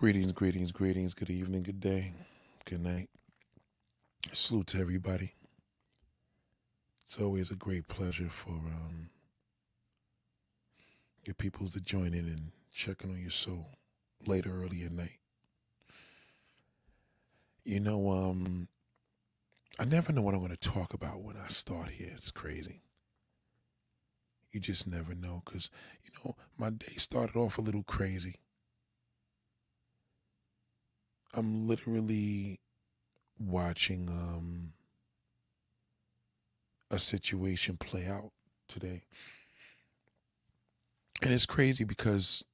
Greetings, greetings, greetings. Good evening, good day, good night. Salute to everybody. It's always a great pleasure for um, your peoples to join in and checking on your soul late or early at night. You know, um, I never know what I'm going to talk about when I start here. It's crazy. You just never know because, you know, my day started off a little crazy. I'm literally watching um, a situation play out today. And it's crazy because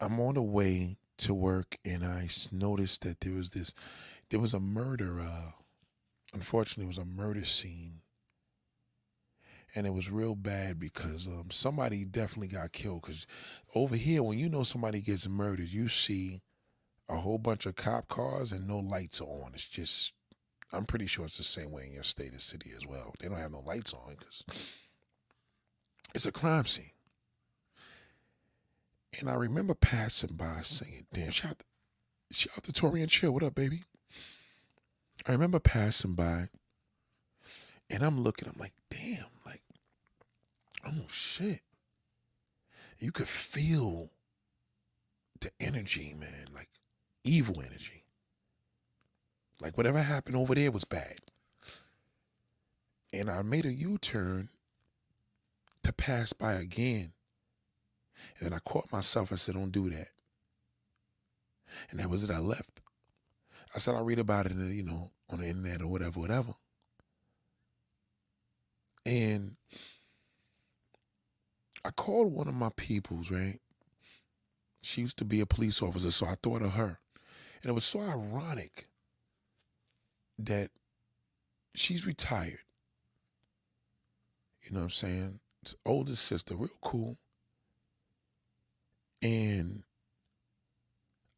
I'm on the way to work and I noticed that there was this, there was a murder. Uh, unfortunately, it was a murder scene. And it was real bad because um, somebody definitely got killed. Because over here, when you know somebody gets murdered, you see a whole bunch of cop cars and no lights are on. It's just, I'm pretty sure it's the same way in your state or city as well. They don't have no lights on because it's a crime scene. And I remember passing by saying, damn, shout shout out to Tori and Chill. What up, baby? I remember passing by and I'm looking, I'm like, damn, like, oh shit. You could feel the energy, man, like evil energy. Like whatever happened over there was bad. And I made a U turn to pass by again. And then I caught myself. I said, don't do that. And that was it. I left. I said, I'll read about it, you know, on the internet or whatever, whatever. And I called one of my peoples, right? She used to be a police officer, so I thought of her. And it was so ironic that she's retired. You know what I'm saying? It's sister, real cool. And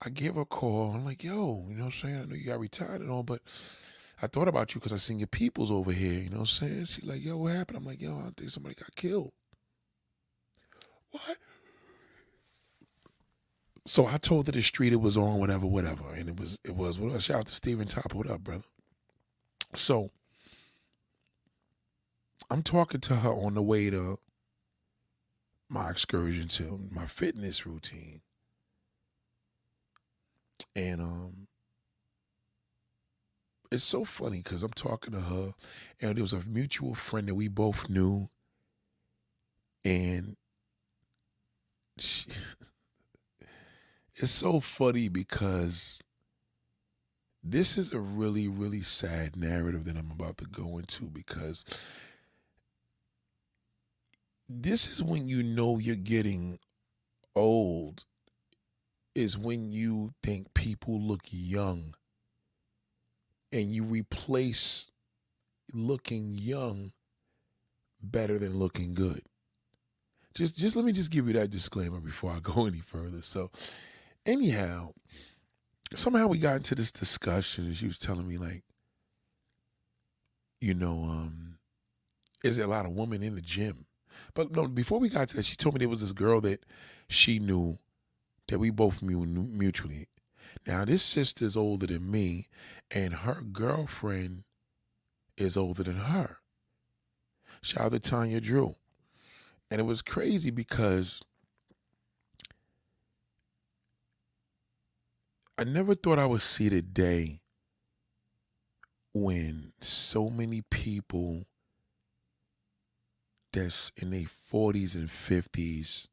I give her a call. I'm like, yo, you know what I'm saying? I know you got retired and all, but I thought about you because I seen your peoples over here. You know what I'm saying? She's like, yo, what happened? I'm like, yo, I think somebody got killed. What? So I told her the street it was on, whatever, whatever. And it was, it was, what shout out to Steven Topper. What up, brother? So I'm talking to her on the way to my excursion to my fitness routine. And um it's so funny because I'm talking to her and there was a mutual friend that we both knew. And she, it's so funny because this is a really, really sad narrative that I'm about to go into because this is when you know you're getting old is when you think people look young and you replace looking young better than looking good. Just just let me just give you that disclaimer before I go any further. So anyhow, somehow we got into this discussion and she was telling me like, you know, um, is there a lot of women in the gym? But no, before we got to that, she told me there was this girl that she knew that we both knew mutually. Now, this sister's older than me, and her girlfriend is older than her. Shout out to Tanya Drew. And it was crazy because I never thought I would see the day when so many people that's in their 40s and 50s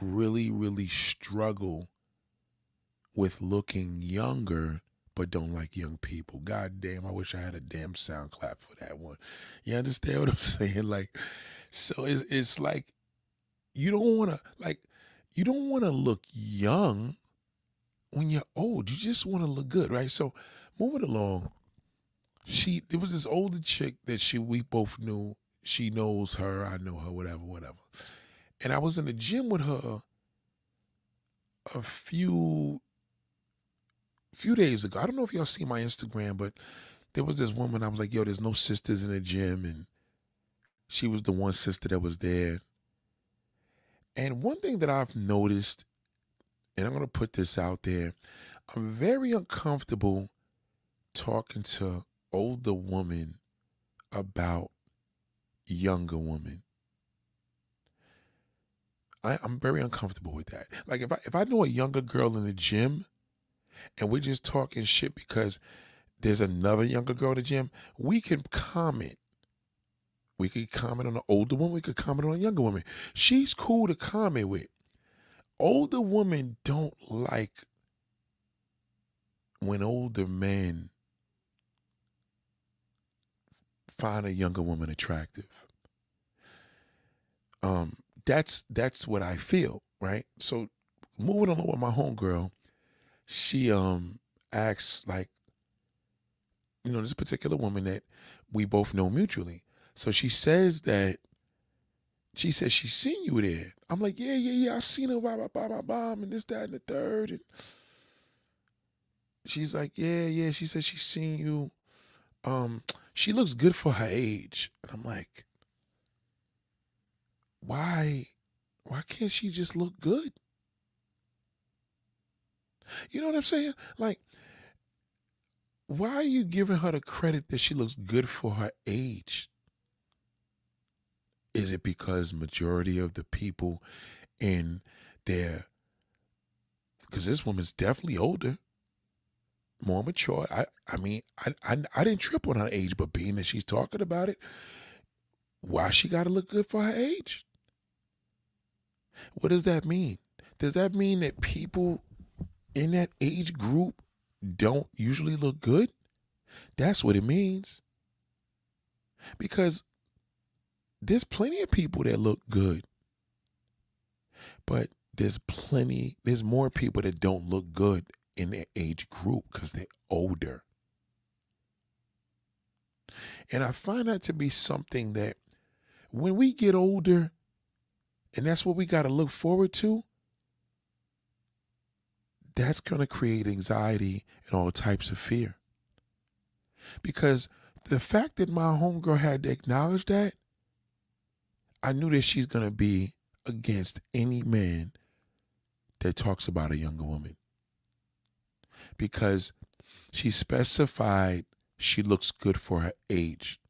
really, really struggle with looking younger but don't like young people. God damn, I wish I had a damn sound clap for that one. You understand what I'm saying? Like, so it's, it's like you don't want to, like, you don't want to look young when you're old. You just want to look good, right? So moving along, she, there was this older chick that she, we both knew. She knows her, I know her, whatever, whatever. And I was in the gym with her a few few days ago. I don't know if y'all see my Instagram, but there was this woman. I was like, yo, there's no sisters in the gym. And she was the one sister that was there. And one thing that I've noticed and I'm going to put this out there. I'm very uncomfortable talking to older women about younger women. I, am very uncomfortable with that. Like if I if I know a younger girl in the gym and we're just talking shit because there's another younger girl in the gym, we can comment. We could comment on an older woman, we could comment on a younger woman. She's cool to comment with. Older women don't like when older men find a younger woman attractive. Um, that's that's what I feel, right? So moving along with my homegirl, she um asks like, you know, this particular woman that we both know mutually. So she says that she says she's seen you there. I'm like, yeah, yeah, yeah, I seen her, blah, blah, blah, blah, blah, and this, that, and the third. And she's like, yeah, yeah. She says she's seen you. Um, she looks good for her age. And I'm like, why, why can't she just look good? You know what I'm saying? Like, why are you giving her the credit that she looks good for her age? Is it because majority of the people in their because this woman's definitely older, more mature. I I mean, I, I I didn't trip on her age, but being that she's talking about it, why she got to look good for her age? What does that mean? Does that mean that people in that age group don't usually look good? That's what it means. Because there's plenty of people that look good, but there's plenty, there's more people that don't look good in their age group because they're older. And I find that to be something that when we get older, and that's what we got to look forward to, that's going to create anxiety and all types of fear. Because the fact that my homegirl had to acknowledge that I knew that she's going to be against any man that talks about a younger woman because she specified she looks good for her age.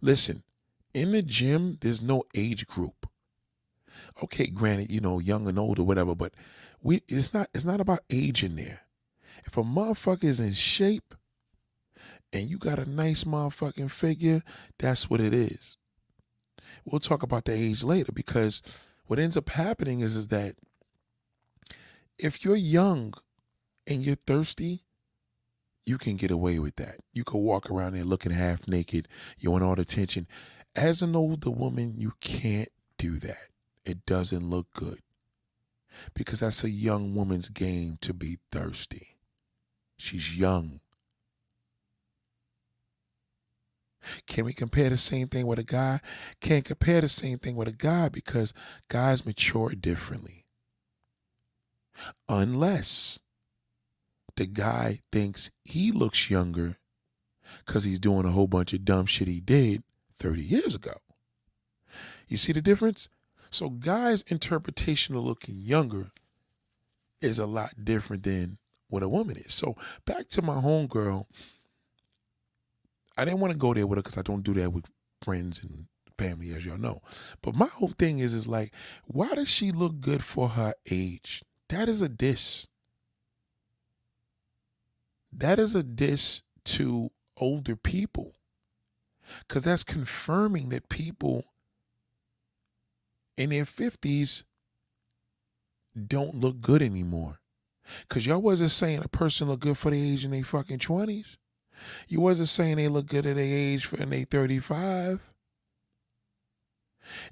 Listen, in the gym, there's no age group. Okay, granted, you know, young and old or whatever, but we it's not it's not about age in there. If a motherfucker is in shape and you got a nice motherfucking figure, that's what it is. We'll talk about the age later because what ends up happening is, is that if you're young and you're thirsty, you can get away with that. You can walk around there looking half naked. You want all the attention. As an older woman, you can't do that. It doesn't look good because that's a young woman's game to be thirsty. She's young. Can we compare the same thing with a guy? Can't compare the same thing with a guy because guys mature differently. Unless the guy thinks he looks younger because he's doing a whole bunch of dumb shit he did 30 years ago. You see the difference? So, guys' interpretation of looking younger is a lot different than what a woman is. So, back to my homegirl I didn't want to go there with her because I don't do that with friends and family, as y'all know. But my whole thing is, is like, why does she look good for her age? That is a diss. That is a diss to older people. Because that's confirming that people in their 50s don't look good anymore. Because y'all wasn't saying a person look good for the age in their fucking 20s. You wasn't saying they look good at their age for they 35.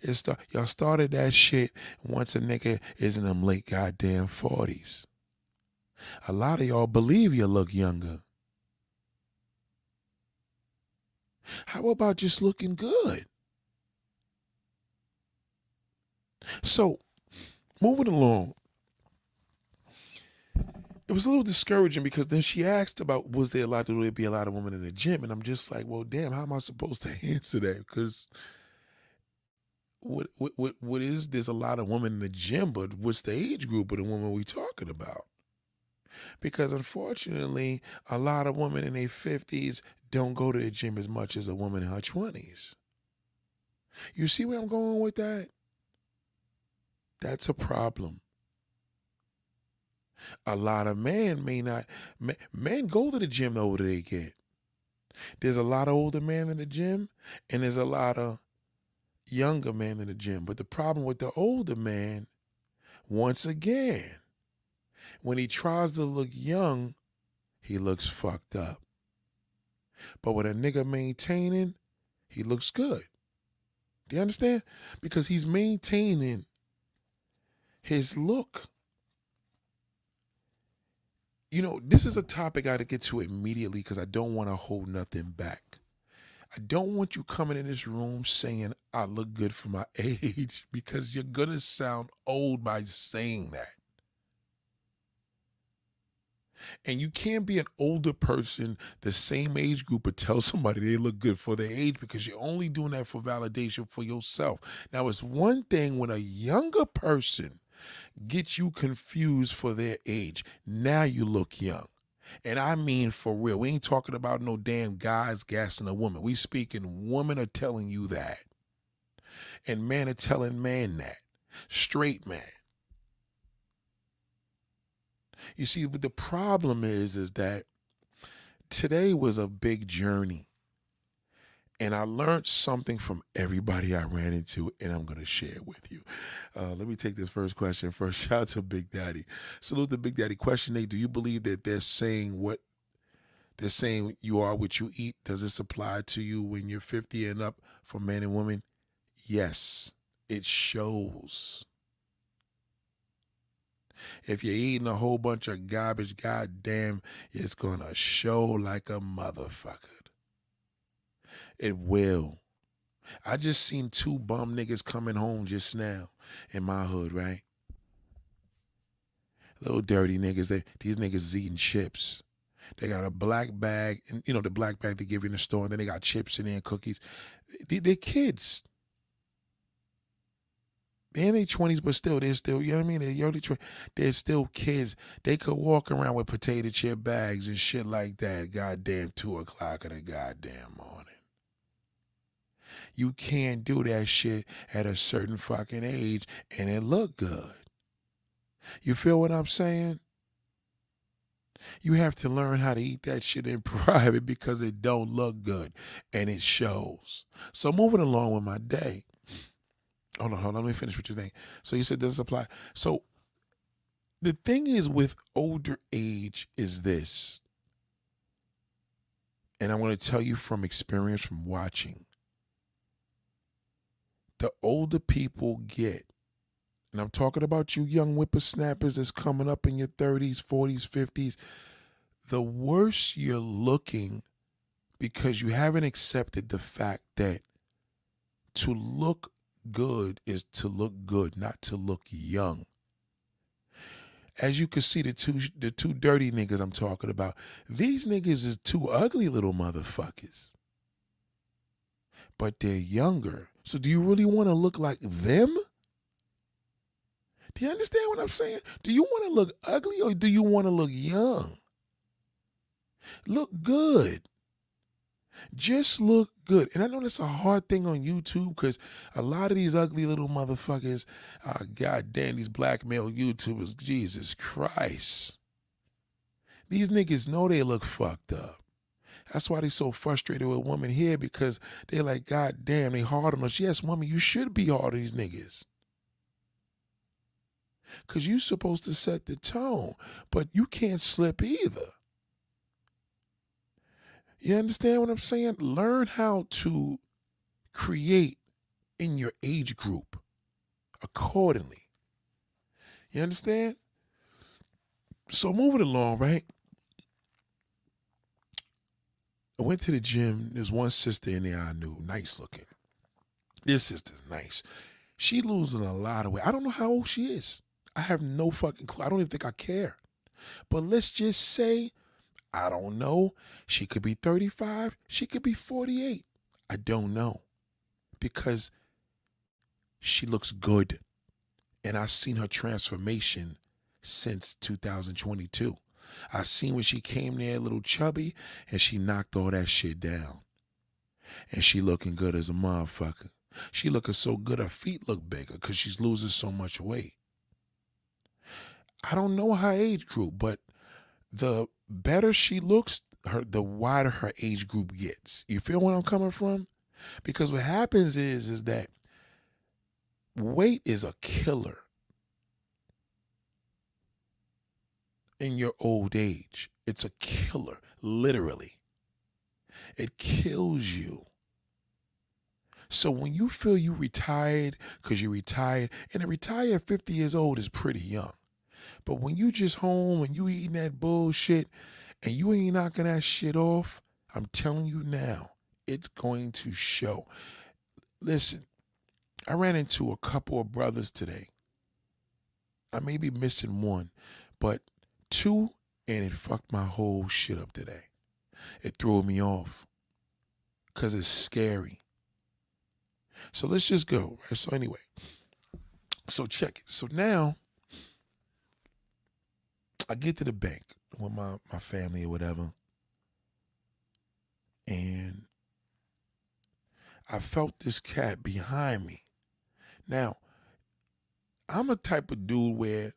It y'all started that shit once a nigga is in them late goddamn 40s. A lot of y'all believe you look younger. How about just looking good? So, moving along, it was a little discouraging because then she asked about was there a lot to be a lot of women in the gym, and I'm just like, well, damn, how am I supposed to answer that? Because what what what what is there's a lot of women in the gym, but what's the age group of the women we talking about? Because unfortunately, a lot of women in their fifties don't go to the gym as much as a woman in her twenties. You see where I'm going with that? That's a problem. A lot of men may not men, go to the gym the older they get. There's a lot of older men in the gym, and there's a lot of younger men in the gym. But the problem with the older man, once again, when he tries to look young, he looks fucked up. But with a nigga maintaining, he looks good. Do you understand? Because he's maintaining his look. You know, this is a topic I got to get to immediately because I don't want to hold nothing back. I don't want you coming in this room saying I look good for my age because you're going to sound old by saying that. And you can't be an older person, the same age group, and tell somebody they look good for their age because you're only doing that for validation for yourself. Now, it's one thing when a younger person gets you confused for their age. Now you look young. And I mean for real. We ain't talking about no damn guys gassing a woman. We speaking women are telling you that. And men are telling man that. Straight man. You see, but the problem is, is that today was a big journey. And I learned something from everybody I ran into, and I'm going to share it with you. Uh, let me take this first question first. Shout out to Big Daddy. Salute to Big Daddy. Question eight Do you believe that they're saying what they're saying you are what you eat? Does this apply to you when you're 50 and up for men and women? Yes, it shows. If you're eating a whole bunch of garbage, goddamn, it's gonna show like a motherfucker. It will. I just seen two bum niggas coming home just now in my hood, right? Little dirty niggas. They these niggas is eating chips. They got a black bag, and you know the black bag they give you in the store, and then they got chips in there and cookies. They, they're kids they're in their twenties, but still, they're still, you know what I mean? They're early 20s. They're still kids. They could walk around with potato chip bags and shit like that. Goddamn, two o'clock in the goddamn morning. You can't do that shit at a certain fucking age and it look good. You feel what I'm saying? You have to learn how to eat that shit in private because it don't look good and it shows. So moving along with my day hold on, hold on. Let me finish what you're saying. So you said this apply. So the thing is with older age is this, and I want to tell you from experience from watching. The older people get, and I'm talking about you young whippersnappers that's coming up in your 30s, 40s, 50s, the worse you're looking because you haven't accepted the fact that to look good is to look good, not to look young. As you can see, the two the two dirty niggas I'm talking about, these niggas is two ugly little motherfuckers. But they're younger. So do you really want to look like them? Do you understand what I'm saying? Do you want to look ugly or do you want to look young? Look good just look good. And I know that's a hard thing on YouTube because a lot of these ugly little motherfuckers, uh, goddamn, these black male YouTubers, Jesus Christ. These niggas know they look fucked up. That's why they so frustrated with women here because they're like, God damn, they hard on us. Yes, woman, you should be hard on these niggas. Because you supposed to set the tone, but you can't slip either. You understand what I'm saying? Learn how to create in your age group accordingly. You understand? So moving along, right? I went to the gym. There's one sister in there I knew, nice looking. This sister's nice. She losing a lot of weight. I don't know how old she is. I have no fucking clue. I don't even think I care. But let's just say I don't know. She could be 35. She could be 48. I don't know. Because she looks good. And I've seen her transformation since 2022. I seen when she came there a little chubby and she knocked all that shit down. And she looking good as a motherfucker. She looking so good her feet look bigger because she's losing so much weight. I don't know her age group, but the better she looks, her the wider her age group gets. You feel where I'm coming from? Because what happens is is that weight is a killer in your old age. It's a killer, literally. It kills you. So when you feel you retired because you retired, and a retire at 50 years old is pretty young. But when you just home and you eating that bullshit and you ain't knocking that shit off, I'm telling you now, it's going to show. Listen, I ran into a couple of brothers today. I may be missing one, but two, and it fucked my whole shit up today. It threw me off because it's scary. So let's just go. So, anyway, so check it. So now I get to the bank with my, my family or whatever. And I felt this cat behind me. Now, I'm a type of dude where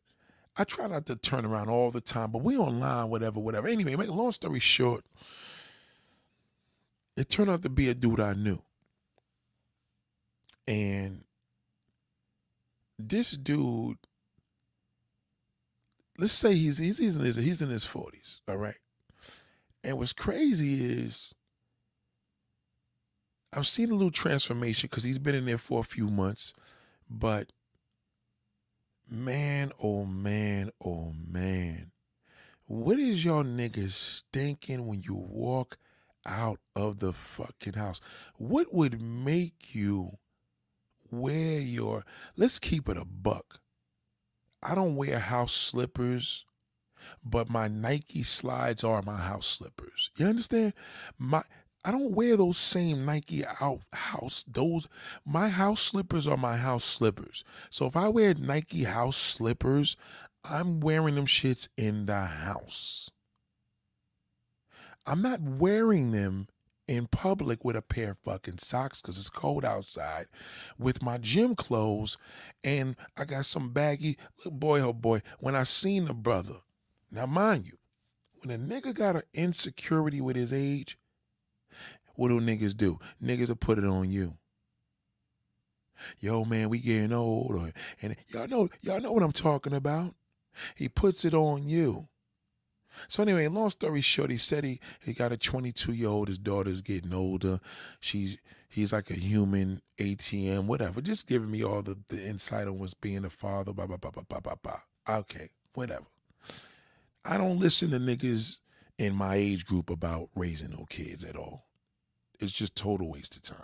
I try not to turn around all the time, but we online, whatever, whatever. Anyway, make a long story short, it turned out to be a dude I knew. And this dude, let's say he's he's, he's in his he's in his 40s, all right? And what's crazy is I've seen a little transformation because he's been in there for a few months, but man, oh man, oh man. What is y'all niggas thinking when you walk out of the fucking house? What would make you wear your, let's keep it a buck. I don't wear house slippers, but my Nike slides are my house slippers. You understand? My I don't wear those same Nike out house. Those my house slippers are my house slippers. So if I wear Nike house slippers, I'm wearing them shits in the house. I'm not wearing them in public with a pair of fucking socks because it's cold outside with my gym clothes and I got some baggy boy oh boy when I seen the brother now mind you when a nigga got an insecurity with his age what do niggas do? Niggas will put it on you. Yo, man, we getting old, or, and y'all know, y'all know what I'm talking about. He puts it on you. So anyway, long story short, he said he, he got a 22 year old. His daughter's getting older. She's he's like a human ATM, whatever. Just giving me all the, the insight on what's being a father. Blah blah blah blah blah blah blah. Okay, whatever. I don't listen to niggas in my age group about raising no kids at all it's just total waste of time.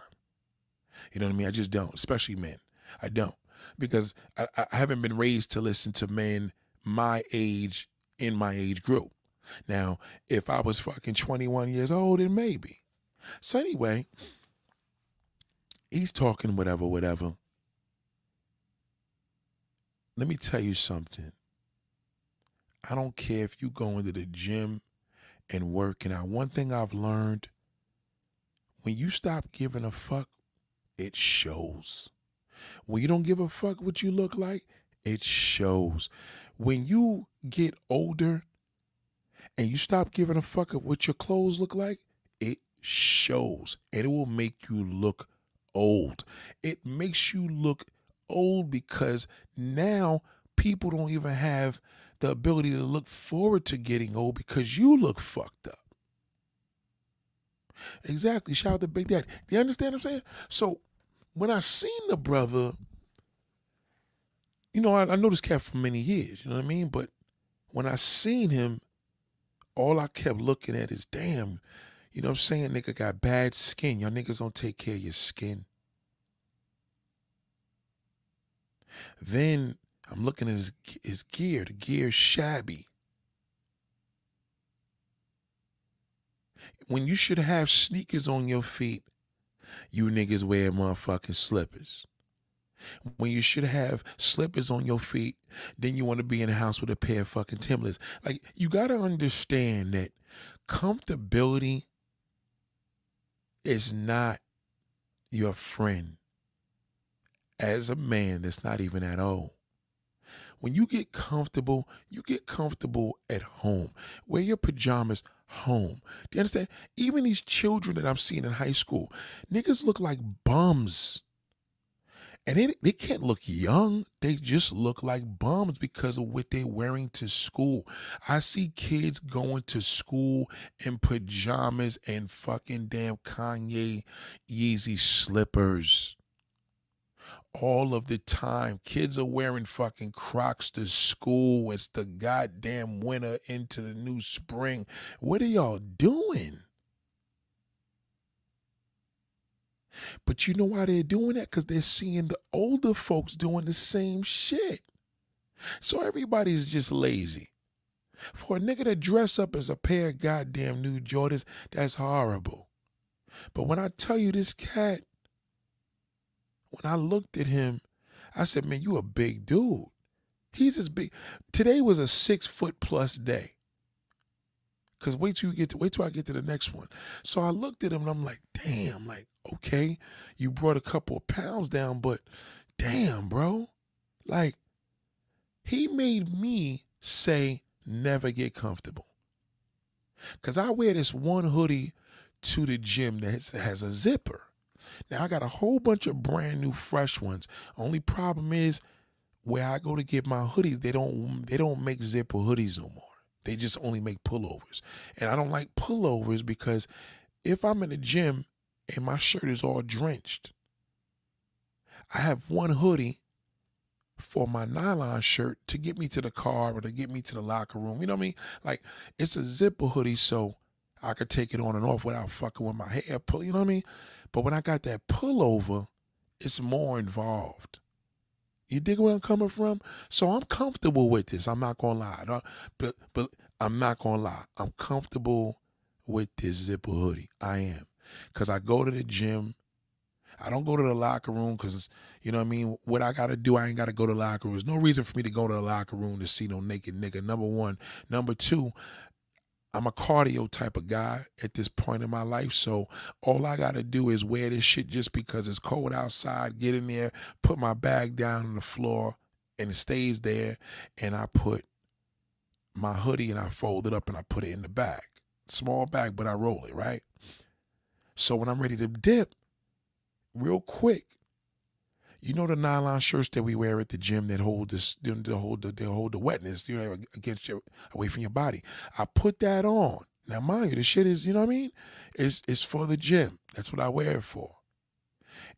You know what I mean? I just don't, especially men. I don't because I, I haven't been raised to listen to men my age in my age group. Now, if I was fucking 21 years old, then maybe. So anyway, he's talking whatever, whatever. Let me tell you something. I don't care if you go into the gym and working out. One thing I've learned when you stop giving a fuck, it shows. When you don't give a fuck what you look like, it shows. When you get older and you stop giving a fuck of what your clothes look like, it shows. And it will make you look old. It makes you look old because now people don't even have the ability to look forward to getting old because you look fucked up. Exactly. Shout out to Big Daddy. Do you understand what I'm saying? So when I seen the brother, you know, I, I know this cat for many years, you know what I mean? But when I seen him, all I kept looking at is, damn, you know what I'm saying? Nigga got bad skin. Y'all niggas don't take care of your skin. Then I'm looking at his his gear. The gear's shabby. When you should have sneakers on your feet, you niggas wear motherfucking slippers. when you should have slippers on your feet, then you want to be in the house with a pair of fucking Timberlands. Like you got to understand that comfortability is not your friend. As a man that's not even at all. When you get comfortable, you get comfortable at home. Wear your pajamas home. Do you understand? Even these children that I'm seeing in high school, niggas look like bums. And they, they can't look young. They just look like bums because of what they're wearing to school. I see kids going to school in pajamas and fucking damn Kanye Yeezy slippers all of the time. Kids are wearing fucking Crocs to school. It's the goddamn winter into the new spring. What are y'all doing? But you know why they're doing that? Because they're seeing the older folks doing the same shit. So everybody's just lazy. For a nigga to dress up as a pair of goddamn new Jordans, that's horrible. But when I tell you this cat, when I looked at him, I said, man, you a big dude. He's as big. Today was a six foot plus day. Cause wait till you get to wait till I get to the next one. So I looked at him and I'm like, damn, like, okay, you brought a couple of pounds down, but damn, bro. Like, he made me say never get comfortable. Cause I wear this one hoodie to the gym that has a zipper. Now I got a whole bunch of brand new fresh ones. Only problem is where I go to get my hoodies, they don't they don't make zipper hoodies no more. They just only make pullovers. And I don't like pullovers because if I'm in the gym and my shirt is all drenched, I have one hoodie for my nylon shirt to get me to the car or to get me to the locker room. You know what I mean? Like it's a zipper hoodie so I could take it on and off without fucking with my hair pull. You know what I mean? But when I got that pullover, it's more involved. You dig where I'm coming from? So I'm comfortable with this. I'm not gonna lie. But but I'm not gonna lie. I'm comfortable with this zipper hoodie. I am. Cause I go to the gym. I don't go to the locker room because you know what I mean. What I gotta do, I ain't gotta go to the locker room. There's no reason for me to go to the locker room to see no naked nigga. Number one. Number two, I'm a cardio type of guy at this point in my life. So all I got to do is wear this shit just because it's cold outside, get in there, put my bag down on the floor, and it stays there. And I put my hoodie and I fold it up and I put it in the bag. Small bag, but I roll it, right? So when I'm ready to dip, real quick, you know the nylon shirts that we wear at the gym that hold this, that hold the, they hold the wetness, you know, against your away from your body. I put that on. Now, mind you, the shit is, you know what I mean? It's it's for the gym. That's what I wear it for.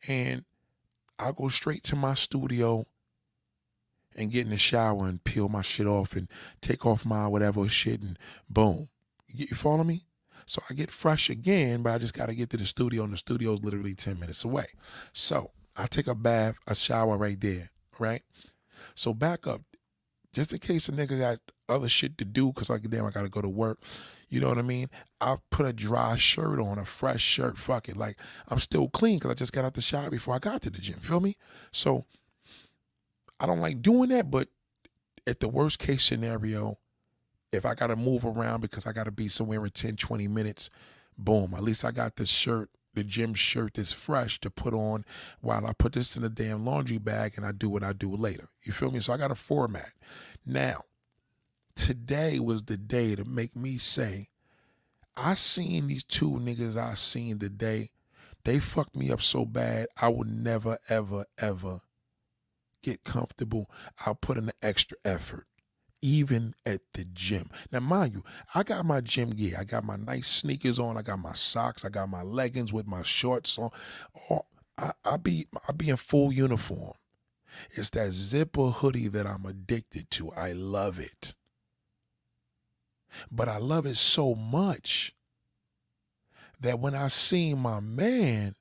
And I go straight to my studio and get in the shower and peel my shit off and take off my whatever shit and boom. You, you follow me? So I get fresh again, but I just got to get to the studio, and the studio is literally 10 minutes away. So I take a bath, a shower right there, right? So back up, just in case a nigga got other shit to do, cause like damn, I gotta go to work. You know what I mean? I put a dry shirt on, a fresh shirt. Fuck it, like I'm still clean because I just got out the shower before I got to the gym. Feel me? So I don't like doing that, but at the worst case scenario, if I gotta move around because I gotta be somewhere in 10, 20 minutes, boom, at least I got this shirt the gym shirt that's fresh to put on while I put this in a damn laundry bag and I do what I do later. You feel me? So I got a format. Now, today was the day to make me say, I seen these two niggas I seen today. They fucked me up so bad, I would never, ever, ever get comfortable. I'll put in the extra effort even at the gym. Now, mind you, I got my gym gear. I got my nice sneakers on. I got my socks. I got my leggings with my shorts on. Or I, I be I be in full uniform. It's that zipper hoodie that I'm addicted to. I love it. But I love it so much that when I seen my man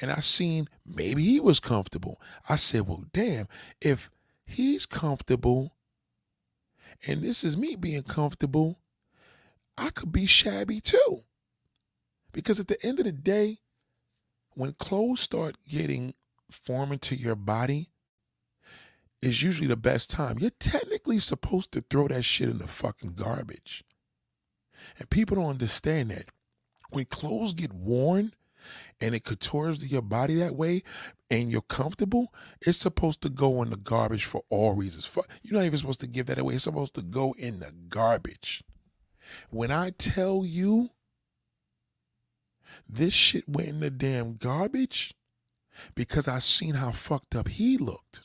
and I seen maybe he was comfortable, I said, well, damn, if he's comfortable and this is me being comfortable, I could be shabby too. Because at the end of the day, when clothes start getting forming to your body is usually the best time. You're technically supposed to throw that shit in the fucking garbage. And people don't understand that. When clothes get worn and it coutures your body that way and you're comfortable, it's supposed to go in the garbage for all reasons. You're not even supposed to give that away. It's supposed to go in the garbage. When I tell you this shit went in the damn garbage because I seen how fucked up he looked.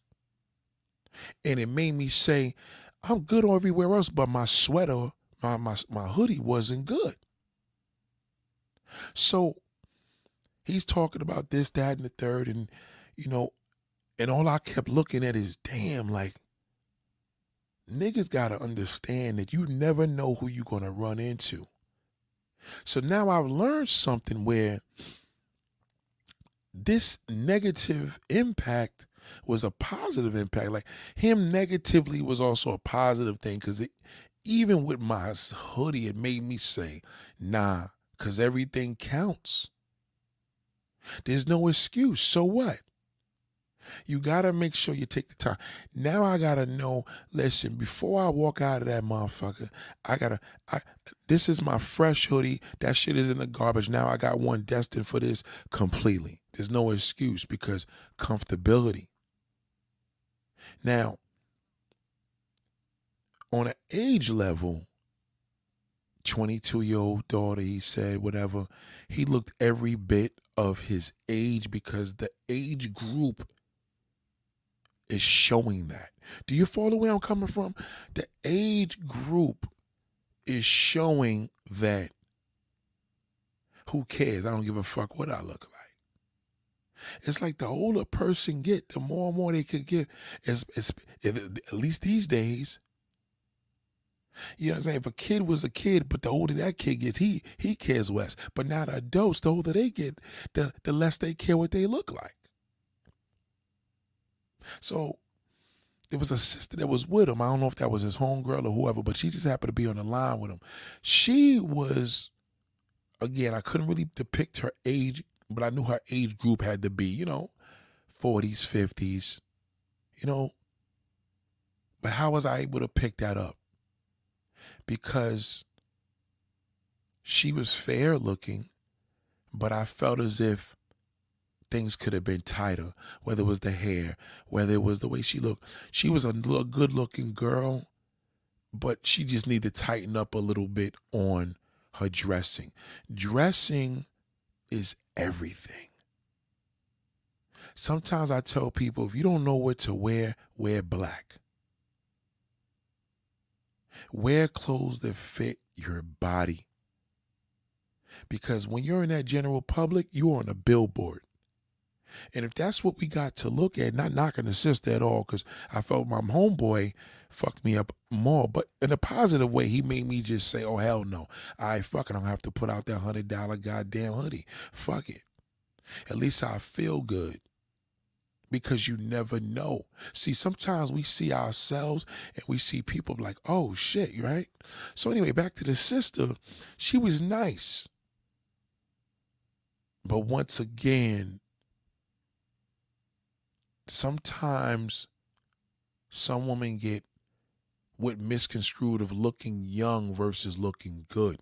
And it made me say, I'm good everywhere else, but my sweater, my, my, my hoodie wasn't good. So he's talking about this, that, and the third, and you know, and all I kept looking at is damn, like niggas gotta understand that you never know who you're gonna run into. So now I've learned something where this negative impact was a positive impact. Like him negatively was also a positive thing because even with my hoodie, it made me say, nah, because everything counts. There's no excuse. So what? You got to make sure you take the time. Now I got to know, listen, before I walk out of that motherfucker, I got to, I, this is my fresh hoodie. That shit is in the garbage. Now I got one destined for this completely. There's no excuse because comfortability. Now, on an age level, 22 year old daughter, he said, whatever, he looked every bit of his age because the age group is showing that. Do you follow where I'm coming from? The age group is showing that who cares? I don't give a fuck what I look like. It's like the older person get, the more and more they could give. It's, it's, at least these days. You know what I'm saying? If a kid was a kid, but the older that kid gets, he he cares less. But now the adults, the older they get, the the less they care what they look like. So there was a sister that was with him. I don't know if that was his homegirl or whoever, but she just happened to be on the line with him. She was, again, I couldn't really depict her age, but I knew her age group had to be, you know, 40s, 50s, you know. But how was I able to pick that up? Because she was fair looking, but I felt as if things could have been tighter, whether it was the hair, whether it was the way she looked. She was a good looking girl, but she just needed to tighten up a little bit on her dressing. Dressing is everything. Sometimes I tell people if you don't know what to wear, wear black. Wear clothes that fit your body. Because when you're in that general public, you're on a billboard. And if that's what we got to look at, not knocking the sister at all, because I felt my homeboy fucked me up more, but in a positive way, he made me just say, oh, hell no. I fucking don't have to put out that $100 goddamn hoodie. Fuck it. At least I feel good because you never know. See, sometimes we see ourselves and we see people like, oh shit, right? So, anyway, back to the sister. She was nice. But once again, sometimes some women get what misconstrued of looking young versus looking good.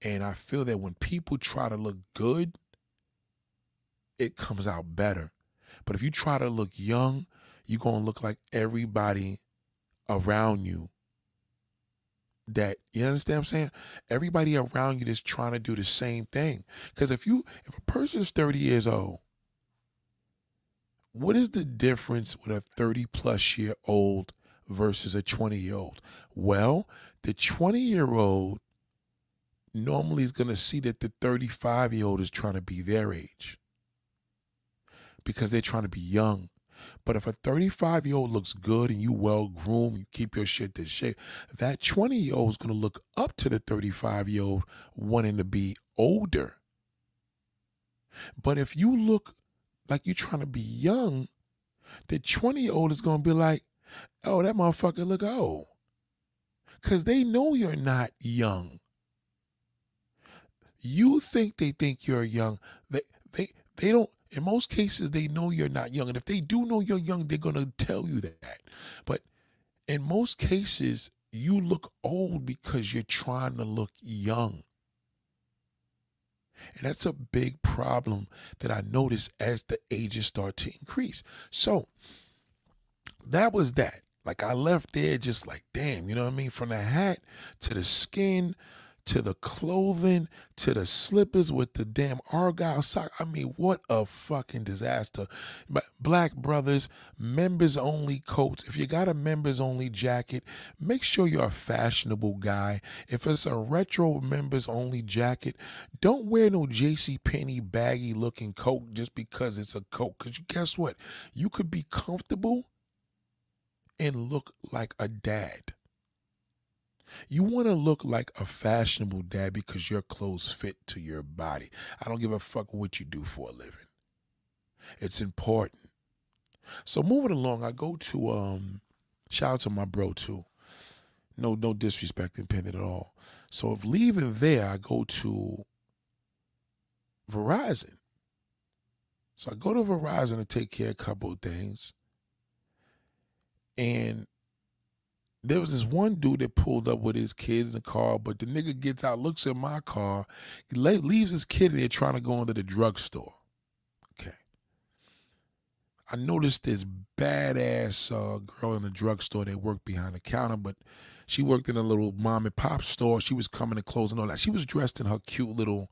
And I feel that when people try to look good, it comes out better. But if you try to look young, you're going to look like everybody around you that you understand what I'm saying? Everybody around you that's trying to do the same thing. Because if you if a person's 30 years old what is the difference with a 30 plus year old versus a 20 year old? Well, the 20 year old normally is going to see that the 35 year old is trying to be their age because they're trying to be young. But if a 35 year old looks good and you well groomed, you keep your shit to shape, that 20 year old is going to look up to the 35 year old wanting to be older. But if you look like you're trying to be young, the 20 year old is going to be like, oh, that motherfucker look old. Because they know you're not young. You think they think you're young. They, they, they don't, In most cases, they know you're not young. And if they do know you're young, they're going to tell you that. But in most cases, you look old because you're trying to look young. And that's a big problem that I notice as the ages start to increase. So that was that. Like I left there just like, damn, you know what I mean? From the hat to the skin to the clothing to the slippers with the damn argyle sock. I mean, what a fucking disaster. Black brothers, members only coats. If you got a members only jacket, make sure you're a fashionable guy. If it's a retro members only jacket, don't wear no JC Penney baggy looking coat just because it's a coat. Cause guess what? You could be comfortable and look like a dad. You want to look like a fashionable dad because your clothes fit to your body. I don't give a fuck what you do for a living. It's important. So moving along, I go to um shout out to my bro too. No, no disrespect intended at all. So if leaving there, I go to Verizon. So I go to Verizon to take care of a couple of things. And there was this one dude that pulled up with his kids in the car, but the nigga gets out, looks at my car, leaves his kid in there trying to go into the drugstore. Okay. I noticed this badass uh, girl in the drugstore that worked behind the counter, but she worked in a little mom and pop store. She was coming and all that. She was dressed in her cute little,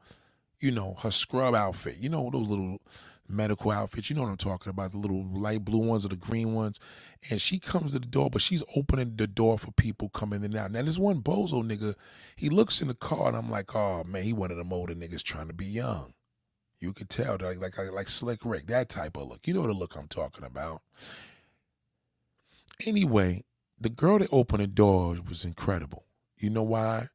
you know, her scrub outfit. You know, those little medical outfits. You know what I'm talking about, the little light blue ones or the green ones. And she comes to the door, but she's opening the door for people coming in and out. Now, this one bozo nigga, he looks in the car and I'm like, oh man, he one of them older niggas trying to be young. You could tell, like, like, like Slick Rick, that type of look. You know the look I'm talking about. Anyway, the girl that opened the door was incredible. You know why?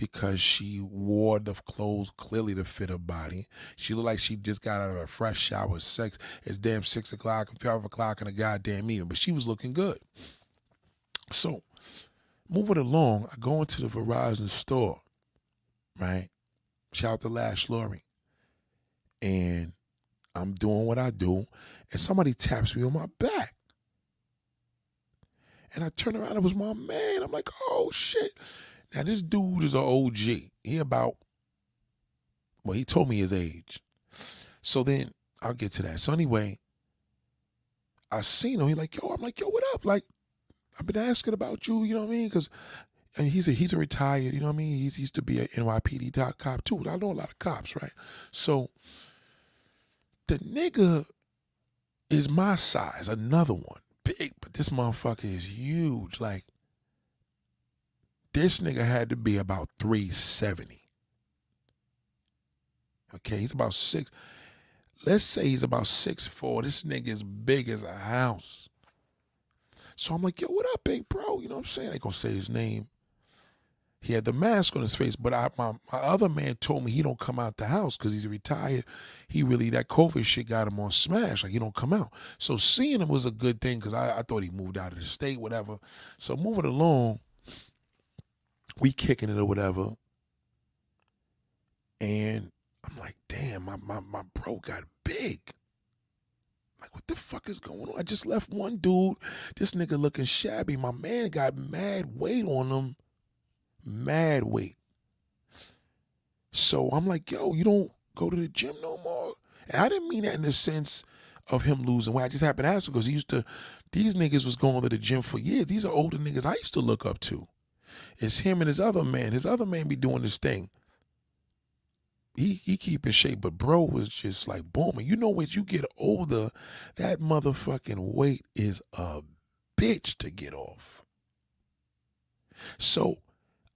Because she wore the clothes clearly to fit her body. She looked like she just got out of a fresh shower. Sex. It's damn six o'clock five o'clock in the goddamn evening, but she was looking good. So, moving along, I go into the Verizon store, right? Shout out to Lash Lori. And I'm doing what I do, and somebody taps me on my back. And I turn around, it was my man. I'm like, oh shit. Now this dude is an OG. He about well, he told me his age. So then I'll get to that. So anyway, I seen him. He like, yo, I'm like, yo, what up? Like, I've been asking about you. You know what I mean? Because and he's a he's a retired. You know what I mean? He's he used to be a NYPD cop too. I know a lot of cops, right? So the nigga is my size. Another one, big, but this motherfucker is huge. Like this nigga had to be about 370. Okay, he's about six. Let's say he's about six four. This nigga is big as a house. So I'm like, yo, what up, big bro? You know what I'm saying? They gonna say his name. He had the mask on his face, but I, my, my other man told me he don't come out the house because he's retired. He really, that COVID shit got him on smash. Like, he don't come out. So seeing him was a good thing because I, I thought he moved out of the state, whatever. So moving along, we kicking it or whatever. And I'm like, damn, my, my, my bro got big. Like, what the fuck is going on? I just left one dude, this nigga looking shabby. My man got mad weight on him. Mad weight. So I'm like, yo, you don't go to the gym no more? And I didn't mean that in the sense of him losing weight. I just happened to ask him because he used to, these niggas was going to the gym for years. These are older niggas I used to look up to. It's him and his other man. His other man be doing this thing. He he keep in shape, but bro was just like booming. You know, as you get older, that motherfucking weight is a bitch to get off. So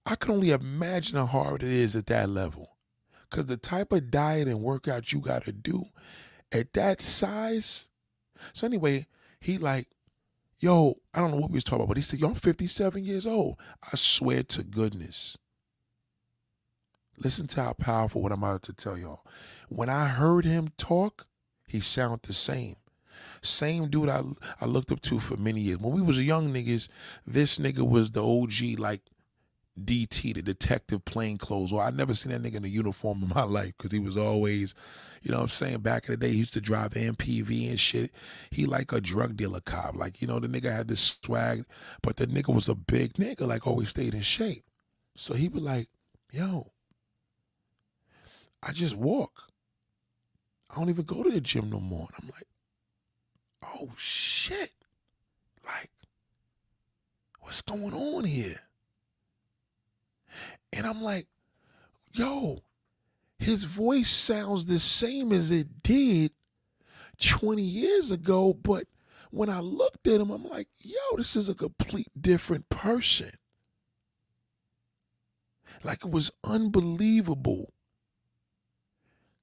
I can only imagine how hard it is at that level. Cause the type of diet and workout you gotta do at that size. So anyway, he like, Yo, I don't know what we was talking about, but he said, Yo, I'm 57 years old. I swear to goodness. Listen to how powerful what I'm about to tell y'all. When I heard him talk, he sounded the same. Same dude I I looked up to for many years. When we was young niggas, this nigga was the OG, like DT, the detective plain clothes. Well, I never seen that nigga in a uniform in my life because he was always, you know what I'm saying? Back in the day, he used to drive MPV and shit. He like a drug dealer cop. Like, you know, the nigga had this swag, but the nigga was a big nigga, like always stayed in shape. So he was like, yo, I just walk. I don't even go to the gym no more. And I'm like, oh shit. Like, what's going on here? And I'm like, yo, his voice sounds the same as it did 20 years ago. But when I looked at him, I'm like, yo, this is a complete different person. Like it was unbelievable.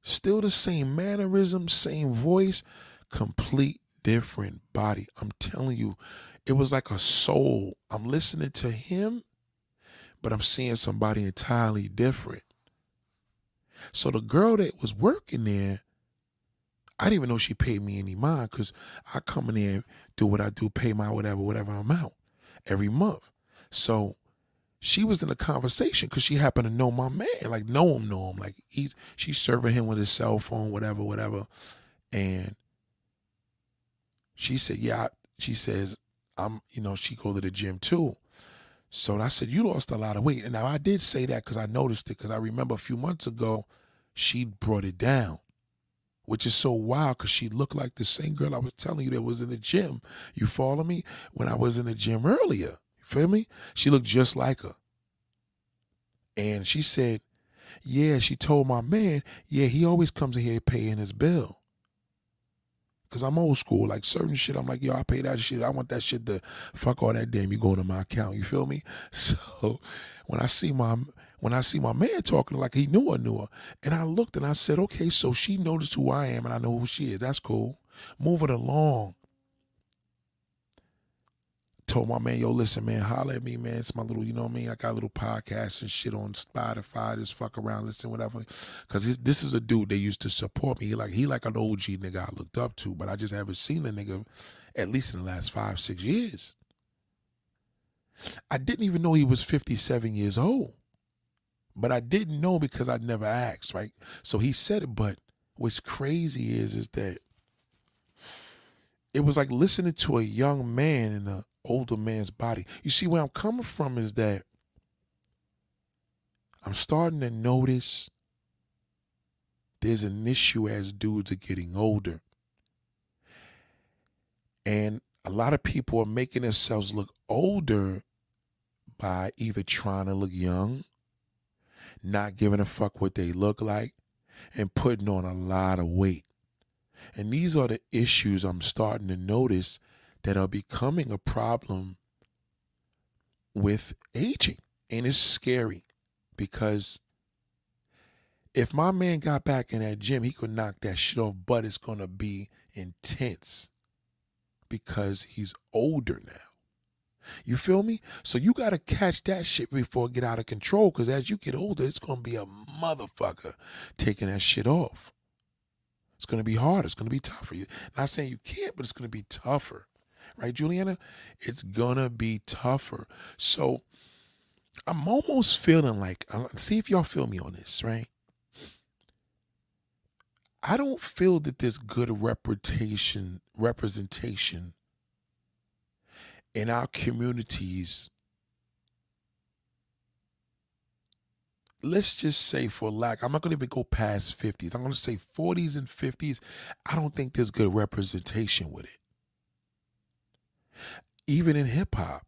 Still the same mannerism, same voice, complete different body. I'm telling you, it was like a soul. I'm listening to him but I'm seeing somebody entirely different. So the girl that was working there, I didn't even know she paid me any mind because I come in there, do what I do, pay my whatever, whatever amount every month. So she was in a conversation because she happened to know my man, like know him, know him. Like he's she's serving him with his cell phone, whatever, whatever. And she said, Yeah, she says, I'm, you know, she go to the gym too. So I said, You lost a lot of weight. And now I did say that because I noticed it because I remember a few months ago, she brought it down, which is so wild because she looked like the same girl I was telling you that was in the gym. You follow me? When I was in the gym earlier. You feel me? She looked just like her. And she said, Yeah, she told my man, yeah, he always comes in here paying his bill. Cause I'm old school. Like certain shit, I'm like, yo, I pay that shit. I want that shit to fuck all that damn. You go to my account. You feel me? So when I see my when I see my man talking like he knew I knew her, and I looked and I said, okay, so she noticed who I am and I know who she is. That's cool. Move it along told my man, yo, listen, man, holler at me, man. It's my little, you know what I mean? I got little podcast and shit on Spotify. Just fuck around, listen, whatever. Cause this is a dude that used to support me. He like he like an OG nigga I looked up to, but I just haven't seen the nigga at least in the last five, six years. I didn't even know he was 57 years old. But I didn't know because I never asked, right? So he said it, but what's crazy is is that it was like listening to a young man in a older man's body. You see, where I'm coming from is that I'm starting to notice there's an issue as dudes are getting older. And a lot of people are making themselves look older by either trying to look young, not giving a fuck what they look like, and putting on a lot of weight. And these are the issues I'm starting to notice that are becoming a problem with aging. And it's scary because if my man got back in that gym, he could knock that shit off, but it's going to be intense because he's older now. You feel me? So you got to catch that shit before it get out of control because as you get older, it's going to be a motherfucker taking that shit off. It's going to be hard. It's going to be tougher. Not saying you can't, but it's going to be tougher right, Juliana? It's gonna be tougher. So I'm almost feeling like, uh, see if y'all feel me on this, right? I don't feel that there's good reputation representation in our communities. Let's just say, for lack, I'm not to even go past 50s. I'm to say 40s and 50s. I don't think there's good representation with it even in hip hop.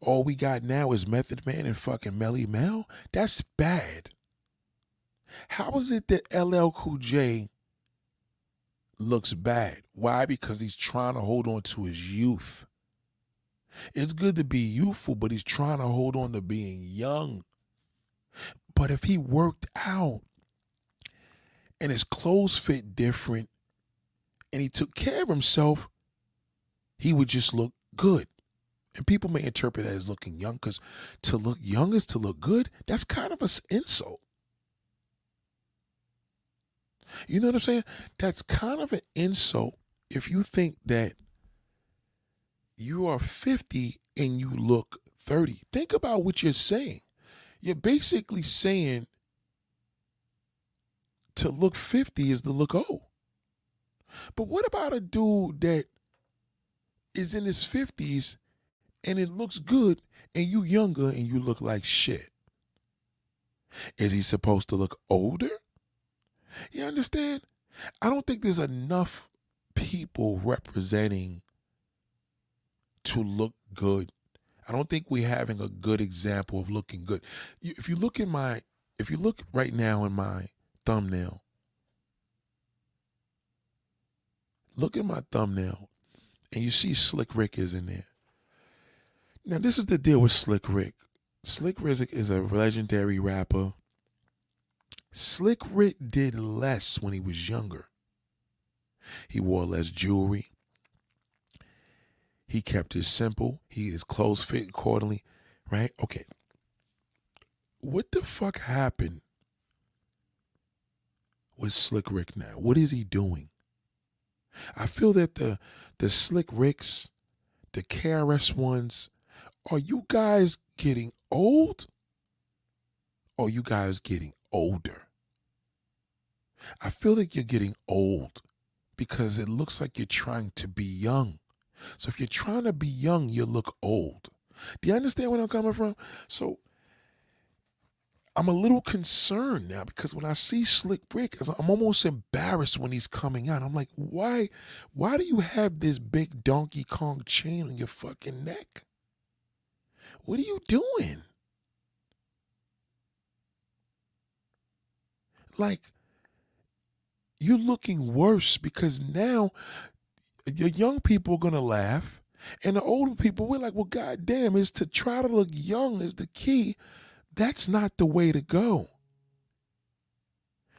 All we got now is Method Man and fucking Melle Mel. That's bad. How is it that LL Cool J looks bad? Why? Because he's trying to hold on to his youth. It's good to be youthful, but he's trying to hold on to being young. But if he worked out and his clothes fit different and he took care of himself, he would just look good. And people may interpret that as looking young because to look young is to look good. That's kind of an insult. You know what I'm saying? That's kind of an insult if you think that you are 50 and you look 30. Think about what you're saying. You're basically saying to look 50 is to look old. But what about a dude that is in his 50s and it looks good and you younger and you look like shit? Is he supposed to look older? You understand? I don't think there's enough people representing to look good. I don't think we're having a good example of looking good. If you look in my, if you look right now in my thumbnail, look at my thumbnail and you see Slick Rick is in there. Now, this is the deal with Slick Rick. Slick Rick is a legendary rapper. Slick Rick did less when he was younger. He wore less jewelry. He kept it simple. He his clothes fit accordingly, right? Okay. What the fuck happened with Slick Rick now? What is he doing? I feel that the the Slick Ricks, the KRS ones, are you guys getting old? Or you guys getting older? I feel like you're getting old because it looks like you're trying to be young. So if you're trying to be young, you look old. Do you understand where I'm coming from? So I'm a little concerned now because when I see Slick Rick, I'm almost embarrassed when he's coming out. I'm like, why, why do you have this big Donkey Kong chain on your fucking neck? What are you doing? Like, you're looking worse because now the young people are gonna laugh, and the older people we're like, well, goddamn, is to try to look young is the key. That's not the way to go.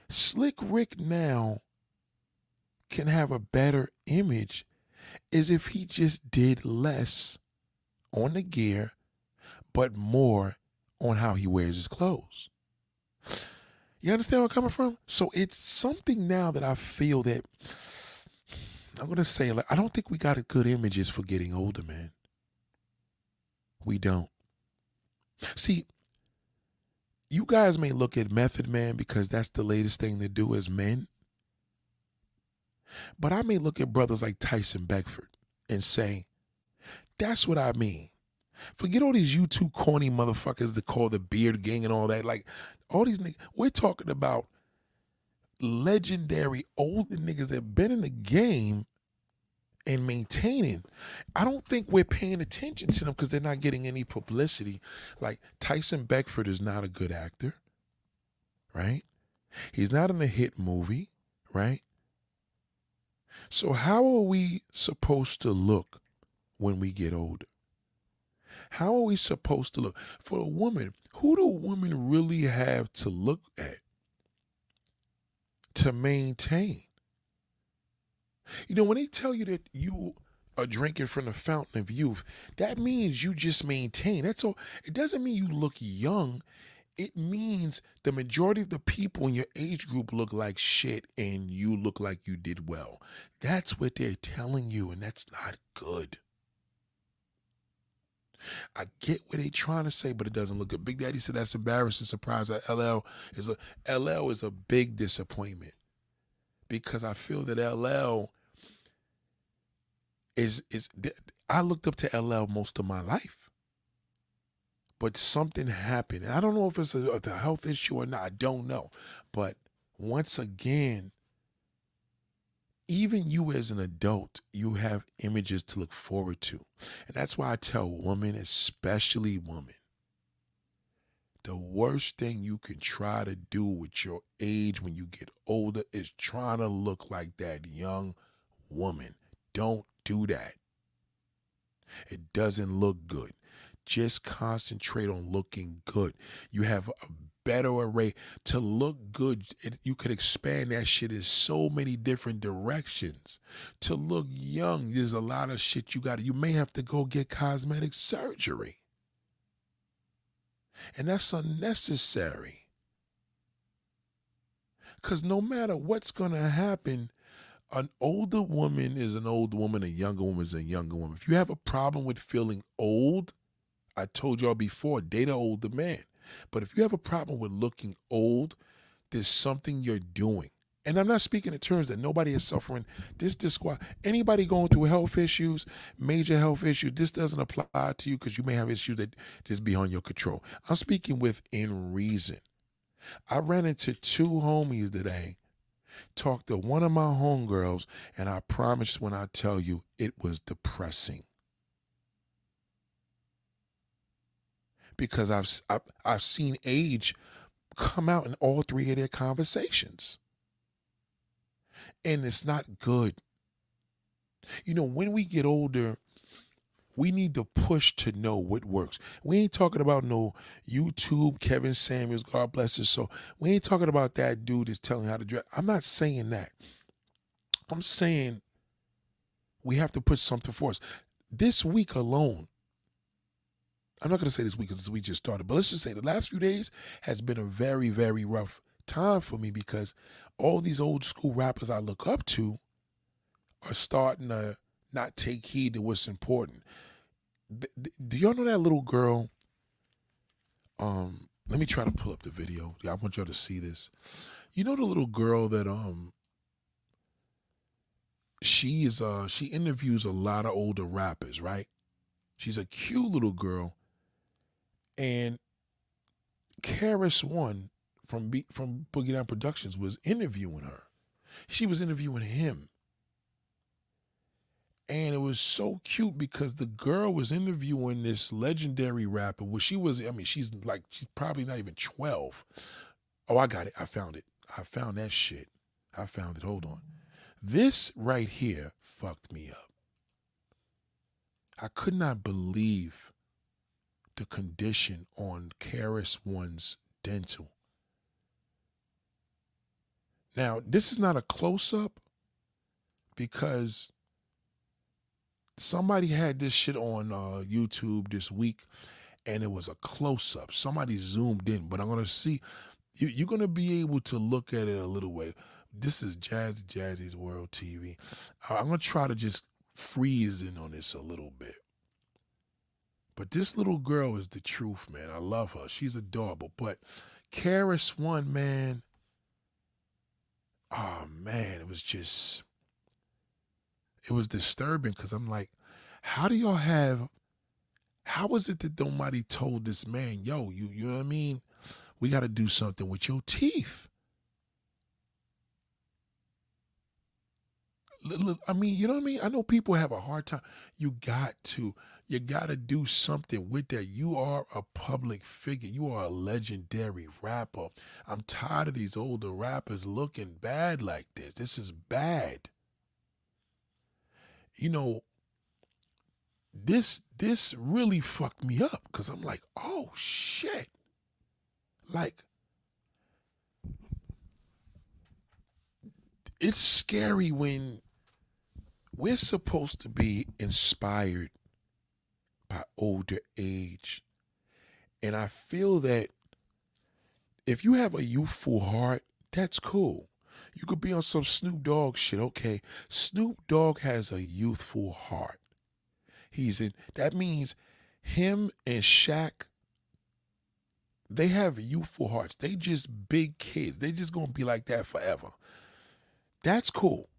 Slick Rick now can have a better image as if he just did less on the gear, but more on how he wears his clothes. You understand where I'm coming from? So it's something now that I feel that I'm gonna say like I don't think we got a good images for getting older, man. We don't. See, you guys may look at Method Man because that's the latest thing to do as men. But I may look at brothers like Tyson Beckford and say, that's what I mean. Forget all these YouTube corny motherfuckers that call the beard gang and all that. Like all these niggas, we're talking about legendary older niggas that been in the game and maintaining. I don't think we're paying attention to them because they're not getting any publicity. Like Tyson Beckford is not a good actor, right? He's not in a hit movie, right? So how are we supposed to look when we get older? How are we supposed to look? For a woman, who do women really have to look at to maintain? You know, when they tell you that you are drinking from the fountain of youth, that means you just maintain. That's all. It doesn't mean you look young. It means the majority of the people in your age group look like shit and you look like you did well. That's what they're telling you, and that's not good. I get what they're trying to say, but it doesn't look good. Big Daddy said that's embarrassing. Surprise that LL is a LL is a big disappointment because I feel that LL is is I looked up to LL most of my life. But something happened. I don't know if it's a, a health issue or not. I don't know. But once again, even you as an adult, you have images to look forward to. And that's why I tell women, especially women, the worst thing you can try to do with your age when you get older is trying to look like that young woman. Don't do that. It doesn't look good. Just concentrate on looking good. You have a better array to look good. It, you could expand that shit in so many different directions. To look young, there's a lot of shit you got. You may have to go get cosmetic surgery, and that's unnecessary. Because no matter what's going to happen, an older woman is an old woman, a younger woman is a younger woman. If you have a problem with feeling old, I told y'all before, date an older man. But if you have a problem with looking old, there's something you're doing. And I'm not speaking in terms that nobody is suffering. This disqual anybody going through health issues, major health issues, this doesn't apply to you because you may have issues that just beyond your control. I'm speaking within reason. I ran into two homies today, talked to one of my homegirls, and I promise when I tell you it was depressing. Because I've I've, I've seen age come out in all three of their conversations and it's not good. You know, when we get older, we need to push to know what works. We ain't talking about no YouTube Kevin Samuels, God bless his soul. We ain't talking about that dude that's telling how to dress. I'm not saying that. I'm saying we have to put something for us. This week alone, I'm not going to say this week because we just started, but let's just say the last few days has been a very, very rough time for me because all these old school rappers I look up to are starting to not take heed to what's important. Do y'all know that little girl? Um, let me try to pull up the video. I want y'all to see this. You know the little girl that um she is uh she interviews a lot of older rappers, right? She's a cute little girl. And KRS One from B, from Boogie Down Productions was interviewing her. She was interviewing him. And it was so cute because the girl was interviewing this legendary rapper. Well, she was, I mean, she's like, she's probably not even 12. Oh, I got it. I found it. I found that shit. I found it. Hold on. This right here fucked me up. I could not believe the condition on KRS One's dental. Now, this is not a close up because somebody had this shit on uh, YouTube this week and it was a close up. Somebody zoomed in, but I'm to see. You, going to be able to look at it a little way. This is Jazz Jazzy's World TV. I'm to try to just freeze in on this a little bit. But this little girl is the truth, man. I love her. She's adorable. But KRS One, man, oh man, it was just it was disturbing because I'm like, how do y'all have how was it that nobody told this man, yo, you you know what I mean? We gotta do something with your teeth. I mean, you know what I mean? I know people have a hard time. You got to, you got to do something with that. You are a public figure. You are a legendary rapper. I'm tired of these older rappers looking bad like this. This is bad. You know, this this really fucked me up because I'm like, oh shit. Like it's scary when we're supposed to be inspired by older age. And I feel that if you have a youthful heart, that's cool. You could be on some Snoop Dogg shit. Okay. Snoop Dogg has a youthful heart. He's in that means him and Shaq, they have youthful hearts. They just big kids. They just gonna be like that forever. That's cool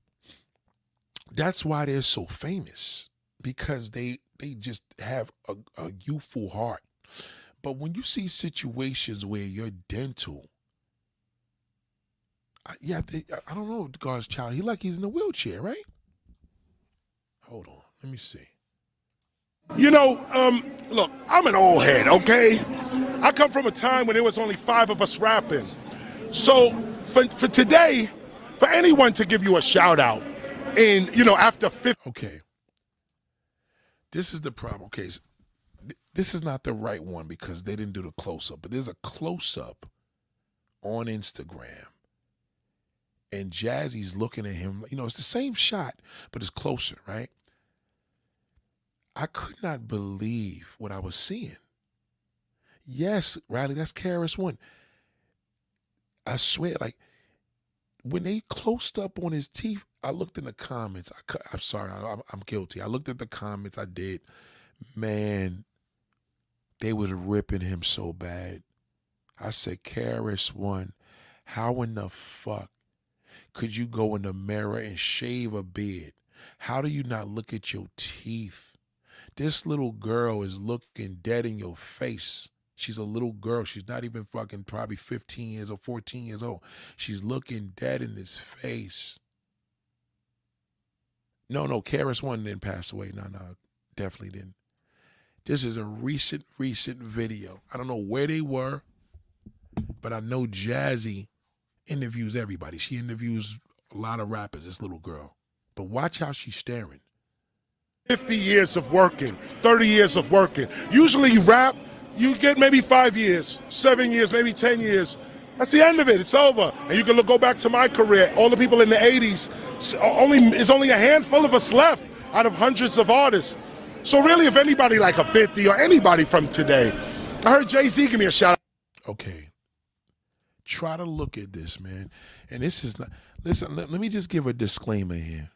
that's why they're so famous because they they just have a, a youthful heart. But when you see situations where you're dental, I, yeah, I don't know God's child. He like he's in a wheelchair, right? Hold on, let me see. You know, um, look, I'm an old head, okay? I come from a time when there was only five of us rapping. So for, for today, for anyone to give you a shout out, and you know after 50 okay this is the problem okay this is not the right one because they didn't do the close-up but there's a close-up on instagram and jazzy's looking at him you know it's the same shot but it's closer right i could not believe what i was seeing yes riley that's KRS One i swear like when they closed up on his teeth, I looked in the comments. I, am sorry, I, I'm guilty. I looked at the comments. I did. Man, They was ripping him so bad. I said, KRS One, how in the fuck could you go in the mirror and shave a beard? How do you not look at your teeth? This little girl is looking dead in your face. She's a little girl. She's not even fucking probably 15 years or 14 years old. She's looking dead in his face. No, no, KRS One didn't pass away. No, no, definitely didn't. This is a recent, recent video. I don't know where they were, but I know Jazzy interviews everybody. She interviews a lot of rappers, this little girl. But watch how she's staring. 50 years of working, 30 years of working. Usually you rap, you get maybe five years, seven years, maybe 10 years. That's the end of it. It's over. And you can look, go back to my career. All the people in the 80s, only is only a handful of us left out of hundreds of artists. So really, if anybody like a 50 or anybody from today, I heard Jay-Z give me a shout out. Okay. Try to look at this, man. And this is not, listen, let, let me just give a disclaimer here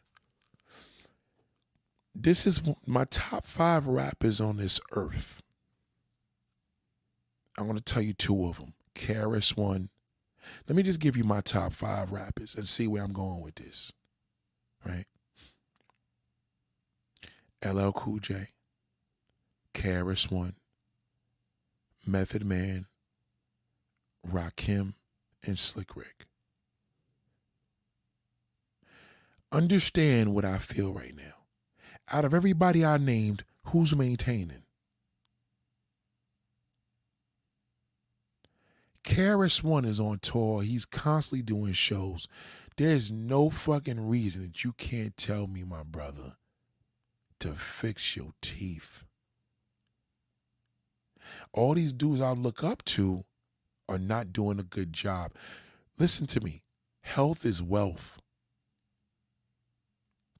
this is my top five rappers on this earth. I want to tell you two of them. KRS One. Let me just give you my top five rappers and see where I'm going with this. Right? LL Cool J, KRS One, Method Man, Rakim, and Slick Rick. Understand what I feel right now out of everybody I named, who's maintaining? KRS One is on tour. He's constantly doing shows. There's no fucking reason that you can't tell me, my brother, to fix your teeth. All these dudes I look up to are not doing a good job. Listen to me. Health is wealth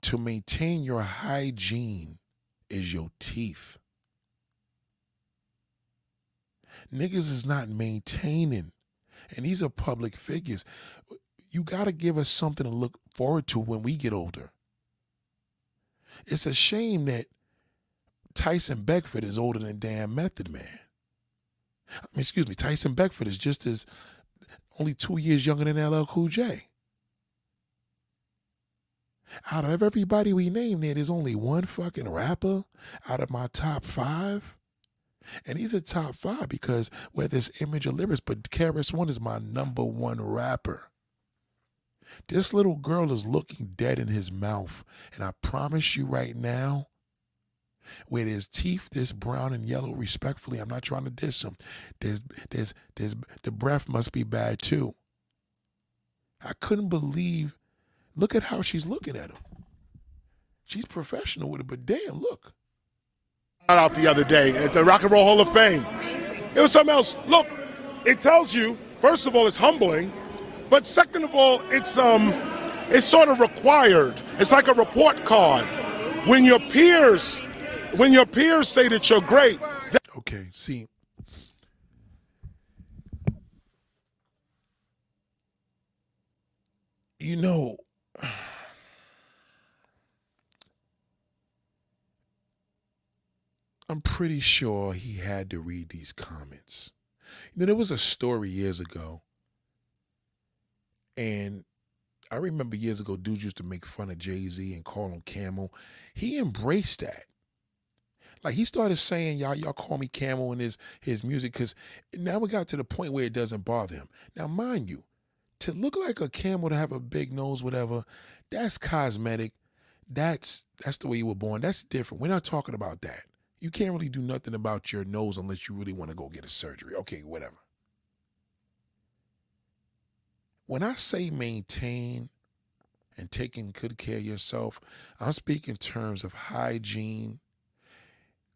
to maintain your hygiene is your teeth. Niggas is not maintaining, and these are public figures. You got to give us something to look forward to when we get older. It's a shame that Tyson Beckford is older than damn Method Man. I mean, excuse me, Tyson Beckford is just as only two years younger than LL Cool J. Out of everybody we named there, there's only one fucking rapper out of my top five. And he's a top five because whether it's image or lyrics, but KRS One is my number one rapper. This little girl is looking dead in his mouth. And I promise you right now, with his teeth this brown and yellow, respectfully, I'm not trying to diss him. There's there's there's the breath must be bad too. I couldn't believe Look at how she's looking at him. She's professional with it, but damn, look. Out the other day at the Rock and Roll Hall of Fame. It was something else. Look, it tells you, first of all, it's humbling, but second of all, it's um, it's sort of required. It's like a report card. When your peers, when your peers say that you're great. That- okay, see, you know, I'm pretty sure he had to read these comments. You know, there was a story years ago, and I remember years ago, dudes used to make fun of Jay Z and call him Camel. He embraced that. Like he started saying, "Y'all, y'all call me Camel" in his his music because now we got to the point where it doesn't bother him. Now, mind you, to look like a camel to have a big nose, whatever, that's cosmetic. That's that's the way you were born. That's different. We're not talking about that. You can't really do nothing about your nose unless you really want to go get a surgery. Okay, whatever. When I say maintain and taking good care of yourself, I'm speaking in terms of hygiene,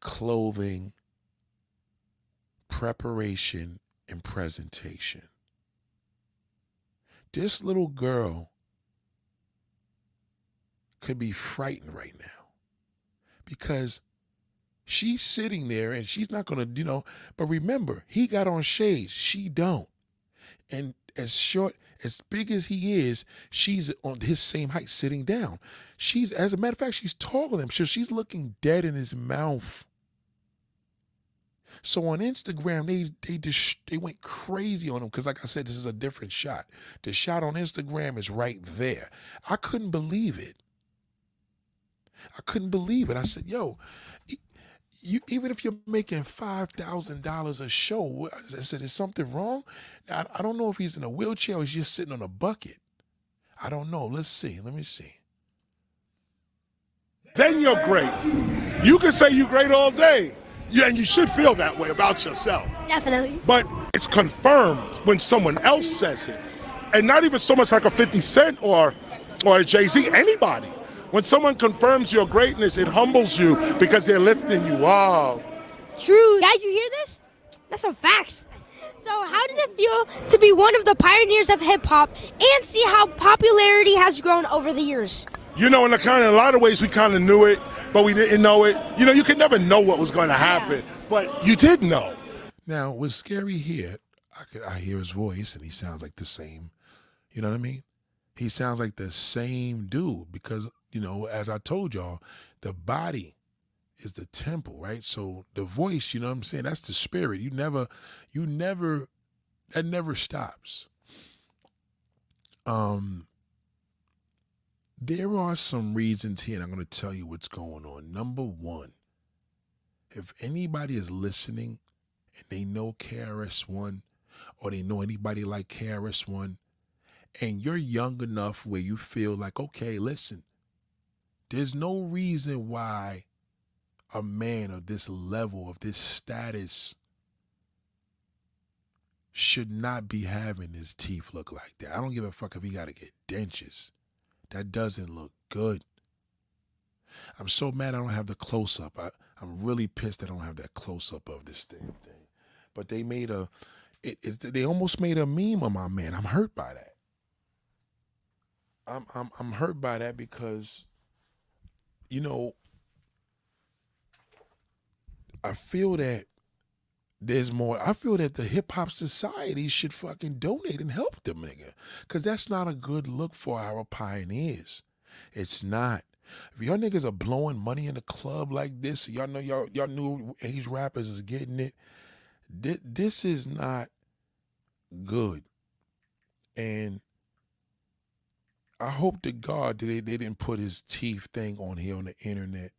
clothing, preparation, and presentation. This little girl could be frightened right now because she's sitting there and she's not going to, you know, but remember, he got on shades. She don't. And as short, as big as he is, she's on his same height sitting down. She's, as a matter of fact, she's taller than him. So she's looking dead in his mouth. So on Instagram, they they just they went crazy on him because, like I said, this is a different shot. The shot on Instagram is right there. I couldn't believe it. I couldn't believe it. I said, "Yo, you even if you're making five thousand dollars a show, I said, is something wrong? I, I don't know if he's in a wheelchair or he's just sitting on a bucket. I don't know. Let's see. Let me see. Then you're great. You can say you're great all day. Yeah, and you should feel that way about yourself. Definitely. But it's confirmed when someone else says it. And not even so much like a 50 Cent or or a Jay-Z, anybody. When someone confirms your greatness, it humbles you because they're lifting you up. True. Guys, you hear this? That's some facts. So, how does it feel to be one of the pioneers of hip hop and see how popularity has grown over the years? You know, in a kind of a lot of ways, we kind of knew it, but we didn't know it. You know, you can never know what was going to happen, yeah. but you did know. Now, with Scary here, I could I hear his voice, and he sounds like the same. You know what I mean? He sounds like the same dude because you know, as I told y'all, the body is the temple, right? So the voice, you know what I'm saying? That's the spirit. You never, you never, that never stops. Um, there are some reasons here, and I'm going to tell you what's going on. Number one, if anybody is listening and they know KRS-One or they know anybody like KRS-One, and you're young enough where you feel like, okay, listen, there's no reason why a man of this level, of this status, should not be having his teeth look like that. I don't give a fuck if he got to get dentures. That doesn't look good. I'm so mad I don't have the close up. I, I'm really pissed I don't have that close up of this thing. thing. But they made a, it, they almost made a meme of my man. I'm hurt by that. I'm I'm I'm hurt by that because you know, I feel that there's more. I feel that the hip hop society should fucking donate and help them, nigga. Cause that's not a good look for our pioneers. It's not. If y'all niggas are blowing money in the club like this, y'all know y'all y'all new age rappers is getting it. This, this is not good. And I hope to God that they, they didn't put his teeth thing on here on the internet.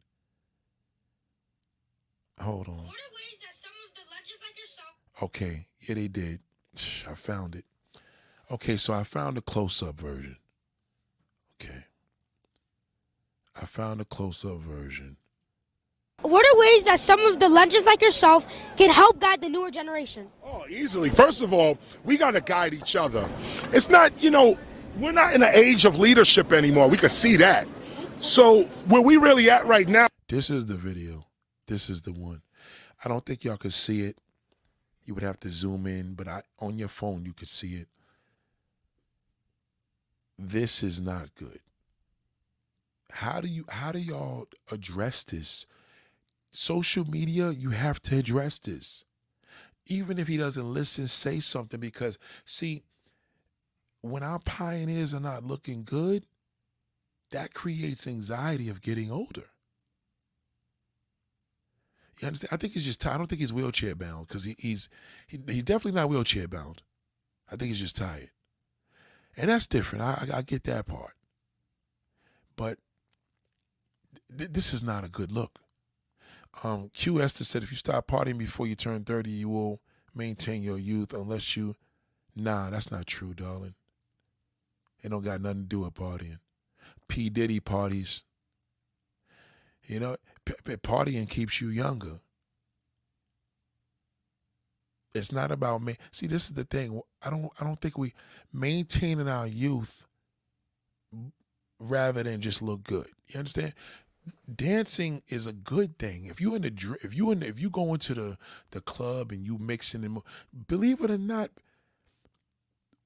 Hold on. Okay, yeah, they did. I found it. Okay, so I found a close up version. Okay. I found a close up version. What are ways that some of the legends like yourself can help guide the newer generation? Oh, easily. First of all, we got to guide each other. It's not, you know, we're not in an age of leadership anymore. We can see that. So where we really at right now? This is the video. This is the one. I don't think y'all could see it. You would have to zoom in, but I on your phone you could see it. This is not good. How do you how do y'all address this? Social media, you have to address this. Even if he doesn't listen, say something because see, when our pioneers are not looking good, that creates anxiety of getting older. You understand? I think he's just tired. I don't think he's wheelchair bound because he, he's he, he's definitely not wheelchair bound. I think he's just tired, and that's different. I, I, I get that part, but th- this is not a good look. Um, Q Esther said, if you stop partying before you turn thirty, you will maintain your youth unless you. Nah, that's not true, darling. It don't got nothing to do with partying. P Diddy parties. You know, p- partying keeps you younger. It's not about me. See, this is the thing. I don't. I don't think we maintaining our youth rather than just look good. You understand? Dancing is a good thing. If you in the if you in the, if you go into the the club and you mixing and believe it or not,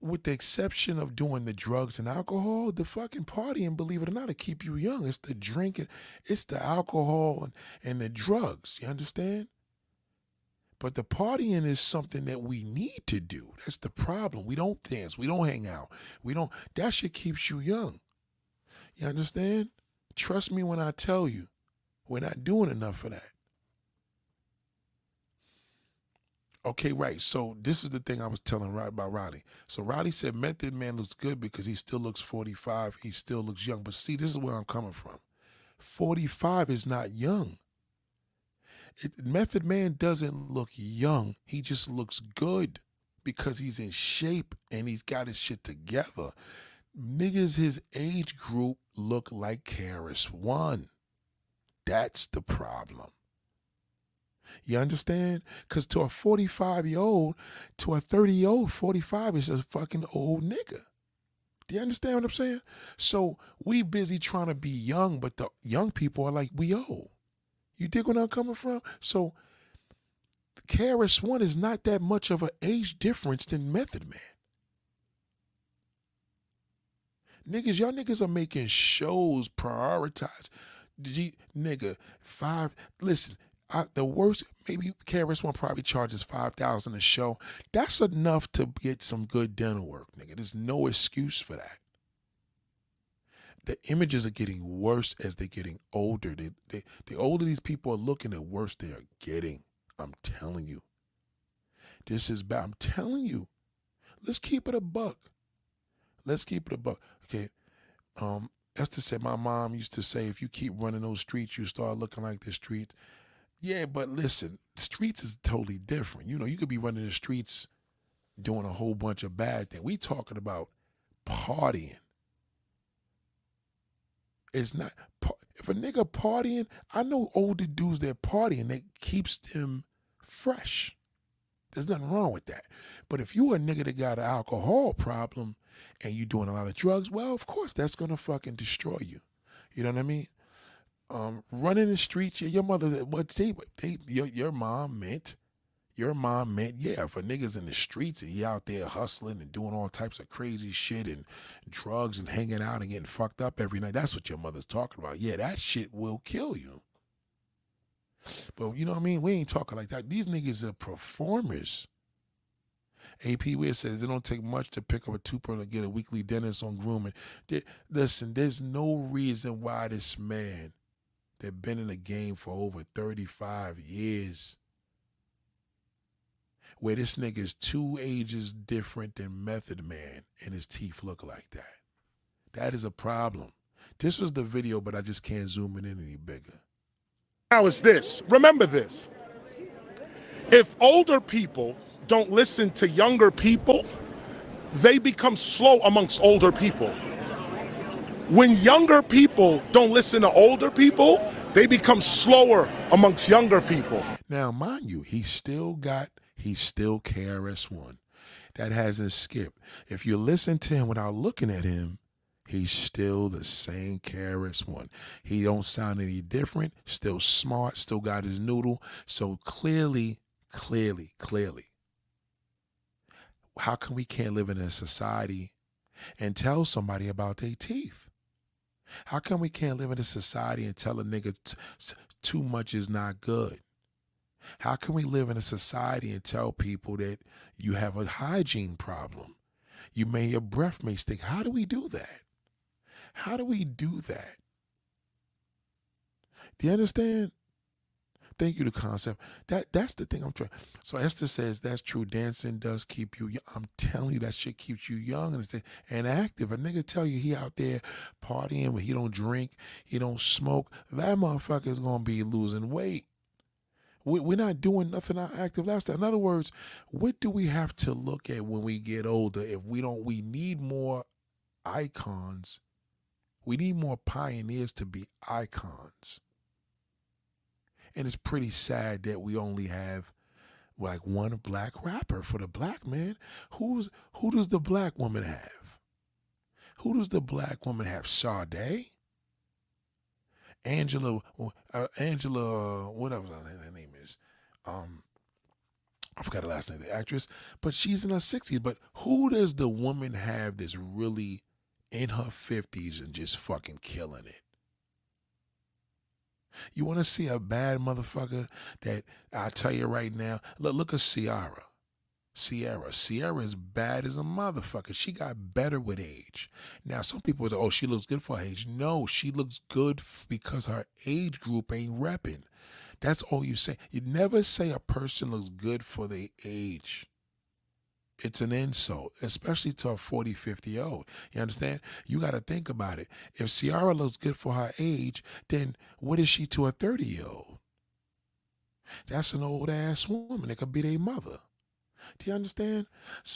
with the exception of doing the drugs and alcohol, the fucking partying, believe it or not, to keep you young. It's the drinking, it's the alcohol and, and the drugs. You understand? But the partying is something that we need to do. That's the problem. We don't dance. We don't hang out. We don't. That shit keeps you young. You understand? Trust me when I tell you, we're not doing enough for that. Okay, right. So this is the thing I was telling Rod about Riley. So Riley said Method Man looks good because he still looks 45. He still looks young. But see, this is where I'm coming from. 45 is not young. It, Method Man doesn't look young. He just looks good because he's in shape and he's got his shit together. Niggas his age group look like KRS One. That's the problem. You understand? Because to a 45 year old, to a 30 year old, 45 is a fucking old nigga. Do you understand what I'm saying? So we busy trying to be young, but the young people are like, we old. You dig where I'm coming from? So KRS One is not that much of an age difference than Method Man. Niggas, y'all niggas are making shows prioritize. G, nigga, five. Listen, I, the worst, maybe KRS One probably charges five thousand a show. That's enough to get some good dental work, nigga. There's no excuse for that. The images are getting worse as they're getting older. They, they, the older these people are looking, the worse they are getting. I'm telling you. This is bad. I'm telling you. Let's keep it a buck. Let's keep it a buck. Okay. Um, Esther said my mom used to say if you keep running those streets, you start looking like the streets. Yeah, but listen, streets is totally different. You know, you could be running the streets doing a whole bunch of bad things. We talking about partying. It's not if a nigga partying, I know older dudes that partying that keeps them fresh. There's nothing wrong with that. But if you a nigga that got an alcohol problem and you doing a lot of drugs, well, of course that's gonna fucking destroy you. You know what I mean? Um, running the streets, your mother, what they, they, your, your mom meant your mom meant, yeah, for niggas in the streets and he out there hustling and doing all types of crazy shit and drugs and hanging out and getting fucked up every night. That's what your mother's talking about. Yeah, that shit will kill you. But you know what I mean? We ain't talking like that. These niggas are performers. AP Weir says it don't take much to pick up a two and get a weekly dentist on grooming. Listen, there's no reason why this man that have been in the game for over 35 years where this nigga is two ages different than Method Man and his teeth look like that. That is a problem. This was the video, but I just can't zoom in any bigger. Now is this. Remember this. If older people don't listen to younger people, they become slow amongst older people. When younger people don't listen to older people, they become slower amongst younger people. Now, mind you, he still got he still KRS-One. That hasn't skipped. If you listen to him without looking at him, he's still the same KRS-One. He don't sound any different, still smart, still got his noodle. So clearly, clearly, clearly, how come we can't live in a society and tell somebody about their teeth? How come we can't live in a society and tell a nigga too much is not good? How can we live in a society and tell people that you have a hygiene problem? You may your breath may stink. How do we do that? How do we do that? Do you understand? Thank you, the concept. That that's the thing I'm trying. So Esther says that's true. Dancing does keep you. I'm telling you that shit keeps you young and and active. A nigga tell you he out there partying, but he don't drink, he don't smoke. That motherfucker is gonna be losing weight. We're not doing nothing our active lifestyle. In other words, what do we have to look at when we get older? If we don't, we need more icons. We need more pioneers to be icons. And it's pretty sad that we only have like one black rapper for the black man. Who's who does the black woman have? Who does the black woman have? Sade? Angela, uh, Angela, whatever her name is. Um, I forgot the last name, of the actress, but she's in her 60s. But who does the woman have that's really in her 50s and just fucking killing it? You want to see a bad motherfucker that I tell you right now? Look, look at Ciara. Sierra. Ciara is bad as a motherfucker. She got better with age. Now, some people say, oh, she looks good for her age. No, she looks good because her age group ain't repping. That's all you say. You never say a person looks good for their age. It's an insult, especially to a 40, 50 year old. You understand? You got to think about it. If Ciara looks good for her age, then what is she to a 30 year old? That's an old ass woman. It could be their mother. Do you understand?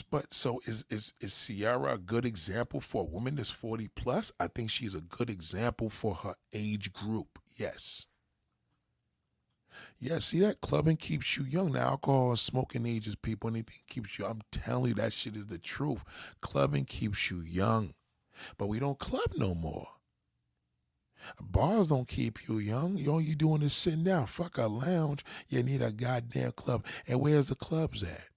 But so is is is Ciara a good example for a woman that's 40 plus? I think she's a good example for her age group. Yes. Yeah, see that clubbing keeps you young. Now alcohol and smoking ages people. Anything keeps you. I'm telling you, that shit is the truth. Clubbing keeps you young, but we don't club no more. Bars don't keep you young. All you doing is sitting down. Fuck a lounge. You need a goddamn club. And where's the clubs at?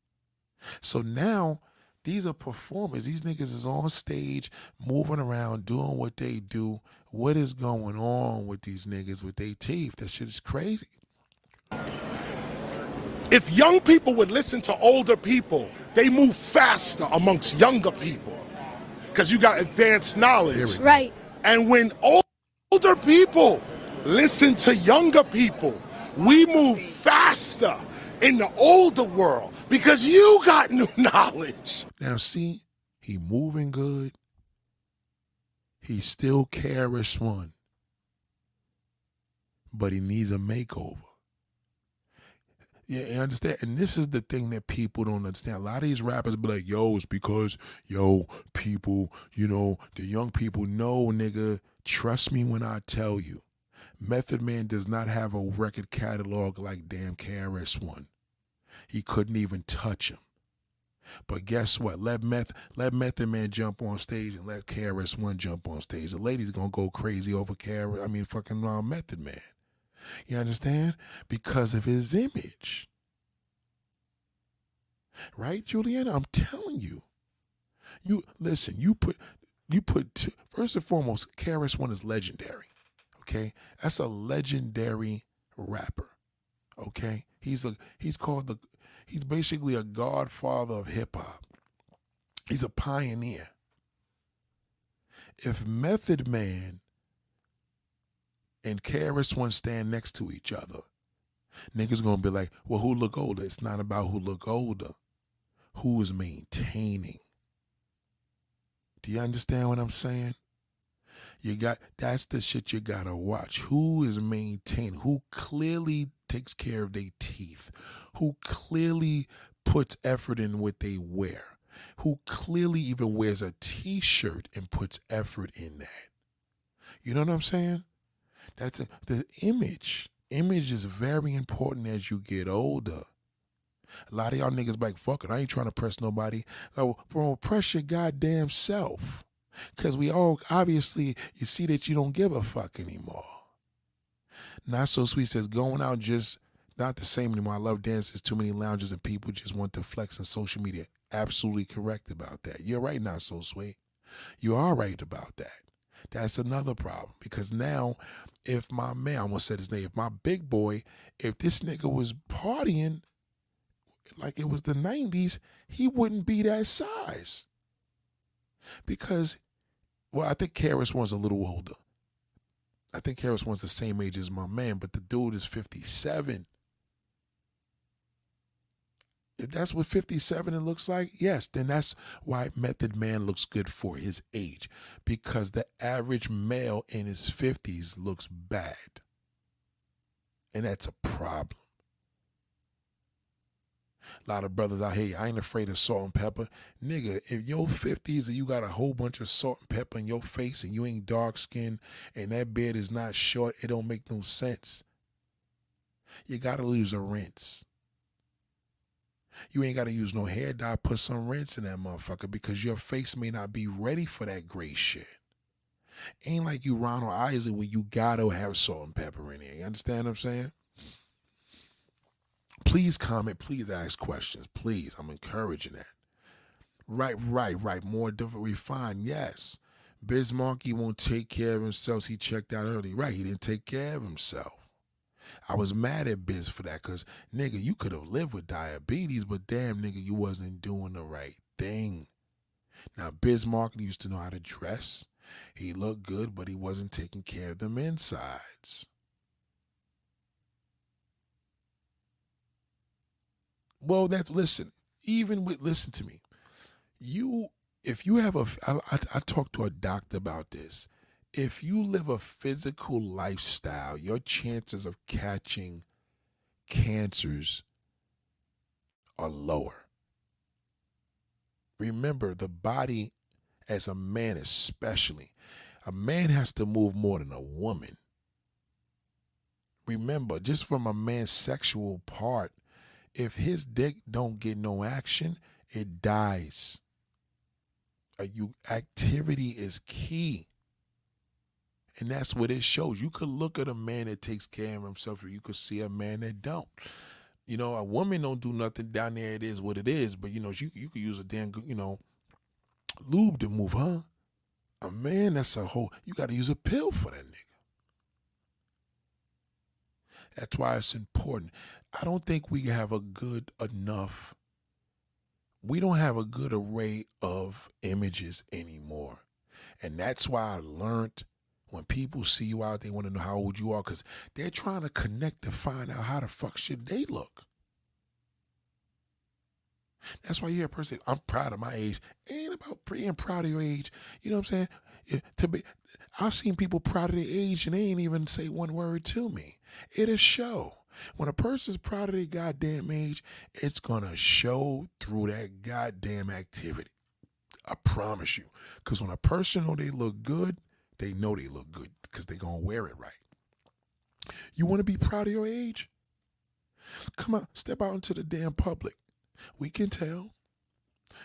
So now these are performers. These niggas is on stage, moving around, doing what they do. What is going on with these niggas with their teeth? That shit is crazy. If young people would listen to older people, they move faster amongst younger people because you got advanced knowledge. Right. And when older people listen to younger people, we move faster in the older world because you got new knowledge. Now see, he moving good. He still KRS One. But he needs a makeover. Yeah, I understand. And this is the thing that people don't understand. A lot of these rappers be like, yo, it's because, yo, people, you know, the young people know, nigga, trust me when I tell you. Method Man does not have a record catalog like damn KRS One. He couldn't even touch him. But guess what? Let Meth let Method Man jump on stage and let KRS One jump on stage. The lady's gonna go crazy over KRS. I mean, fucking uh, Method Man. You understand? Because of his image. Right, Juliana? I'm telling you. You listen, you put you put two, first and foremost, KRS One is legendary. Okay? That's a legendary rapper. Okay? He's a he's called the he's basically a godfather of hip hop. He's a pioneer. If Method Man and KRS One stand next to each other, niggas gonna be like, well, who look older? It's not about who look older. Who is maintaining? Do you understand what I'm saying? You got that's the shit you gotta watch. Who is maintaining? Who clearly takes care of their teeth? Who clearly puts effort in what they wear? Who clearly even wears a t-shirt and puts effort in that? You know what I'm saying? That's a, the image. Image is very important as you get older. A lot of y'all niggas like, fuck it, I ain't trying to press nobody. Oh, bro, press your goddamn self. Cause we all obviously you see that you don't give a fuck anymore. Not so sweet says going out just not the same anymore. I love dances, too many lounges and people just want to flex on social media. Absolutely correct about that. You're right, not so sweet. You are right about that. That's another problem because now, if my man, I'm gonna say his name, if my big boy, if this nigga was partying like it was the 90s, he wouldn't be that size. Because, well, I think KRS One's a little older. I think KRS One's the same age as my man, but the dude is 57. If that's what 57 it looks like, yes, then that's why Method Man looks good for his age. Because the average male in his 50s looks bad. And that's a problem. A lot of brothers out here, I ain't afraid of salt and pepper. Nigga, if your 50s and you got a whole bunch of salt and pepper in your face and you ain't dark skinned and that beard is not short, it don't make no sense. You gotta lose a rinse. You ain't gotta use no hair dye, put some rinse in that motherfucker because your face may not be ready for that gray shit. Ain't like you Ronald Isley where you gotta have salt and pepper in there. You understand what I'm saying? Please comment. Please ask questions. Please. I'm encouraging that. Right, right, right. More different, refined. Yes. Biz Markie won't take care of himself. He checked out early. Right. He didn't take care of himself. I was mad at Biz for that because, nigga, you could have lived with diabetes, but damn, nigga, you wasn't doing the right thing. Now, Biz Markie used to know how to dress. He looked good, but he wasn't taking care of them insides. Well, that's, listen, even with, listen to me. You, if you have a, I, I, I talked to a doctor about this. If you live a physical lifestyle, your chances of catching cancers are lower. Remember, the body, as a man especially, a man has to move more than a woman. Remember, just from a man's sexual part, if his dick don't get no action, it dies. Uh, you activity is key. And that's what it shows. You could look at a man that takes care of himself, or you could see a man that don't. You know, a woman don't do nothing down there. It is what it is. But you know, you you could use a damn you know lube to move, huh? A man, that's a whole. You got to use a pill for that nigga. That's why it's important. I don't think we have a good enough. We don't have a good array of images anymore, and that's why I learned when people see you out, they want to know how old you are because they're trying to connect to find out how the fuck should they look. That's why you hear a person, I'm proud of my age. It ain't about being proud of your age. You know what I'm saying? Yeah, to be, I've seen people proud of their age and they ain't even say one word to me. It'll show. When a person's proud of their goddamn age, it's gonna show through that goddamn activity. I promise you. Because when a person know they look good, they know they look good because they're going to wear it right. You want to be proud of your age? Come on, step out into the damn public. We can tell.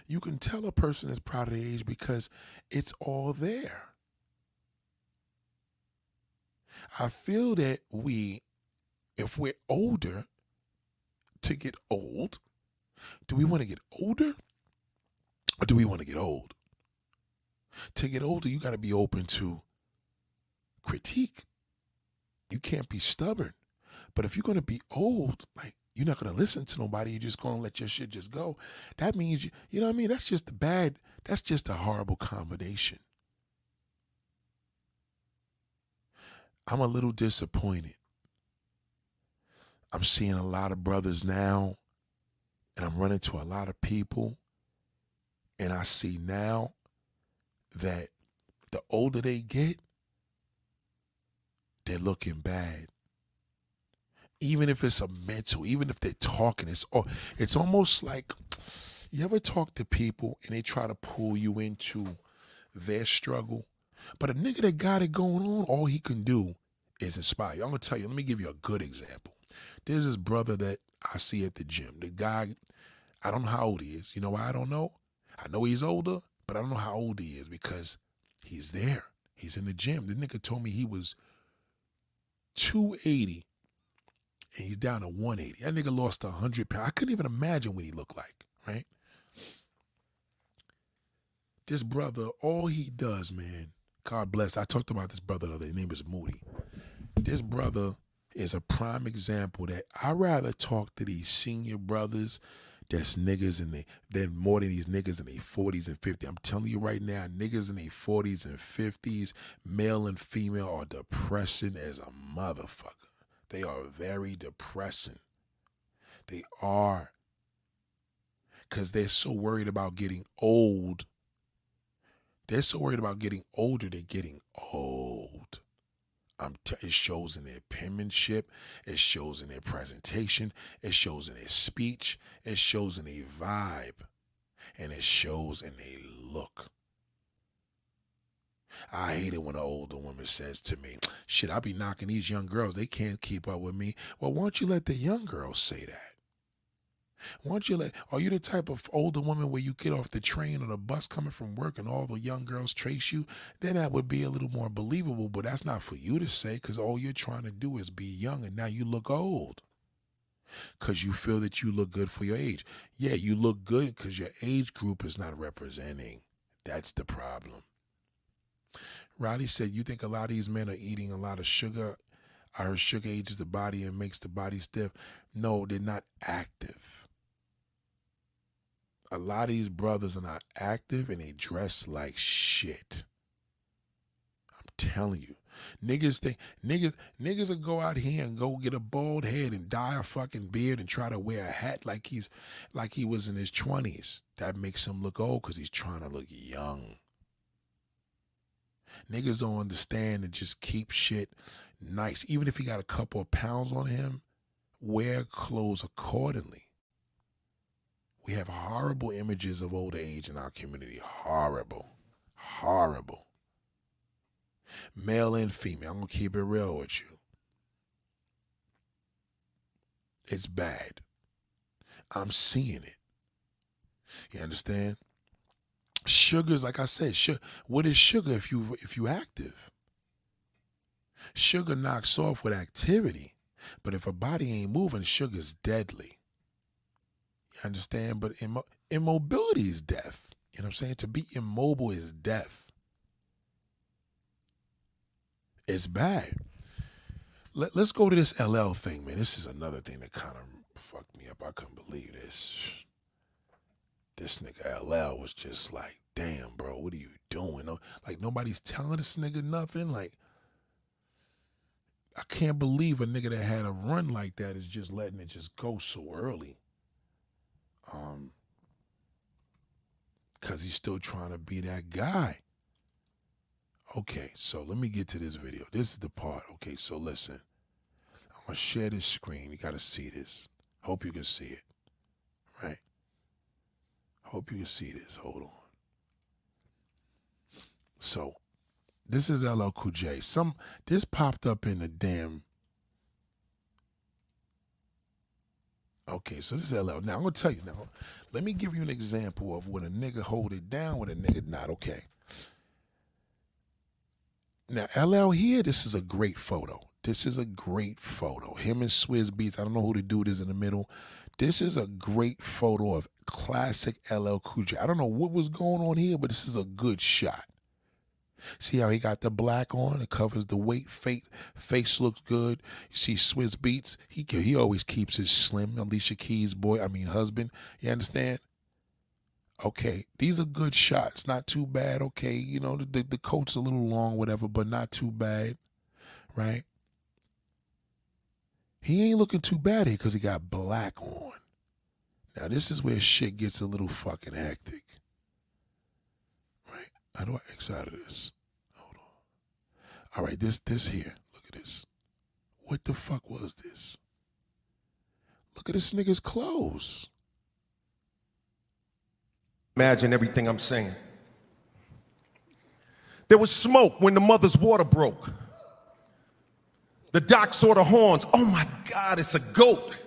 You can tell a person is proud of their age because it's all there. I feel that we, if we're older, to get old, do we want to get older or do we want to get old? To get older, you got to be open to critique. You can't be stubborn. But if you're going to be old, like you're not going to listen to nobody, you're just going to let your shit just go. That means, you, you know what I mean? That's just a bad, that's just a horrible combination. I'm a little disappointed. I'm seeing a lot of brothers now, and I'm running to a lot of people, and I see now that the older they get, they're looking bad. Even if it's a mental, even if they're talking, it's it's almost like you ever talk to people and they try to pull you into their struggle, but a nigga that got it going on, all he can do is inspire you. I'm gonna tell you. Let me give you a good example. There's this brother that I see at the gym. The guy, I don't know how old he is. You know why I don't know? I know he's older, but I don't know how old he is because he's there. He's in the gym. The nigga told me he was 280 and he's down to 180. That nigga lost 100 pounds. I couldn't even imagine what he looked like, right? This brother, all he does, man, God bless. I talked about this brother the other day. His name is Moody. This brother is a prime example that I rather talk to these senior brothers that's niggas and they then more than these niggas in their 40s and 50s. I'm telling you right now, niggas in their 40s and 50s, male and female, are depressing as a motherfucker. They are very depressing. They are. Because they're so worried about getting old. They're so worried about getting older, they're getting old. I'm t- it shows in their penmanship, it shows in their presentation, it shows in their speech, it shows in their vibe, and it shows in their look. I hate it when an older woman says to me, Shit, I be knocking these young girls. They can't keep up with me. Well, why don't you let the young girls say that? Why don't you let, are you the type of older woman where you get off the train or the bus coming from work and all the young girls trace you? Then that would be a little more believable, but that's not for you to say because all you're trying to do is be young and now you look old because you feel that you look good for your age. Yeah, you look good because your age group is not representing. That's the problem. Riley said, You think a lot of these men are eating a lot of sugar? I heard sugar ages the body and makes the body stiff. No, they're not active a lot of these brothers are not active and they dress like shit. I'm telling you. Niggas think niggas niggas will go out here and go get a bald head and dye a fucking beard and try to wear a hat like he's like he was in his twenties. That makes him look old because he's trying to look young. Niggas don't understand and just keep shit nice. Even if he got a couple of pounds on him, wear clothes accordingly. We have horrible images of old age in our community. Horrible. Horrible. Male and female. I'm going to keep it real with you. It's bad. I'm seeing it. You understand? Sugar's like I said, what is sugar if you if you active? Sugar knocks off with activity, but if a body ain't moving, sugar's deadly. You understand? But immo- immobility is death. You know what I'm saying? To be immobile is death. It's bad. Let, let's go to this LL thing, man. This is another thing that kind of fucked me up. I couldn't believe this. This nigga LL was just like, damn, bro, what are you doing? Like nobody's telling this nigga nothing. Like, I can't believe a nigga that had a run like that is just letting it just go so early. Um, cause he's still trying to be that guy. Okay, so let me get to this video. This is the part. Okay, so listen. I'm gonna share this screen. You gotta see this. Hope you can see it. Right? Hope you can see this. Hold on. So, this is LL Cool J. Some this popped up in the damn. Okay, so this is LL. Now I'm gonna tell you now. Let me give you an example of when a nigga hold it down, when a nigga not. Okay. Now LL here, this is a great photo. This is a great photo. Him and Swizz Beatz. I don't know who the dude is in the middle. This is a great photo of classic LL Cool J. I don't know what was going on here, but this is a good shot. See how he got the black on? It covers the weight. Face, face looks good. You see Swizz Beatz. He he always keeps his slim. Alicia Keys' boy, I mean husband. You understand? Okay, these are good shots. Not too bad. Okay, you know the the, the coat's a little long, whatever, but not too bad, right? He ain't looking too bad here because he got black on. Now this is where shit gets a little fucking hectic. How do I X out of this? Hold on. All right, this this here. Look at this. What the fuck was this? Look at this nigga's clothes. Imagine everything I'm saying. There was smoke when the mother's water broke. The doc saw the horns. Oh my God, it's a goat.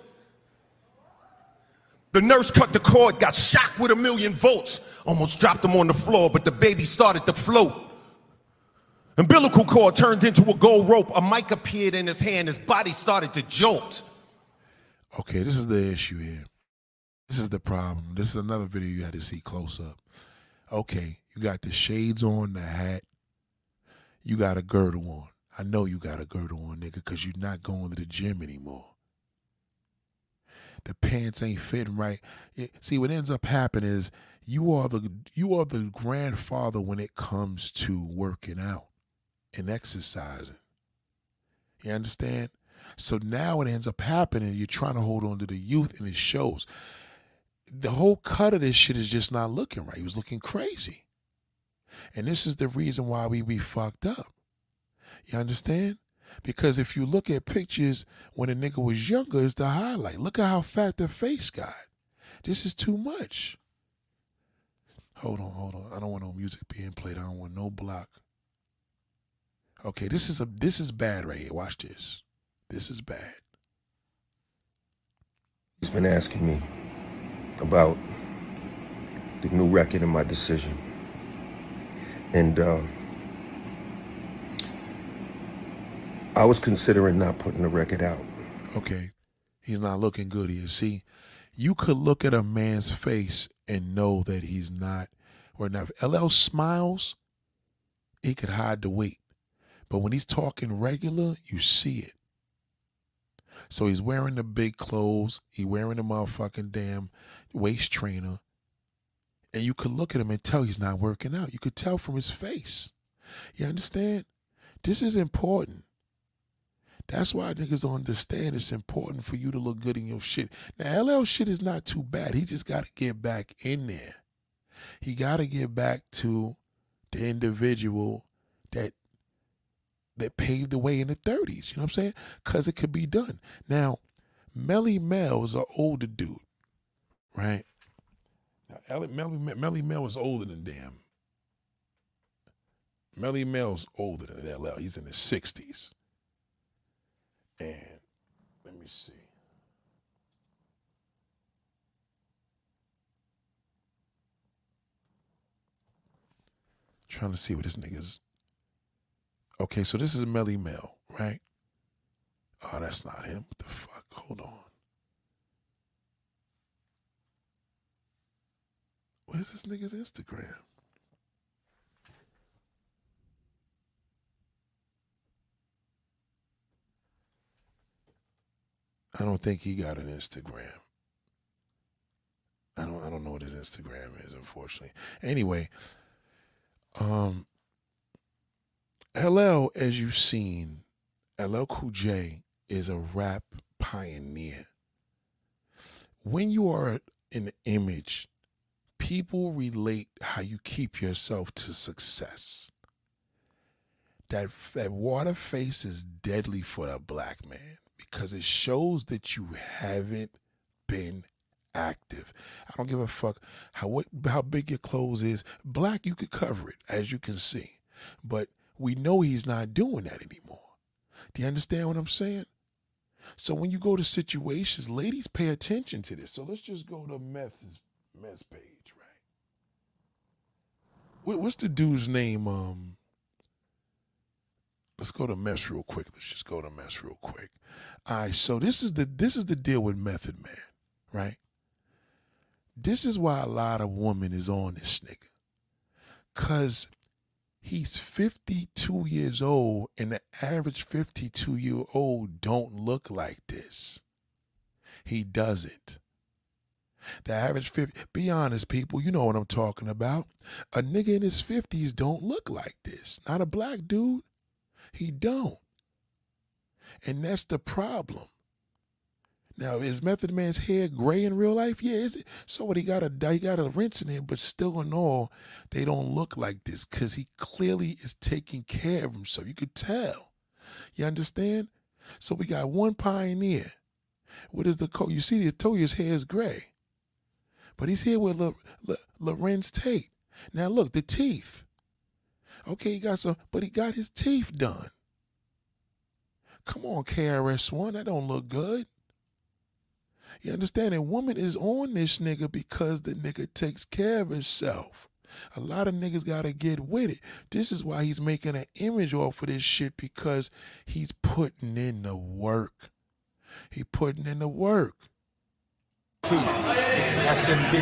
The nurse cut the cord, got shocked with a million volts, almost dropped him on the floor, but the baby started to float. Umbilical cord turned into a gold rope. A mic appeared in his hand. His body started to jolt. Okay, this is the issue here. This is the problem. This is another video you had to see close up. Okay, you got the shades on, the hat. You got a girdle on. I know you got a girdle on, nigga, because you're not going to the gym anymore. The pants ain't fitting right. See, what ends up happening is you are the you are the grandfather when it comes to working out and exercising. You understand? So now it ends up happening. You're trying to hold on to the youth, and it shows. The whole cut of this shit is just not looking right. He was looking crazy, and this is the reason why we be fucked up. You understand? Because if you look at pictures when a nigga was younger, it's the highlight. Look at how fat the face got. This is too much. Hold on, hold on. I don't want no music being played. I don't want no block. Okay, this is a this is bad right here. Watch this. This is bad. He's been asking me about the new record and my decision. And uh, I was considering not putting the record out. Okay. He's not looking good here. See, you could look at a man's face and know that he's not or now if LL smiles, he could hide the weight. But when he's talking regular, you see it. So he's wearing the big clothes, he wearing the motherfucking damn waist trainer. And you could look at him and tell he's not working out. You could tell from his face. You understand? This is important. That's why niggas don't understand it's important for you to look good in your shit. Now, LL shit is not too bad. He just got to get back in there. He got to get back to the individual that that paved the way in the 30s. You know what I'm saying? Because it could be done. Now, Melle Mel is an older dude, right? Now, Melly, Melle Mel is older than damn. Melle Mel's older than LL. He's in his 60s. And let me see. Trying to see what this nigga's. Okay, so this is Melle Mel, right? Oh, that's not him. What the fuck? Hold on. Where's this nigga's Instagram? I don't think he got an Instagram. I don't I don't know what his Instagram is, unfortunately. Anyway, um LL, as you've seen, LL Cool J is a rap pioneer. When you are an image, people relate how you keep yourself to success. That that water face is deadly for a black man because it shows that you haven't been active. I don't give a fuck how what how big your clothes is. Black, you could cover it, as you can see. But we know he's not doing that anymore. Do you understand what I'm saying? So when you go to situations, ladies pay attention to this. So let's just go to Meth's Meth's page, right? What's the dude's name? Um, let's go to Meth real quick. Let's just go to Meth real quick. All right, so this is the this is the deal with Method Man, right? This is why a lot of women is on this nigga. Cause he's 52 years old and the average 52 year old don't look like this. He doesn't. The average 50, be honest, people, you know what I'm talking about. A nigga in his 50s don't look like this. Not a black dude. He don't. And that's the problem. Now, is Method Man's hair gray in real life? Yeah, is it? So what? He got a he got a rinse in it, but still in all, they don't look like this because he clearly is taking care of himself. You could tell. You understand? So we got one pioneer. What is the coat? You see, I Toya's hair is gray, but he's here with L- L- Tate. Now look, the teeth. Okay, he got some, but he got his teeth done. Come on, KRS One, that don't look good. You understand? And woman is on this nigga because the nigga takes care of himself. A lot of niggas gotta get with it. This is why he's making an image off of this shit because he's putting in the work. He putting in the work. SMB.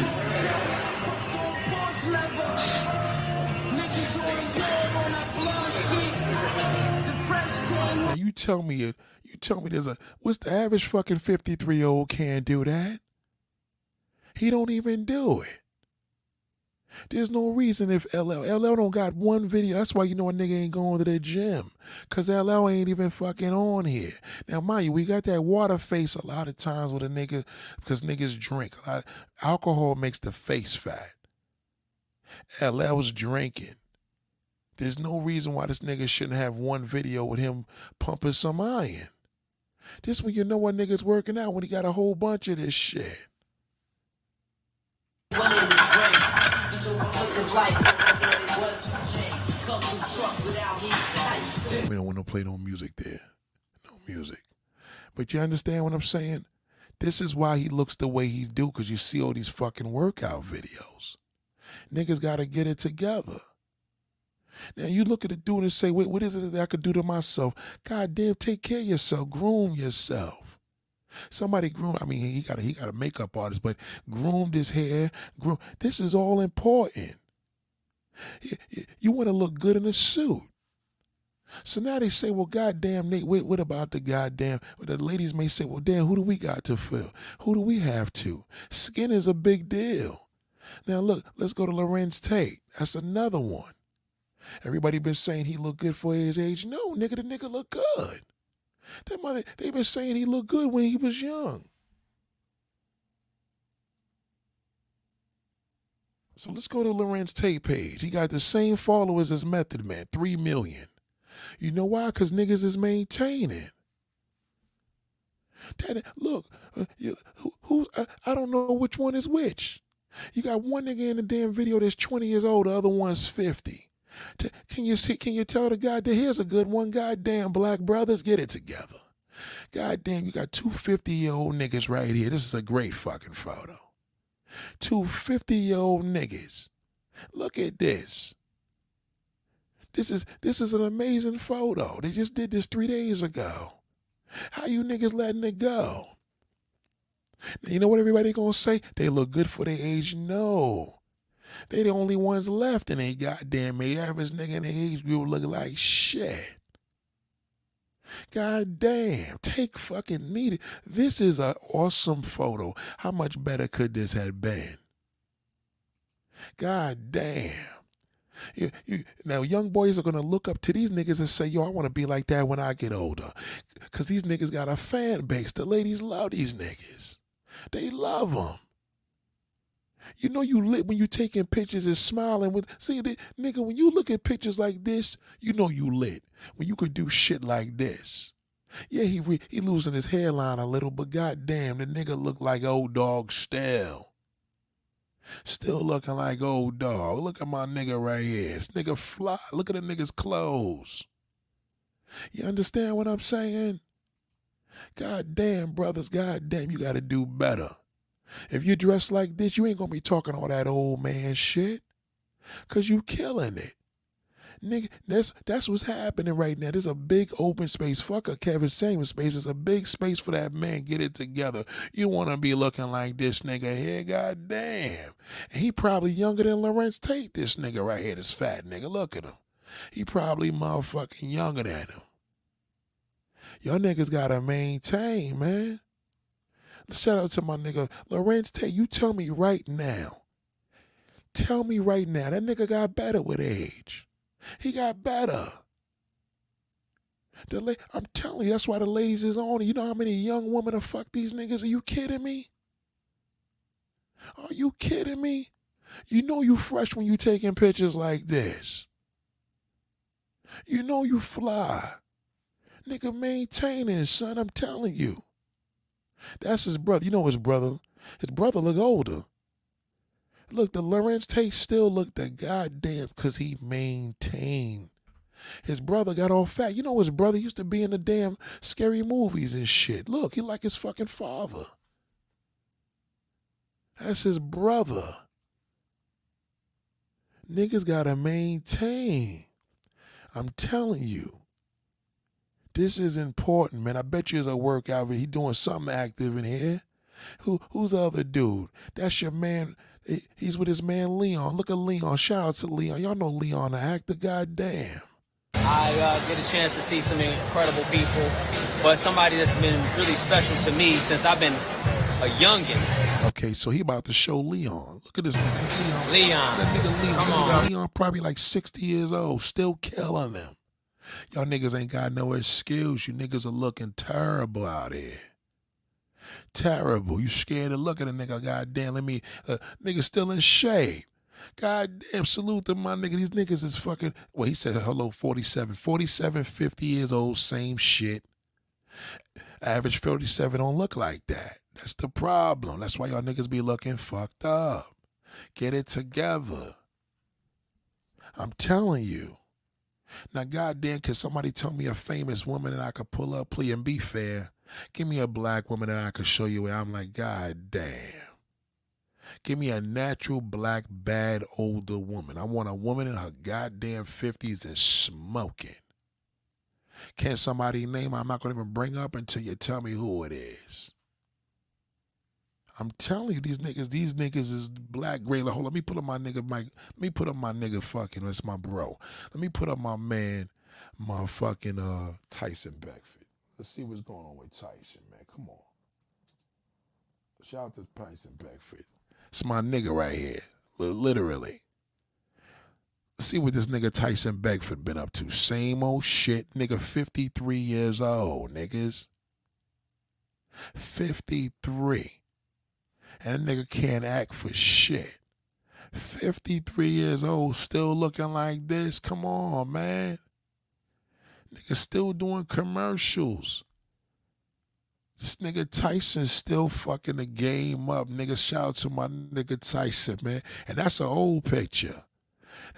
You tell me, you tell me there's a what's the average fucking fifty three year old can't do that? He don't even do it. There's no reason if LL LL don't got one video. That's why you know a nigga ain't going to the gym. Cause LL ain't even fucking on here. Now mind you, we got that water face a lot of times with a nigga because niggas drink. A lot alcohol makes the face fat. LL's drinking. There's no reason why this nigga shouldn't have one video with him pumping some iron. This when you know what nigga's working out when he got a whole bunch of this shit. We don't want to play no music there. No music. But you understand what I'm saying? This is why he looks the way he do, because you see all these fucking workout videos. Niggas gotta get it together. Now you look at the dude and say, wait, what is it that I could do to myself? God damn, take care of yourself. Groom yourself. Somebody groom. I mean, he got a, he got a makeup artist, but groomed his hair. Groom. This is all important. You, want to look good in a suit. So now they say, well, goddamn, Nate, what, what about the goddamn? The ladies may say, well, damn, who do we got to fill? Who do we have to? Skin is a big deal. Now look, let's go to Larenz Tate. That's another one. Everybody been saying he look good for his age. No, nigga, the nigga look good. That mother, they been saying he looked good when he was young. So let's go to Larenz Tate page. He got the same followers as Method Man, three million. You know why? Because niggas is maintaining. That look, uh, you, who, who I, I don't know which one is which. You got one nigga in the damn video that's 20 years old, the other one's 50. Can you see? Can you tell the guy that here's a good one? Goddamn, black brothers, get it together. Goddamn, you got two 50 year old niggas right here. This is a great fucking photo. Two 50 year old niggas. Look at this. This is this is an amazing photo. They just did this three days ago. How you niggas letting it go? Now, you know what everybody gonna say? They look good for their age. No. They the only ones left and they goddamn me average nigga in the age group looking like shit. God damn, take fucking need it. This is an awesome photo. How much better could this have been? God damn. You, you, now, young boys are gonna look up to these niggas and say, "Yo, I want to be like that when I get older," because these niggas got a fan base. The ladies love these niggas. They love them. You know you lit when you taking pictures and smiling with see the nigga when you look at pictures like this, you know you lit. When you could do shit like this. Yeah, he re- he losing his hairline a little, but goddamn, the nigga look like old dog still. Still looking like old dog. Look at my nigga right here. This nigga fly. Look at the nigga's clothes. You understand what I'm saying? God damn, brothers, god damn, you gotta do better. If you dress like this, you ain't gonna be talking all that old man shit. Cause you killing it. Nigga, that's that's what's happening right now. There's a big open space. Fuck a Kevin Samuels space. It's a big space for that man. Get it together. You wanna be looking like this nigga here, god damn. He probably younger than Larenz Tate, this nigga right here, this fat nigga. Look at him. He probably motherfucking younger than him. Y'all niggas gotta maintain, man. Shout out to my nigga Larenz Tate. You tell me right now. Tell me right now. That nigga got better with age. He got better. The la- I'm telling you, that's why the ladies is on. You know how many young women have fuck these niggas? Are you kidding me? Are you kidding me? You know you fresh when you taking pictures like this. You know you fly. Nigga maintaining, son. I'm telling you. That's his brother. You know his brother. His brother look older. Look, the Larenz Tate still looked the goddamn because he maintained. His brother got all fat. You know his brother used to be in the damn scary movies and shit. Look, he like his fucking father. That's his brother. Niggas gotta maintain. I'm telling you. This is important, man. I bet you there's a workout. He doing something active in here. Who who's the other dude? That's your man. He's with his man Leon. Look at Leon. Shout out to Leon. Y'all know Leon, the actor. Goddamn. I uh, get a chance to see some incredible people, but somebody that's been really special to me since I've been a youngin. Okay, so he about to show Leon. Look at this nigga. Leon. Leon. That nigga Leon. Come on. Leon probably like 60 years old, still killing them. Y'all niggas ain't got no excuse. You niggas are looking terrible out here. Terrible. You scared to look at a nigga. God damn, let me. Uh, nigga still in shape. Goddamn, salute to my nigga. These niggas is fucking. Well, he said hello, 47. 47, 50 years old, same shit. Average 47 don't look like that. That's the problem. That's why y'all niggas be looking fucked up. Get it together. I'm telling you. Now, goddamn, can somebody tell me a famous woman that I could pull up, please, and be fair? Give me a black woman that I could show you where I'm like, God damn. Give me a natural black bad older woman. I want a woman in her goddamn 50s and smoking. Can somebody name? I'm not going to even bring up until you tell me who it is. I'm telling you, these niggas, these niggas is black gray. Hold on, let me put up my nigga Mike. Let me put up my nigga fucking. That's my bro. Let me put up my man, my fucking uh Tyson Beckford. Let's see what's going on with Tyson, man. Come on. Shout out to Tyson Beckford. It's my nigga right here. Literally. Let's see what this nigga Tyson Beckford been up to. Same old shit. Nigga 53 years old, niggas. 53. And that nigga can't act for shit. 53 years old, still looking like this. Come on, man. Nigga still doing commercials. This nigga Tyson still fucking the game up. Nigga, shout out to my nigga Tyson, man. And that's an old picture.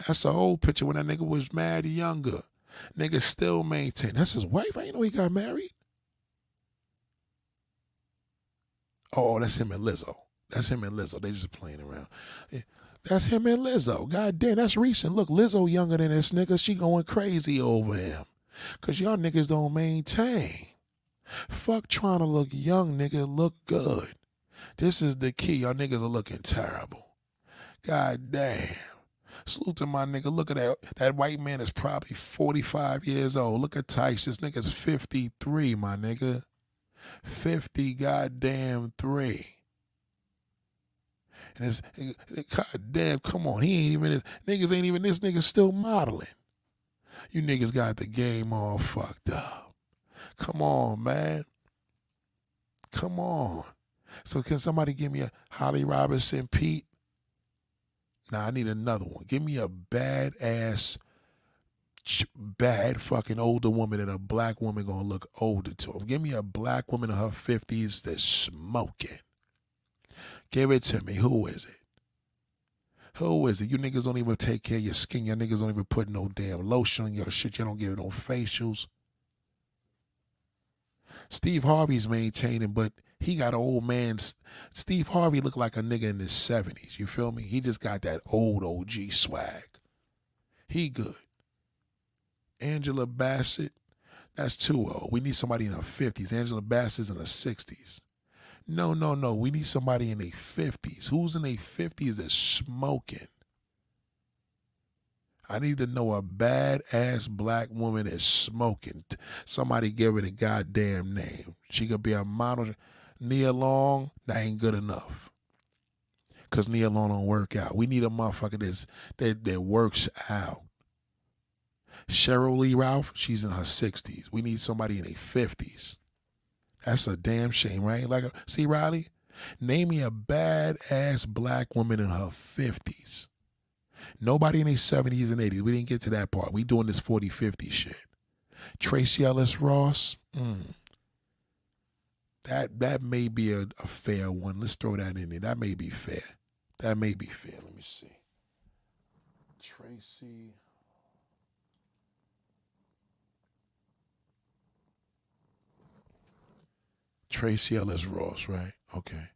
That's an old picture when that nigga was mad younger. Nigga still maintain. That's his wife. I ain't know he got married. Oh, oh that's him and Lizzo. That's him and Lizzo. They just playing around. That's him and Lizzo. God damn, that's recent. Look, Lizzo younger than this nigga. She going crazy over him. Cause y'all niggas don't maintain. Fuck trying to look young, nigga. Look good. This is the key. Y'all niggas are looking terrible. God damn. Salute to my nigga. Look at that. That white man is probably 45 years old. Look at Tice. This nigga's 53, my nigga. 50 goddamn three. And it's god damn, come on, he ain't even this niggas ain't even this nigga still modeling. You niggas got the game all fucked up. Come on, man. Come on. So can somebody give me a Holly Robinson Peete? Now I need another one. Give me a badass, bad fucking older woman and a black woman gonna look older to him. Give me a black woman in her fifties that's smoking. Give it to me. Who is it? Who is it? You niggas don't even take care of your skin. Your niggas don't even put no damn lotion on your shit. You don't give no facials. Steve Harvey's maintaining, but he got an old man. Steve Harvey looked like a nigga in his 70s. You feel me? He just got that old OG swag. He good. Angela Bassett, that's too old. We need somebody in her 50s. Angela Bassett's in her 60s. No, no, no. We need somebody in their 50s. Who's in their 50s that's smoking? I need to know a badass black woman that's smoking. Somebody give it a goddamn name. She could be a model. Nia Long, that ain't good enough. Cause Nia Long don't work out. We need a motherfucker that's that that works out. Sheryl Lee Ralph, she's in her sixties. We need somebody in their fifties. That's a damn shame, right? Like, see, Riley, name me a badass black woman in her 50s. Nobody in their 70s and 80s. We didn't get to that part. We doing this 40, 50 shit. Tracee Ellis Ross, mm, that that may be a, a fair one. Let's throw that in there. That may be fair. That may be fair. Let me see. Tracee. Tracee Ellis Ross, right? Okay.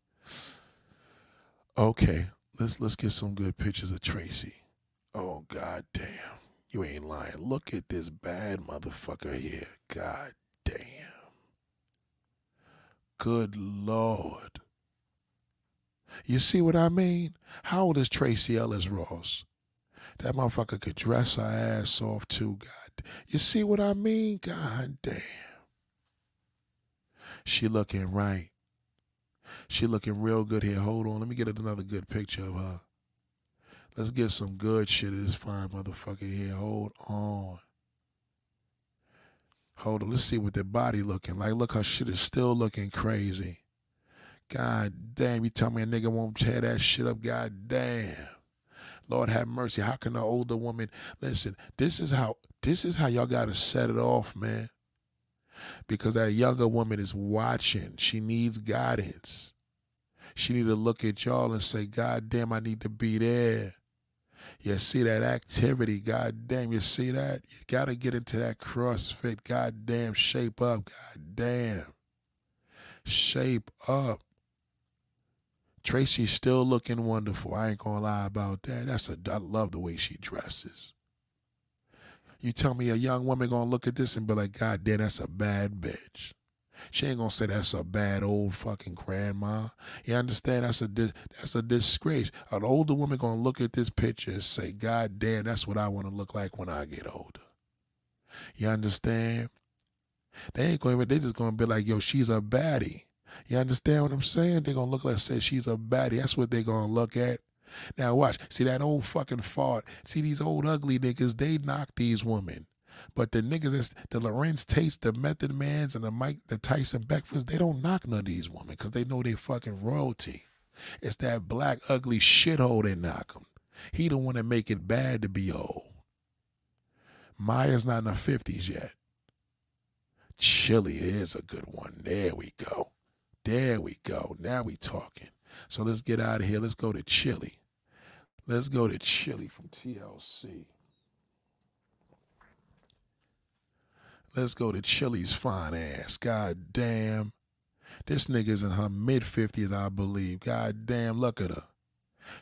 Okay. Let's let's get some good pictures of Tracee. Oh god damn. You ain't lying. Look at this bad motherfucker here. God damn. Good lord. You see what I mean? How old is Tracee Ellis Ross? That motherfucker could dress her ass off too, God. You see what I mean? God damn. She looking right. She looking real good here. Hold on. Let me get another good picture of her. Let's get some good shit of this fine motherfucker here. Hold on. Hold on. Let's see what their body looking like. Look, her shit is still looking crazy. God damn, you tell me a nigga won't tear that shit up. God damn. Lord have mercy. How can an older woman listen? This is how this is how y'all gotta set it off, man because that younger woman is watching. She needs guidance. She need to look at y'all and say, God damn, I need to be there. You see that activity, God damn, you see that? You gotta get into that CrossFit, God damn, shape up, God damn. Shape up. Tracee's still looking wonderful. I ain't gonna lie about that. That's a I love the way she dresses. You tell me a young woman gonna look at this and be like, God damn, that's a bad bitch. She ain't gonna say that's a bad old fucking grandma. You understand? That's a that's a disgrace. An older woman gonna look at this picture and say, God damn, that's what I want to look like when I get older. You understand? They ain't going. They just gonna be like, yo, she's a baddie. You understand what I'm saying? They gonna look like say she's a baddie. That's what they gonna look at. Now watch. See that old fucking fart. See these old ugly niggas, they knock these women. But the niggas the Larenz Tates, the Method Mans, and the Mike, the Tyson Beckfords, they don't knock none of these women because they know they fucking royalty. It's that black ugly shithole they knock them. He the one that make it bad to be old. Maya's not in her fifties yet. Chili is a good one. There we go. There we go. Now we talking. So let's get out of here. Let's go to Chili. Let's go to Chili from TLC. Let's go to Chili's fine ass. God damn. This nigga's in her mid 50s, I believe. God damn, look at her.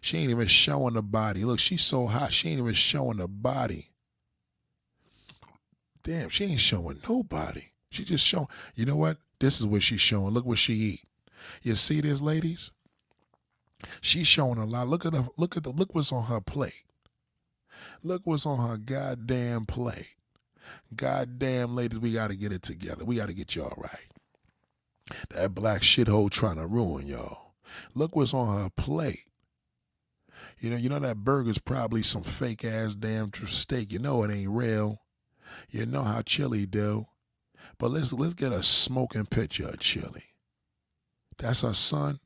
She ain't even showing the body. Look, she's so hot, she ain't even showing the body. Damn, she ain't showing nobody. She just showing. You know what? This is what she's showing. Look what she eat. You see this, ladies? She's showing a lot. Look at the look at the look what's on her plate. Look what's on her goddamn plate. Goddamn, ladies, we got to get it together. We got to get y'all right. That black shithole trying to ruin y'all. Look what's on her plate. You know, you know that burger's probably some fake ass damn steak. You know it ain't real. You know how chili do. But let's let's get a smoking picture of chili. That's her son.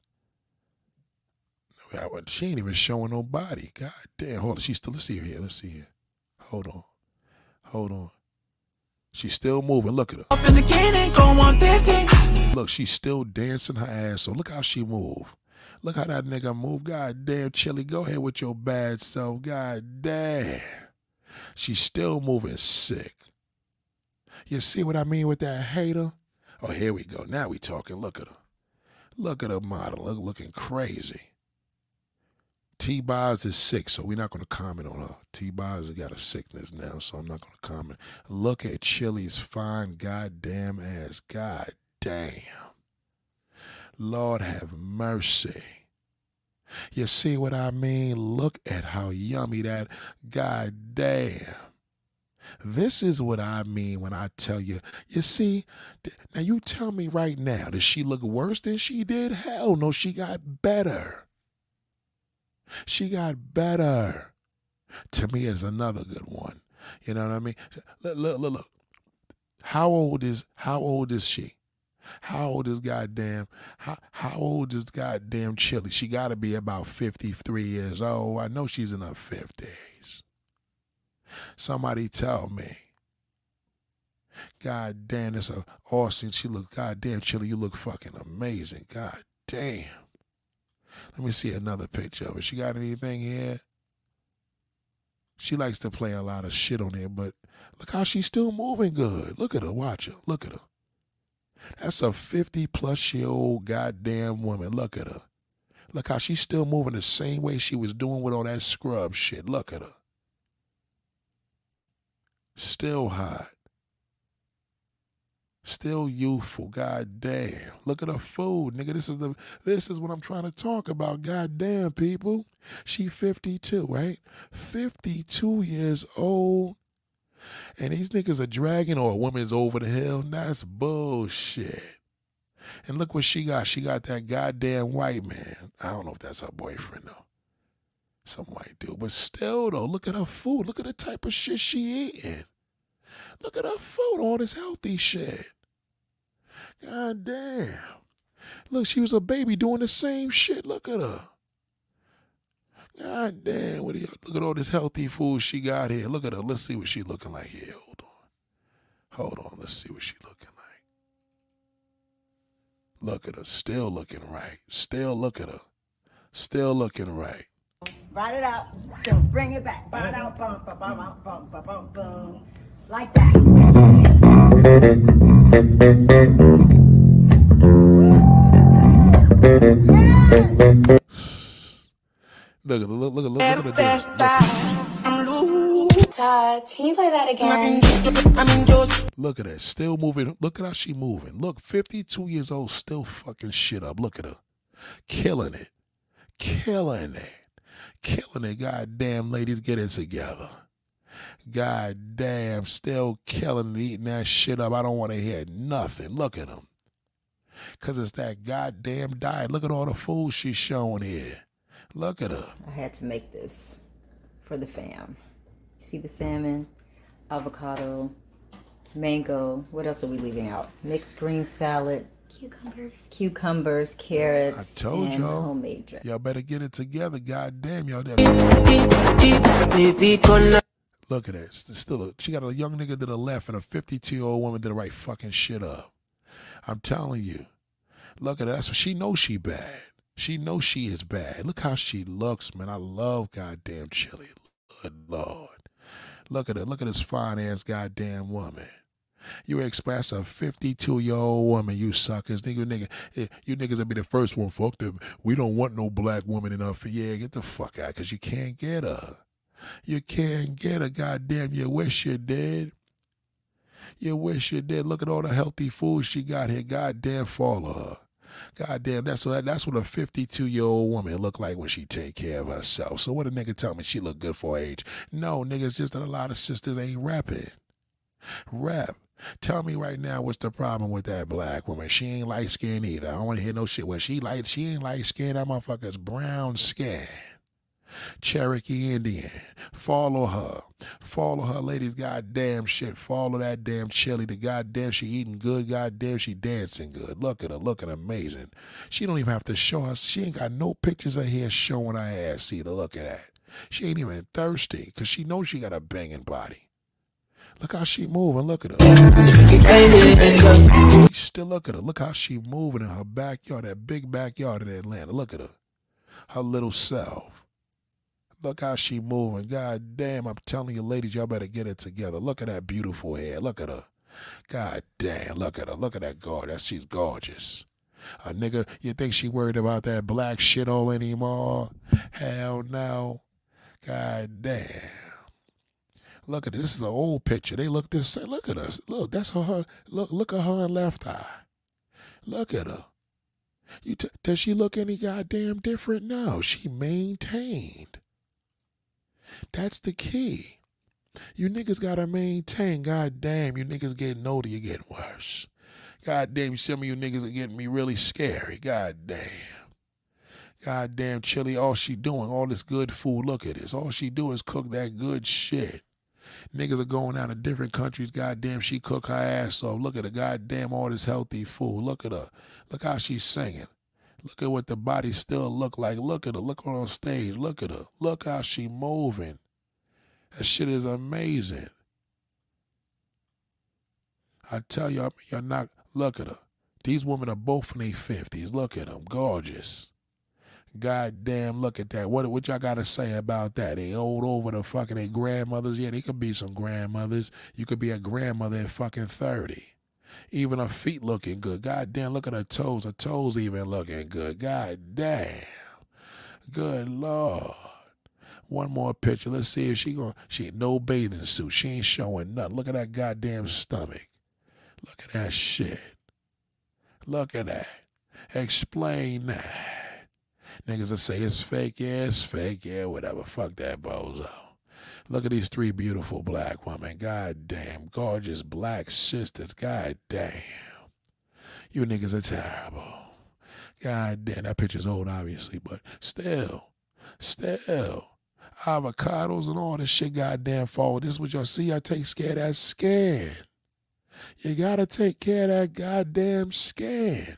She ain't even showing no body. God damn. Hold on. She's still. Let's see her here. Let's see here. Hold on. Hold on. She's still moving. Look at her. Up in the beginning, go 150. Look, she's still dancing her ass. So look how she move. Look how that nigga move. God damn, Chili, go ahead with your bad self. God damn. She's still moving sick. You see what I mean with that hater? Oh, here we go. Now we talking. Look at her. Look at her model. Look, looking crazy. T Boz is sick, so we're not going to comment on her. T Boz got a sickness now, so I'm not going to comment. Look at Chili's fine goddamn ass. God damn. Lord have mercy. You see what I mean? Look at how yummy that god damn. This is what I mean when I tell you. You see, now you tell me right now, does she look worse than she did? Hell no, she got better. She got better. To me, is another good one. You know what I mean? Look, look, look, look. How old is how old is she? How old is goddamn how how old is goddamn Chili? She gotta be about 53 years old. I know she's in her 50s. Somebody tell me. God damn, it's a Austin. She look goddamn Chili, you look fucking amazing. God damn. Let me see another picture of her. She got anything here? She likes to play a lot of shit on there, but look how she's still moving good. Look at her. Watch her. Look at her. That's a 50 plus year old goddamn woman. Look at her. Look how she's still moving the same way she was doing with all that scrub shit. Look at her. Still hot. Still youthful. God damn. Look at her food, nigga. This is the this is what I'm trying to talk about. God damn, people. She 52, right? 52 years old. And these niggas are dragging or a woman's over the hill. That's bullshit. And look what she got. She got that goddamn white man. I don't know if that's her boyfriend though. Some white dude. But still though, look at her food. Look at the type of shit she eating. Look at her food, all this healthy shit. God damn. Look, she was a baby doing the same shit. Look at her. God damn, what you, look at all this healthy food she got here. Look at her. Let's see what she looking like here. Hold on. Hold on. Let's see what she looking like. Look at her. Still looking right. Still look at her. Still looking right. Write it out. So bring it back. Bum, bum, bum, bum, bum, bum, bum, Like that. Look, look, look, look, look at the dance. Todd, can you play that again? Look at that. Still moving. Look at how she moving. Look, 52 years old, still fucking shit up. Look at her. Killing it. Killing it. Killing it. Goddamn, ladies, get it together. God damn, still killing and eating that shit up. I don't want to hear nothing. Look at him. Because it's that goddamn diet. Look at all the food she's showing here. Look at her. I had to make this for the fam. See the salmon, avocado, mango. What else are we leaving out? Mixed green salad, Cucumbers. cucumbers, carrots. I told and y'all. homemade dressing. Y'all better get it together. God damn, y'all. Look at that. It's Still, a, she got a young nigga to the left and a 52 year old woman to the right fucking shit up. I'm telling you. Look at that. What she knows she bad. She knows she is bad. Look how she looks, man. I love goddamn Chili. Good Lord. Look at her. Look at this fine ass goddamn woman. You expect a 52 year old woman, you suckers. Nigga, nigga, eh, you niggas will be the first one. Fuck them. We don't want no black woman in our Yeah, get the fuck out because you can't get her. You can't get her. Goddamn, you wish you did. You wish you did. Look at all the healthy food she got here. Goddamn, follow her. Goddamn, that's what that's what a 52 year old woman look like when she take care of herself. So what a nigga tell me she look good for age? No, niggas, just that a lot of sisters ain't rapping. Rap. Tell me right now what's the problem with that black woman? She ain't light skinned either. I don't want to hear no shit. Well, she light, she ain't light skinned. That motherfucker's brown skin. Cherokee Indian. Follow her. Follow her, ladies. Goddamn shit. Follow that damn chili. The goddamn she eating good. Goddamn she dancing good. Look at her. Looking amazing. She don't even have to show us. She ain't got no pictures of her showing her ass either. Look at that. She ain't even thirsty because she knows she got a banging body. Look how she moving. Look at her. Still look at her. Look how she moving in her backyard, that big backyard in Atlanta. Look at her. Her little self. Look how she moving. God damn, I'm telling you, ladies, y'all better get it together. Look at that beautiful hair. Look at her. God damn, look at her. Look at that gorgeous. She's gorgeous. A nigga, you think she worried about that black shit all anymore? Hell no. God damn. Look at it. This is an old picture. They look this. Look at us. Look, that's her. Look, look at her left eye. Look at her. You t- does she look any goddamn different? No, she maintained. That's the key. You niggas gotta maintain. God damn, you niggas getting older, you're getting worse. God damn, some of you niggas are getting me really scary. God damn. God damn, Chili, all she doing, all this good food. Look at this. All she do is cook that good shit. Niggas are going out to different countries. Goddamn, she cook her ass off. Look at her. Goddamn, all this healthy food. Look at her. Look how she's singing. Look at what the body still look like. Look at her. Look her on stage. Look at her. Look how she moving. That shit is amazing. I tell you, I you're not. Look at her. These women are both in their fifties. Look at them, gorgeous. God damn, look at that. What what y'all gotta say about that? They old over the fucking they grandmothers. Yeah, they could be some grandmothers. You could be a grandmother at fucking thirty. Even her feet looking good. God damn, look at her toes. Her toes even looking good. God damn. Good lord. One more picture. Let's see if she going she ain't no bathing suit. She ain't showing nothing. Look at that goddamn stomach. Look at that shit. Look at that. Explain that. Niggas will say it's fake, yeah, it's fake, yeah, whatever. Fuck that bozo. Look at these three beautiful black women. God damn. Gorgeous black sisters. God damn. You niggas are terrible. God damn. That picture's old, obviously, but still, still. Avocados and all this shit, goddamn forward. This is what y'all see. I take care of that skin. You gotta take care of that goddamn skin.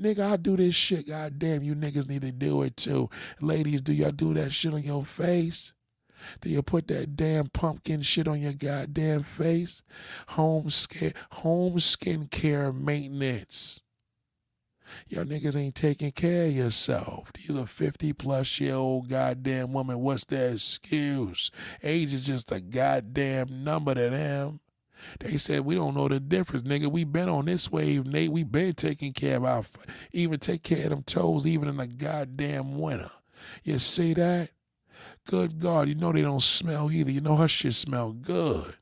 Nigga, I do this shit. Goddamn, you niggas need to do it too. Ladies, do y'all do that shit on your face? Do you put that damn pumpkin shit on your goddamn face? Home skin, home skin care maintenance. Y'all niggas ain't taking care of yourself. These are 50 plus year old goddamn women. What's their excuse? Age is just a goddamn number to them. They said we don't know the difference, nigga. We been on this wave, Nate. We been taking care of our, even take care of them toes, even in the goddamn winter. You see that? Good God, you know they don't smell either. You know her shit smell good.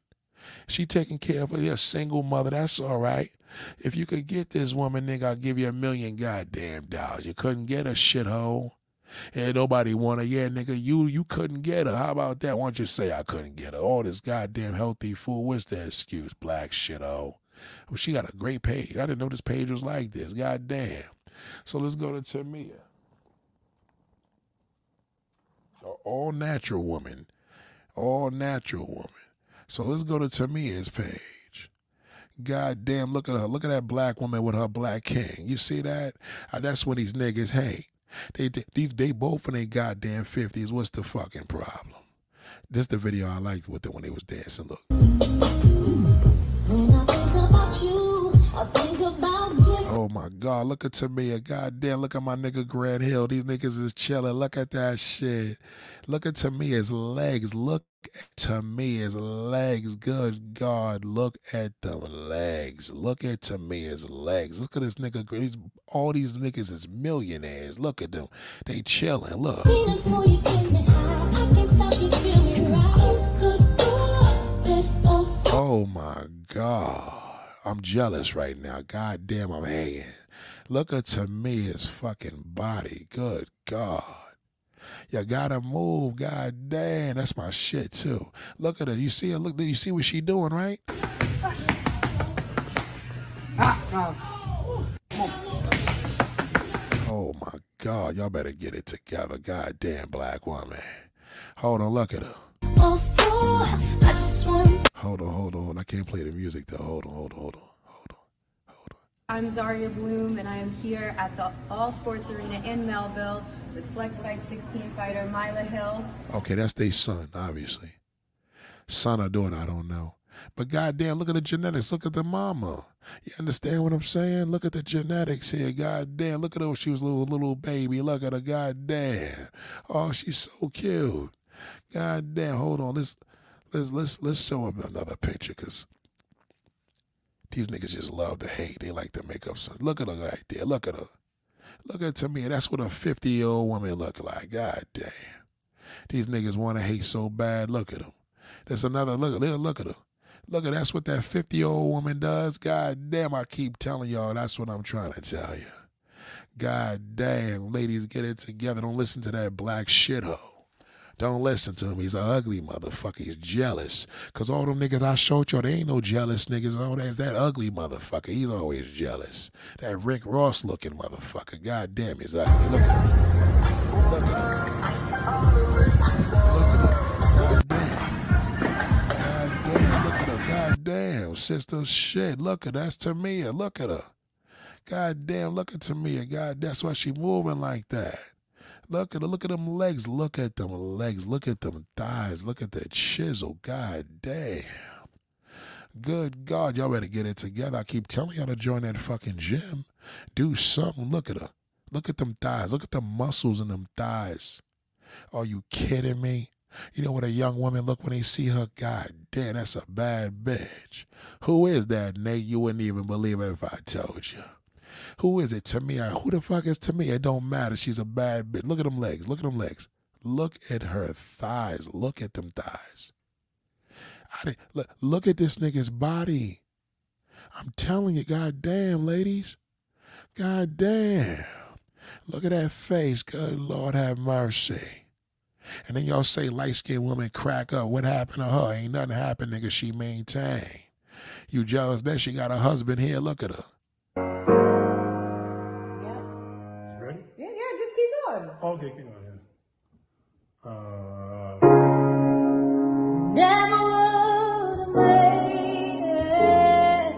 She taking care of her a single mother. That's all right. If you could get this woman, nigga, I'll give you a million goddamn dollars. You couldn't get a shithole. And nobody want her. Yeah, nigga, you you couldn't get her. How about that? Why don't you say I couldn't get her? All this goddamn healthy food. What's the excuse? Black shithole. Well, she got a great page. I didn't know this page was like this. Goddamn. So let's go to Tamia. All natural woman, all natural woman. So let's go to Tamia's page. God damn, look at her. Look at that black woman with her black king. You see that? Uh, that's what these niggas hate. They, they these they both in their goddamn fifties. What's the fucking problem? This the video I liked with it when they was dancing. Look. Oh my God, look at Tamia. God damn, look at my nigga Grant Hill. These niggas is chilling. Look at that shit. Look at Tamia's legs. Look at Tamia's legs. Good God, look at the legs. Look at Tamia's legs. Look at this nigga. These, all these niggas is millionaires. Look at them. They chilling. Look. Oh my God. Oh I'm jealous right now. God damn, I'm hating. Look at Tamia's fucking body. Good God. You gotta move. God damn, that's my shit too. Look at her. You see her? Look, you see what she doing, right? Oh my God, y'all better get it together. God damn, black woman. Hold on, look at her. Hold on, hold on. I can't play the music though. Hold on, hold on, hold on. Hold on, hold on. I'm Zaria Bloom, and I am here at the All Sports Arena in Melville with Flex Fight 16 fighter Mila Hill. Okay, that's their son, obviously. Son or daughter, I don't know. But goddamn, look at the genetics. Look at the mama. You understand what I'm saying? Look at the genetics here. Goddamn, look at her. She was a little little baby. Look at her. Goddamn. Oh, she's so cute. Goddamn. Hold on. Let's let's let's let's show him another picture, cause these niggas just love to hate. They like to make up some. Look at her right there. Look at her. Look at to me. That's what a 50 year old woman look like. God damn. These niggas want to hate so bad. Look at them. There's another look. Look at her. Look at that's what that 50 year old woman does. God damn, I keep telling y'all that's what I'm trying to tell you. God damn, ladies, get it together. Don't listen to that black shithole. Don't listen to him. He's an ugly motherfucker. He's jealous. Cause all them niggas I showed y'all, they ain't no jealous niggas. Oh, that's that ugly motherfucker. He's always jealous. That Rick Ross looking motherfucker. God damn, he's ugly. Look at him. Look at him. Damn. Sister shit. Look at that's Tamia. Look at her. God damn, look at Tamia. God, that's why she moving like that. Look at. Look at them legs. Look at them legs. Look at them thighs. Look at that chisel. God damn. Good God, y'all better get it together. I keep telling y'all to join that fucking gym. Do something. Look at her. Look at them thighs. Look at the muscles in them thighs. Are you kidding me? You know what a young woman look when they see her? God damn, that's a bad bitch. Who is that, Nate? You wouldn't even believe it if I told you. Who is it? Tamia. Who the fuck is Tamia? It don't matter. She's a bad bitch. Look at them legs. Look at them legs. Look at her thighs. Look at them thighs. I did, look, look at this nigga's body. I'm telling you, god damn, ladies. God damn. Look at that face. Good Lord have mercy. And then y'all say light skinned woman crack up. What happened to her? Ain't nothing happened, nigga. She maintained. You jealous that she got a husband here? Look at her. Keep going. Okay, keep going. Yeah. Uh, Never would have made it.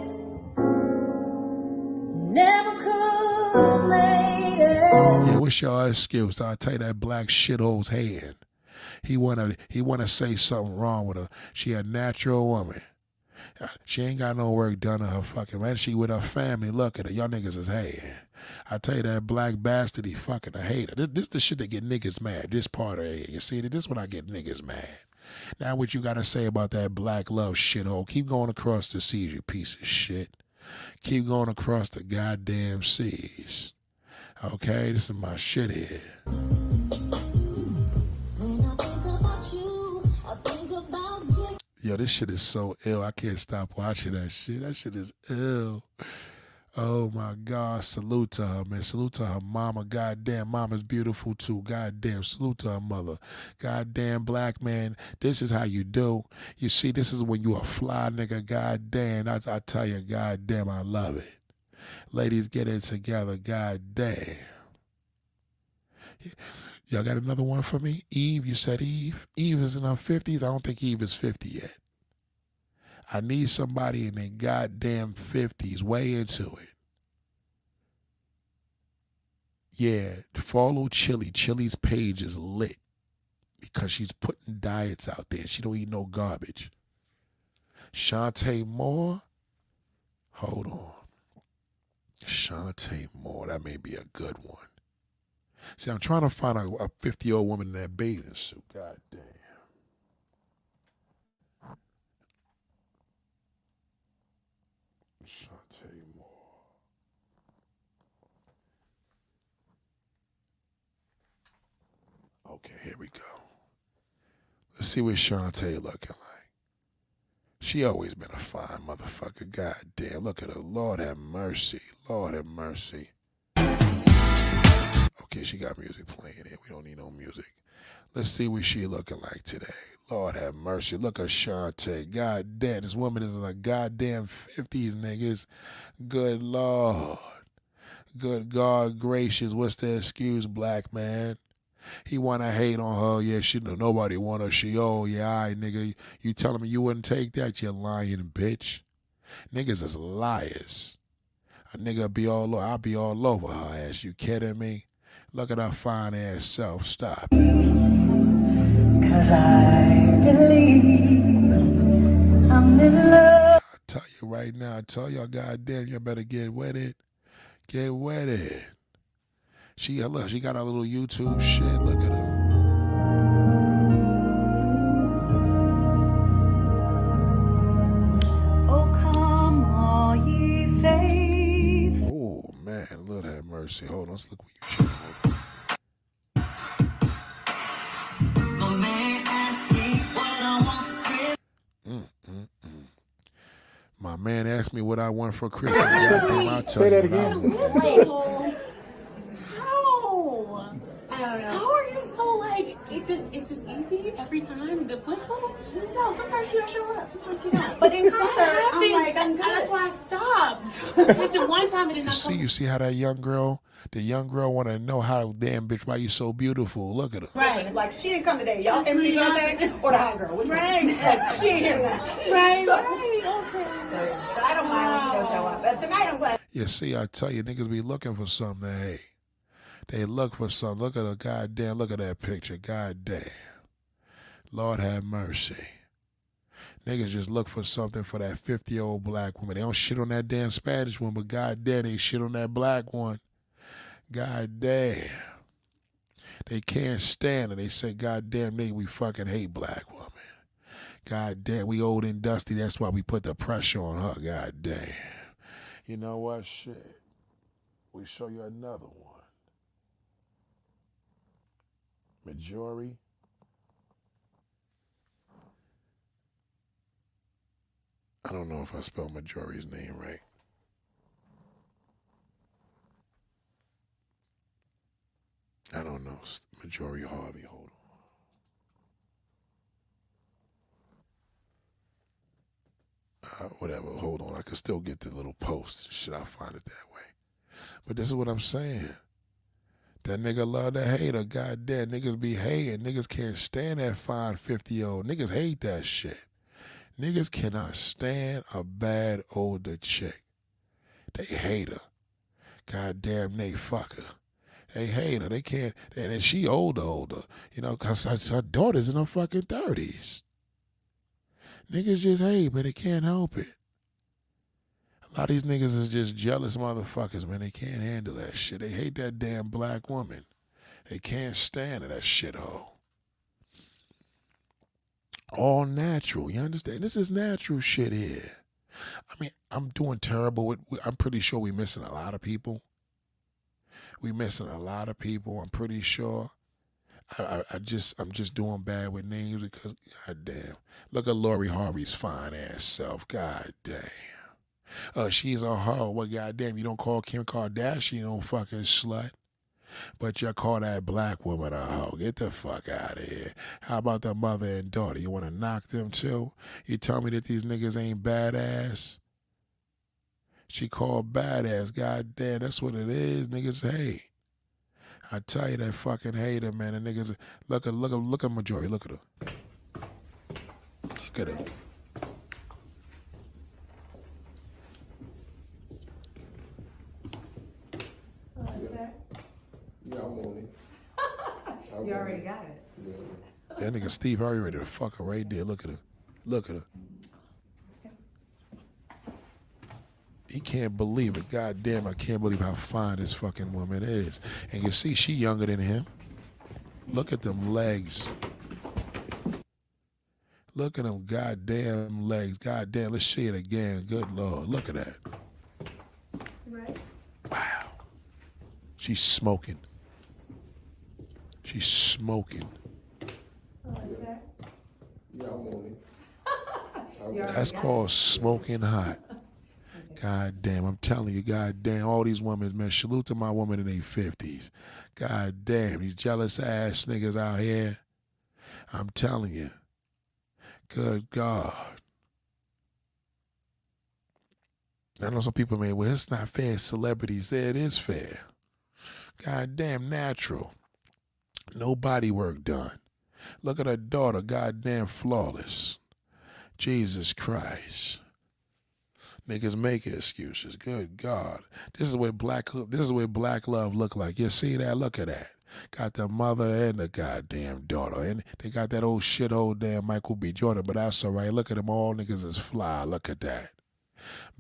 Never could have made it. Yeah, what's your excuse? I'll tell you that black shithole's hand. He wanna he wanna say something wrong with her. She a natural woman. She ain't got no work done to her fucking man. She with her family. Look at her. Y'all niggas is hating. I tell you that black bastard, he fucking a hater. This, this the shit that get niggas mad. This part of it. You see, it? this when I get niggas mad. Now what you gotta say about that black love shithole? Oh, keep going across the seas, you piece of shit. Keep going across the goddamn seas. Okay, this is my shit here. Yo, this shit is so ill. I can't stop watching that shit. That shit is ill. Oh my God. Salute to her, man. Salute to her mama. Goddamn, mama's beautiful too. Goddamn. Salute to her mother. Goddamn, black man. This is how you do. You see, this is when you a fly nigga. Goddamn. I, I tell you, goddamn, I love it. Ladies, get it together. Goddamn. Y'all got another one for me? Eve, you said Eve. Eve is in her 50s. I don't think Eve is 50 yet. I need somebody in their goddamn 50s, way into it. Yeah, follow Chili. Chili's page is lit because she's putting diets out there. She don't eat no garbage. Chante Moore, hold on. Chante Moore, that may be a good one. See, I'm trying to find a 50 year old woman in that bathing suit. God damn. Chante Moore. Okay, here we go. Let's see what Chante looking like. She always been a fine motherfucker. God damn, look at her. Lord have mercy. Lord have mercy. Okay, she got music playing here. We don't need no music. Let's see what she looking like today. Lord have mercy. Look at Chante. God damn, this woman is in her goddamn 50s, niggas. Good Lord. Good God gracious. What's the excuse, black man? He wanna hate on her. Yeah, she nobody want her. She oh yeah, all right, nigga. You telling me you wouldn't take that? You lying bitch. Niggas is liars. A nigga be all over. I'll be all over her ass. You kidding me? Look at her fine ass self. Stop it. Cause I believe I'm in love. I tell you right now, I tell y'all, goddamn, you better get with it. Get with it. She look, she got a little YouTube shit. Look at her. Oh, come all ye faithful. Oh man, Lord have mercy. Hold on, let's look what you showing. My man asked me what I want for Christmas. Goddamn, I'll tell Say you that what I again. want. How? How are you so like it just it's just easy every time the whistle? No, sometimes you don't show up. Sometimes you don't. But in concert, I'm like, I'm good. That's why I stopped. Listen, one time it did You not see, come. you see how that young girl, the young girl want to know how damn bitch why you so beautiful. Look at her. Right. Like, she didn't come today. Y'all MC Chante or the hot girl? Which Right. one? Yes, she ain't here. Right, So- right, okay. So, but I don't mind when she don't show up. But tonight, I'm glad. You see, I tell you, niggas be looking for something. Hey, they look for something. Look at a goddamn. Look at that picture. Goddamn. Lord have mercy. Niggas just look for something for that 50 year old black woman. They don't shit on that damn Spanish one, but goddamn, they shit on that black one. Goddamn. They can't stand it. They say, God damn, nigga, we fucking hate black women. God damn, we old and dusty. That's why we put the pressure on her. God damn. You know what? Shit. We show you another one. Marjorie. I don't know if I spelled Marjorie's name right. I don't know. Marjorie Harvey. Hold on. Uh, whatever. Hold on. I can still get the little post. Should I find it that way? But this is what I'm saying. That nigga love to hate her. Goddamn, niggas be hating. Niggas can't stand that 50 year old. Niggas hate that shit. Niggas cannot stand a bad older chick. They hate her. Goddamn, they fuck her. They hate her. They can't. And she older, older. You know, because her, her daughter's in her fucking 30s. Niggas just hate, but they can't help it. A lot of these niggas is just jealous motherfuckers, man. They can't handle that shit. They hate that damn black woman. They can't stand that shithole. All natural. You understand? This is natural shit here. I mean, I'm doing terrible with, I'm pretty sure we're missing a lot of people. We missing a lot of people. I'm pretty sure. I, I, I just, I'm just doing bad with names because, god damn. Look at Lori Harvey's fine ass self. God damn. Uh, she's a hoe. Well, goddamn, you don't call Kim Kardashian no fucking slut. But you call that black woman a hoe. Get the fuck out of here. How about the mother and daughter? You want to knock them too? You tell me that these niggas ain't badass? She called badass. God damn, that's what it is. Niggas hate. I tell you that fucking hater, man. The niggas look at look at look at Marjorie. Look at her. Look at her. You already got it. That nigga Steve Harvey ready to fuck her right there. Look at her. Look at her. He can't believe it. God damn, I can't believe how fine this fucking woman is. And you see, she younger than him. Look at them legs. Look at them goddamn legs. Goddamn, let's see it again. Good lord. Look at that. Right. Wow. She's smoking. She's smoking. That's called smoking hot. God damn, I'm telling you, god damn, all these women, man, salute to my woman in their 50s. God damn, these jealous ass niggas out here. I'm telling you. Good God. I know some people may, well, it's not fair. Celebrities, there it is fair. God damn, natural. No body work done. Look at her daughter, goddamn flawless. Jesus Christ. Niggas make excuses. Good God. This is what black this is what black love look like. You see that? Look at that. Got the mother and the goddamn daughter. And they got that old shit old damn Michael B. Jordan, but that's all right. Look at them all niggas is fly. Look at that.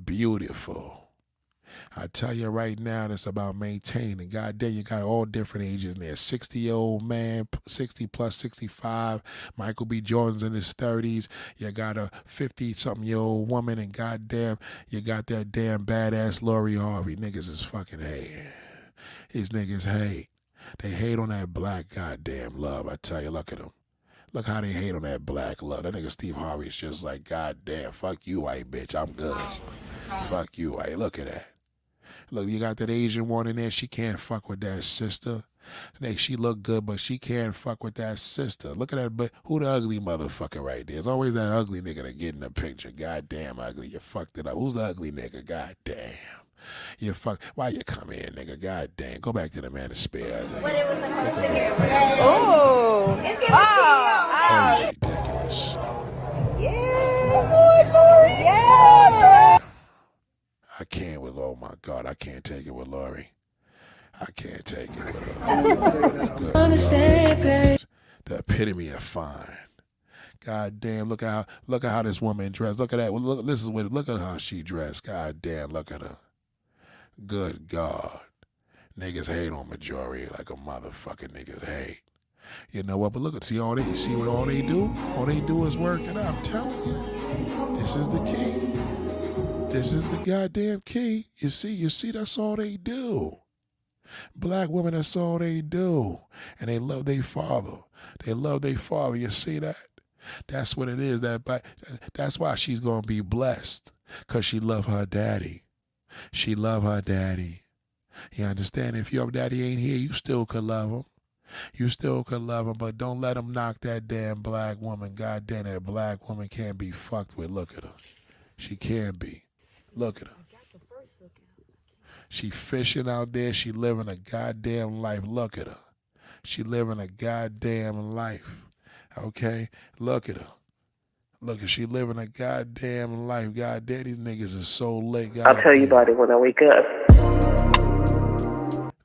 Beautiful. I tell you right now, it's about maintaining. God damn, you got all different ages in there. 60 year old man, 60 plus 65. Michael B. Jordan's in his 30s. You got a 50 something year old woman, and goddamn, you got that damn badass Lori Harvey. Niggas is fucking hate. These niggas hate. They hate on that black goddamn love. I tell you, look at them. Look how they hate on that black love. That nigga Steve Harvey's just like, God damn, fuck you, white bitch. I'm good. Fuck you, white. Look at that. Look, you got that Asian one in there. She can't fuck with that sister. Hey, she look good, but she can't fuck with that sister. Look at that. But who the ugly motherfucker right there? It's always that ugly nigga that get in the picture. God damn ugly. You fucked it up. Who's the ugly nigga? God damn. You fuck. Why you come in, nigga? God damn. Go back to the man of spare. Ugly. But it was supposed to get red. Oh. It's giving oh, ah, That ah. was ridiculous. Yeah. Yeah. I can't with oh my God, I can't take it with Lori. I can't take it with her. Lord. The epitome of fine. God damn, look at how look at how this woman dressed. Look at that. Look, this is what look at how she dressed. God damn, look at her. Good God. Niggas hate on Marjorie like a motherfucking niggas hate. You know what? But look at see all they see what all they do? All they do is work and. I'm telling you. This is the key. This is the goddamn key. You see, you see, that's all they do. Black women, that's all they do. And they love their father. They love their father. You see that? That's what it is. That that's why she's gonna be blessed. Cause she love her daddy. She love her daddy. You understand? If your daddy ain't here, you still could love him. You still could love him, but don't let him knock that damn black woman. God damn, black woman can't be fucked with. Look at her. She can be. Look at her. She fishing out there. She living a goddamn life. Look at her. She living a goddamn life. Okay? Look at her. Look at she living a goddamn life. God damn, these niggas is so lit. I'll tell you about it when I wake up.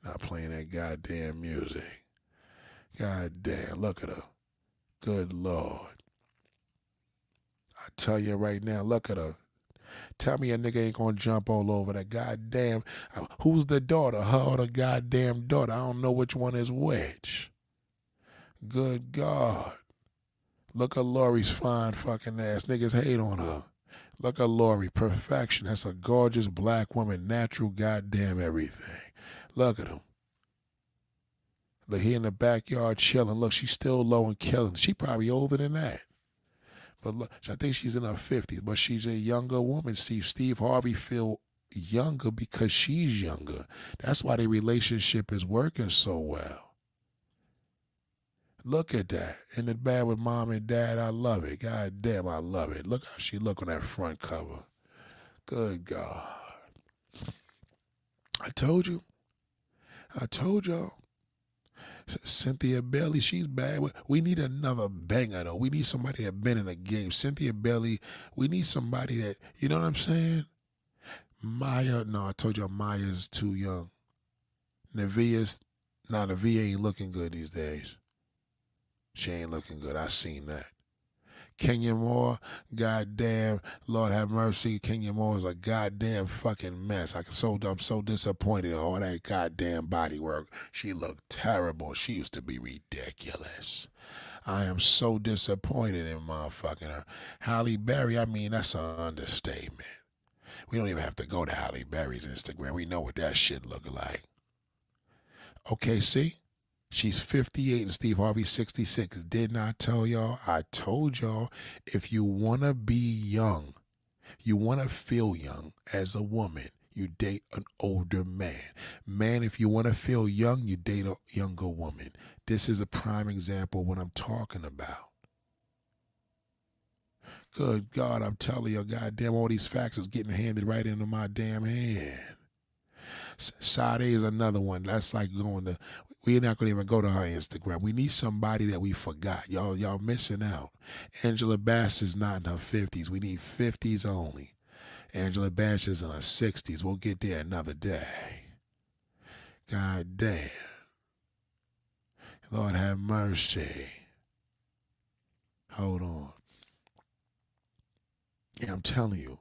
Not playing that goddamn music. God damn, look at her. Good Lord. I tell you right now, look at her. Tell me a nigga ain't gonna jump all over that goddamn. Who's the daughter? Her or the goddamn daughter? I don't know which one is which. Good God. Look at Lori's fine fucking ass. Niggas hate on her. Look at Lori. Perfection. That's a gorgeous black woman. Natural goddamn everything. Look at him. Look, he in the backyard chilling. Look, she's still low and killing. She probably older than that. But look, I think she's in her 50s, but she's a younger woman. Steve Steve Harvey feel younger because she's younger. That's why their relationship is working so well. Look at that. In the bed with mom and dad, I love it. God damn, I love it. Look how she look on that front cover. Good God. I told you. I told y'all. Cynthia Bailey, she's bad. We- need another banger though. We need somebody that been in the game. Cynthia Bailey, we need somebody that you know what I'm saying. Maya, no, I told you Maya's too young. Nevia's, nah, Nevia ain't looking good these days. She ain't looking good. I seen that. Kenya Moore, goddamn, Lord have mercy. Kenya Moore is a goddamn fucking mess. I can so I'm so disappointed in all that goddamn body work. She looked terrible. She used to be ridiculous. I am so disappointed in motherfucking her. Halle Berry, I mean, that's an understatement. We don't even have to go to Halle Berry's Instagram. We know what that shit look like. Okay, see? She's 58 and Steve Harvey 66. Did not tell y'all. I told y'all if you want to be young, you want to feel young as a woman, you date an older man. Man, if you want to feel young, you date a younger woman. This is a prime example of what I'm talking about. Good God, I'm telling you, goddamn, all these facts is getting handed right into my damn hand. Sade is another one. That's like going to. We're not to even go to her Instagram. We need somebody that we forgot. Y'all, y'all missing out. Angela Bass is not in her fifties. We need fifties only. Angela Bass is in her sixties. We'll get there another day. God damn. Lord have mercy. Hold on. Yeah, I'm telling you.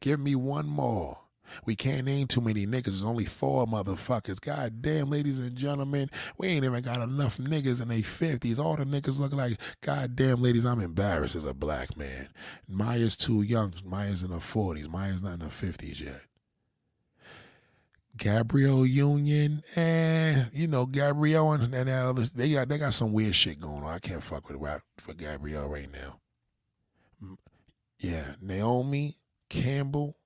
Give me one more. We can't name too many niggas. There's only four motherfuckers. God damn, ladies and gentlemen, we ain't even got enough niggas in their 50s. All the niggas look like, God damn, ladies, I'm embarrassed as a black man. Maya's too young. Maya's in her 40s. Maya's not in her 50s yet. Gabrielle Union, eh, you know, Gabrielle and, and others, they got they got some weird shit going on. I can't fuck with rap for Gabrielle right now. Yeah, Naomi Campbell,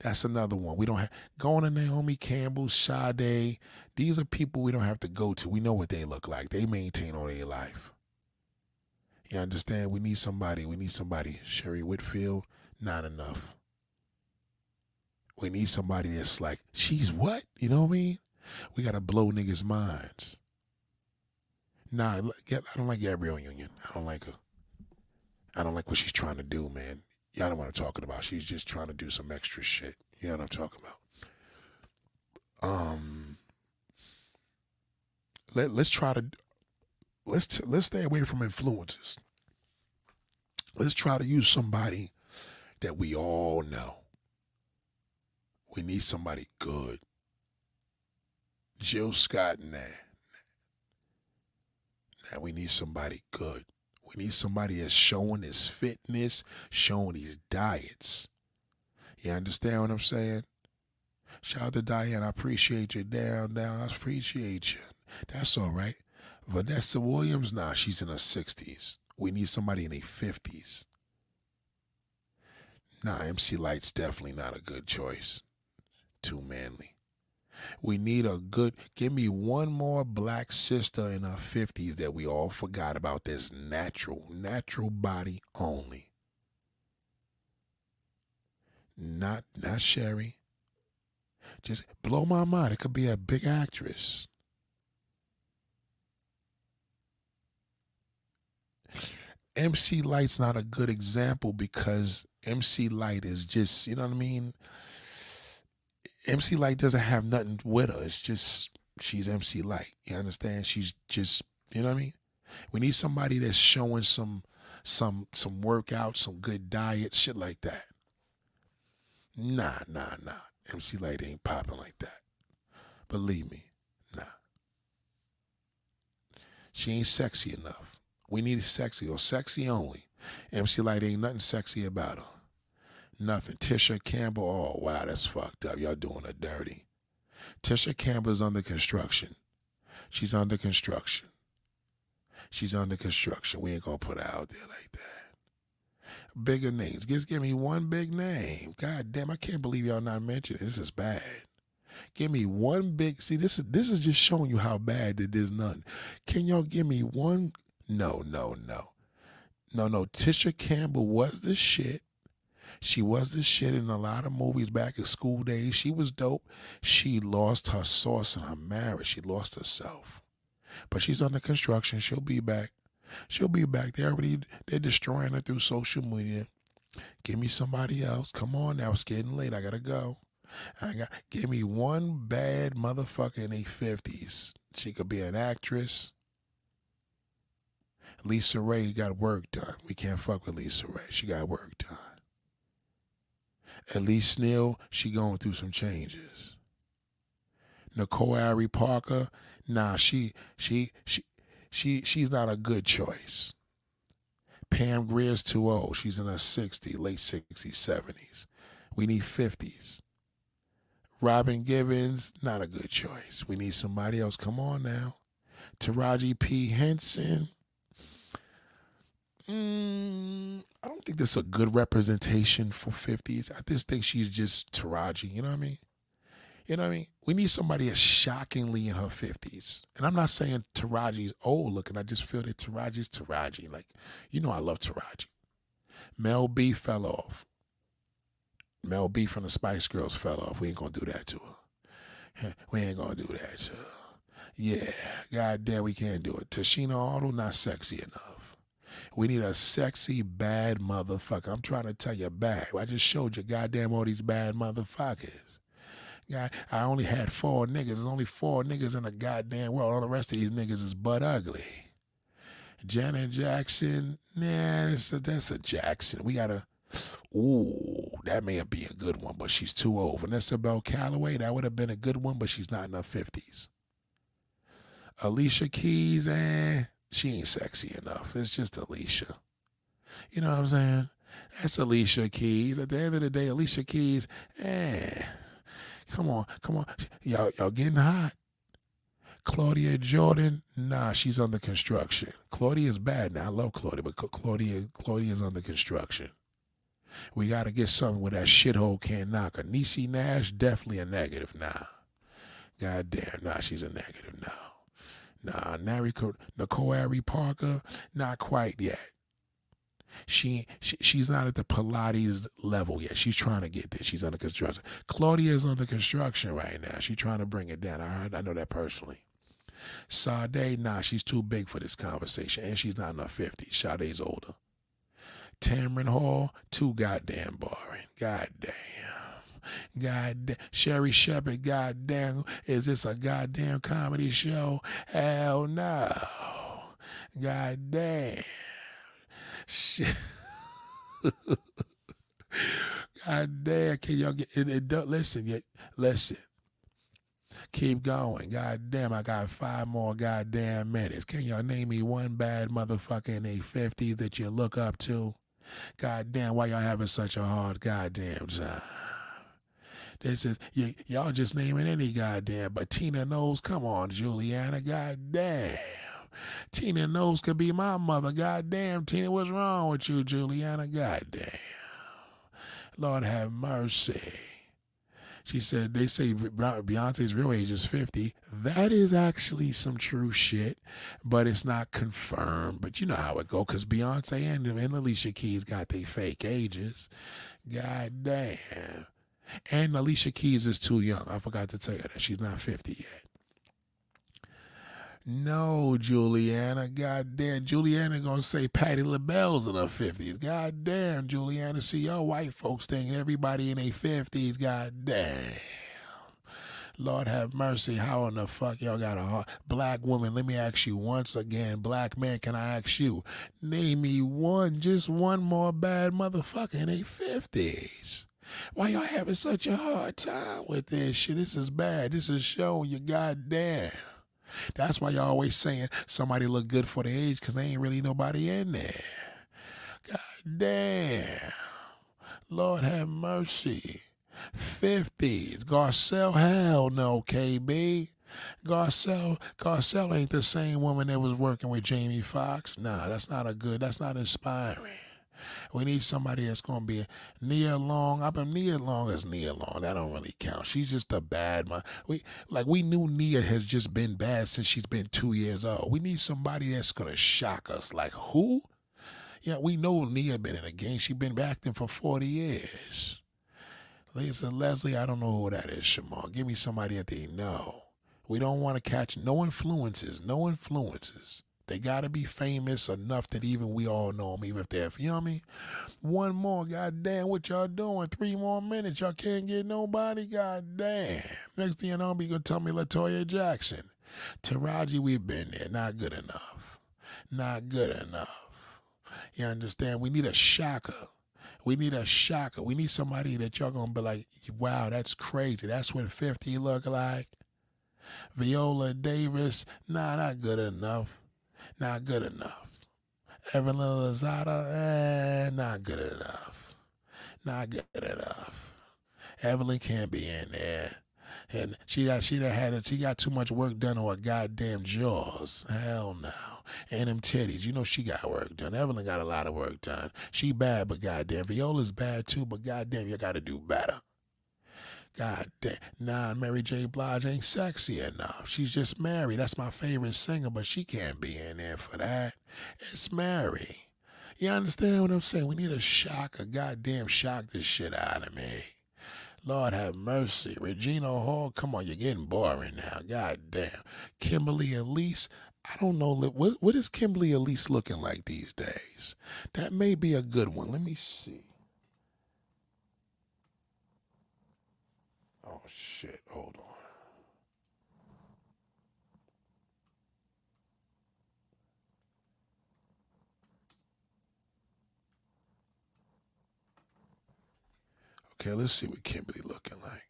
that's another one. We don't have going to Naomi Campbell, Sade. These are people we don't have to go to. We know what they look like. They maintain all their life. You understand? We need somebody. We need somebody. Sheree Whitfield, not enough. We need somebody that's like, she's what? You know what I mean? We gotta blow niggas' minds. Nah, I don't like Gabrielle Union. I don't like her. I don't like what she's trying to do, man. Y'all know what I'm talking about. She's just trying to do some extra shit. You know what I'm talking about. Um, let let's try to let's t- let's stay away from influences. Let's try to use somebody that we all know. We need somebody good. Jill Scott, nah. Now we need somebody good. We need somebody that's showing his fitness, showing his diets. You understand what I'm saying? Shout out to Diane. I appreciate you. Down, down. I appreciate you. That's all right. Vanessa Williams, nah, she's in her 60s. We need somebody in their 50s. Nah, MC Lyte's definitely not a good choice. Too manly. We need a good, give me one more black sister in her 50s that we all forgot about this natural, natural body only. Not, not Sheree. Just blow my mind. It could be a big actress. MC Lyte's not a good example because MC Lyte is just, you know what I mean? MC Lyte doesn't have nothing with her. It's just she's MC Lyte. You understand? She's just, you know what I mean? We need somebody that's showing some some some workouts, some good diet, shit like that. Nah, nah, nah. MC Lyte ain't popping like that. Believe me, nah. She ain't sexy enough. We need sexy or sexy only. MC Lyte ain't nothing sexy about her. Nothing. Tisha Campbell, oh wow, that's fucked up. Y'all doing her dirty. Tisha Campbell's under construction. She's under construction. She's under construction. We ain't gonna put her out there like that. Bigger names. Just give me one big name. God damn, I can't believe y'all not mentioning. This is bad. Give me one big see this is this is just showing you how bad it is none. Can y'all give me one no, no, no. No, no. Tisha Campbell was the shit. She was the shit in a lot of movies back in school days. She was dope. She lost her source in her marriage. She lost herself. But she's under construction. She'll be back. She'll be back. They already they're destroying her through social media. Give me somebody else. Come on now. It's getting late. I gotta go. I got give me one bad motherfucker in the fifties. She could be an actress. Lisa Raye got work done. We can't fuck with Lisa Raye. She got work done. Elise Neal, she going through some changes. Nicole Ari Parker, nah, she she she she she's not a good choice. Pam Grier's too old. She's in her 60s, late 60s, 70s. We need 50s. Robin Givens, not a good choice. We need somebody else. Come on now. Taraji P. Henson. Mm, I don't think this is a good representation for 50s. I just think she's just Taraji. You know what I mean? You know what I mean? We need somebody that's shockingly in her 50s. And I'm not saying Taraji's old looking. I just feel that Taraji's Taraji. Like, you know, I love Taraji. Mel B fell off. Mel B from the Spice Girls fell off. We ain't gonna do that to her. We ain't gonna do that to her. Yeah, God damn, we can't do it. Tichina Arnold, not sexy enough. We need a sexy, bad motherfucker. I'm trying to tell you, bad. I just showed you, goddamn, all these bad motherfuckers. God, I only had four niggas. There's only four niggas in the goddamn world. All the rest of these niggas is butt ugly. Janet Jackson, nah, that's a, that's a Jackson. We gotta. Ooh, that may be a good one, but she's too old. Vanessa Bell Calloway, that would have been a good one, but she's not in her fifties. Alicia Keys, eh, she ain't sexy enough. It's just Alicia. You know what I'm saying? That's Alicia Keys. At the end of the day, Alicia Keys, eh. Come on, come on. Y'all, y'all getting hot. Claudia Jordan, nah, she's under construction. Claudia's bad now. I love Claudia, but Claudia, Claudia's under construction. We got to get something with that shithole can't knock her. Niecy Nash, definitely a negative now. God damn, nah, she's a negative now. Nah, Nari, Nicole Parker, not quite yet. She, she she's not at the Pilates level yet. She's trying to get there. She's under construction. Claudia is under construction right now. She's trying to bring it down. I heard, I know that personally. Sade, nah, she's too big for this conversation, and she's not in her fifties. Sade's older. Tamron Hall, too goddamn boring. Goddamn. God, Sherri Shepherd, goddamn, is this a goddamn comedy show? Hell no. Goddamn. Shit. God damn, can y'all get it? it don't, listen, yet listen. Keep going. God damn, I got five more goddamn minutes. Can y'all name me one bad motherfucker in their fifties that you look up to? God damn, why y'all having such a hard goddamn time? This is y- y'all just naming any goddamn, but Tina Knowles. Come on, Juliana, goddamn. Tina Knowles could be my mother. Goddamn, Tina, what's wrong with you, Juliana? Goddamn. Lord have mercy. She said, they say Beyonce's real age is 50. That is actually some true shit, but it's not confirmed. But you know how it go, because Beyonce and, and Alicia Keys got their fake ages. God damn. And Alicia Keys is too young. I forgot to tell you that. She's not 50 yet. No, Juliana. God damn. Juliana gonna say Patti LaBelle's in her 50s. God damn, Juliana. See, y'all white folks thinking everybody in their 50s. God damn. Lord have mercy. How in the fuck y'all got a heart? Black woman, let me ask you once again. Black man, can I ask you? Name me one, just one more bad motherfucker in their 50s. Why y'all having such a hard time with this shit? This is bad. This is showing you goddamn. That's why y'all always saying somebody look good for the age because they ain't really nobody in there. God damn. Lord have mercy. 50s. Garcelle, hell no, KB. Garcelle, Garcelle ain't the same woman that was working with Jamie Foxx. Nah, that's not a good, that's not inspiring. We need somebody that's gonna be Nia Long. I've been Nia Long as Nia Long. That don't really count. She's just a bad man. We like we knew Nia has just been bad since she's been two years old. We need somebody that's gonna shock us. Like who? Yeah, we know Nia been in the game. She been acting for 40 years. Lisa Leslie, I don't know who that is, Shamar. Give me somebody that they know. We don't want to catch no influences, no influences. They got to be famous enough that even we all know them, even if they're, you know what I mean? One more, goddamn, what y'all doing? Three more minutes, y'all can't get nobody, goddamn. Next thing you know, be gonna tell me Latoya Jackson. Taraji, we've been there, not good enough. Not good enough. You understand? We need a shocker. We need a shocker. We need somebody that y'all gonna be like, wow, that's crazy. That's what 50 look like. Viola Davis, nah, not good enough. Not good enough. Evelyn Lozada, eh, not good enough. Not good enough. Evelyn can't be in there. And she got she done had it, she got too much work done on her goddamn jaws. Hell no. And them titties. You know she got work done. Evelyn got a lot of work done. She bad, but goddamn. Viola's bad too, but goddamn, you gotta do better. God damn. Nah, Mary J. Blige ain't sexy enough. She's just Mary. That's my favorite singer, but she can't be in there for that. It's Mary. You understand what I'm saying? We need a shock, a goddamn shock this shit out of me. Lord have mercy. Regina Hall, come on, you're getting boring now. God damn. Kimberly Elise, I don't know. What, what is Kimberly Elise looking like these days? That may be a good one. Let me see. Oh, shit. Hold on. Okay, let's see what Kimberly looking like.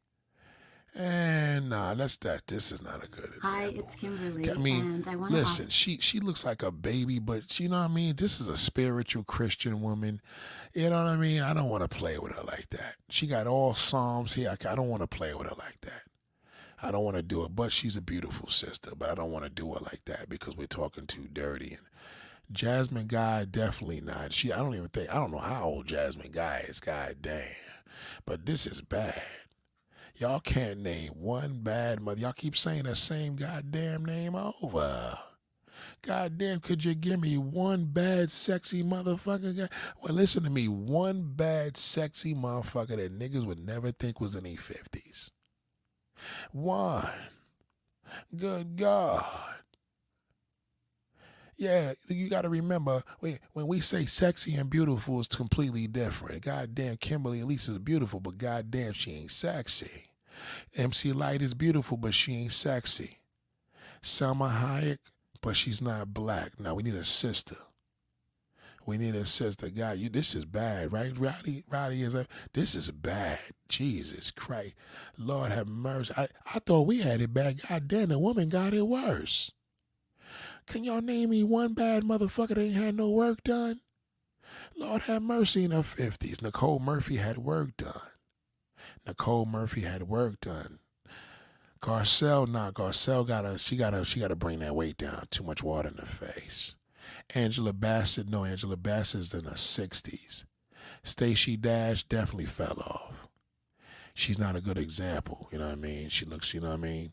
And nah, that's that. This is not a good example. Hi, it's Kimberly. I mean, I listen, she she looks like a baby, but you know what I mean. This is a spiritual Christian woman. You know what I mean. I don't want to play with her like that. She got all psalms here. I, I don't want to play with her like that. I don't want to do it. But she's a beautiful sister. But I don't want to do her like that because we're talking too dirty. And Jasmine Guy definitely not. She. I don't even think. I don't know how old Jasmine Guy is. God damn. But this is bad. Y'all can't name one bad mother. Y'all keep saying the same goddamn name over. Goddamn, could you give me one bad, sexy motherfucker? Well, listen to me. One bad, sexy motherfucker that niggas would never think was in their 50s. One. Good God. Yeah, you got to remember when we say sexy and beautiful is completely different. Goddamn, Kimberly Elise is beautiful, but goddamn, she ain't sexy. MC Lyte is beautiful, but she ain't sexy. Salma Hayek, but she's not black. Now we need a sister. We need a sister. God, you this is bad, right? Roddy, Roddy is a this is bad. Jesus Christ. Lord have mercy. I, I thought we had it bad. God damn, the woman got it worse. Can y'all name me one bad motherfucker that ain't had no work done? Lord have mercy in her 50s. Nicole Murphy had work done. Nicole Murphy had work done. Garcelle, nah, Garcelle gotta she gotta she gotta bring that weight down. Too much water in the face. Angela Bassett, no, Angela Bassett's in her sixties. Stacey Dash definitely fell off. She's not a good example, you know what I mean? She looks, you know what I mean?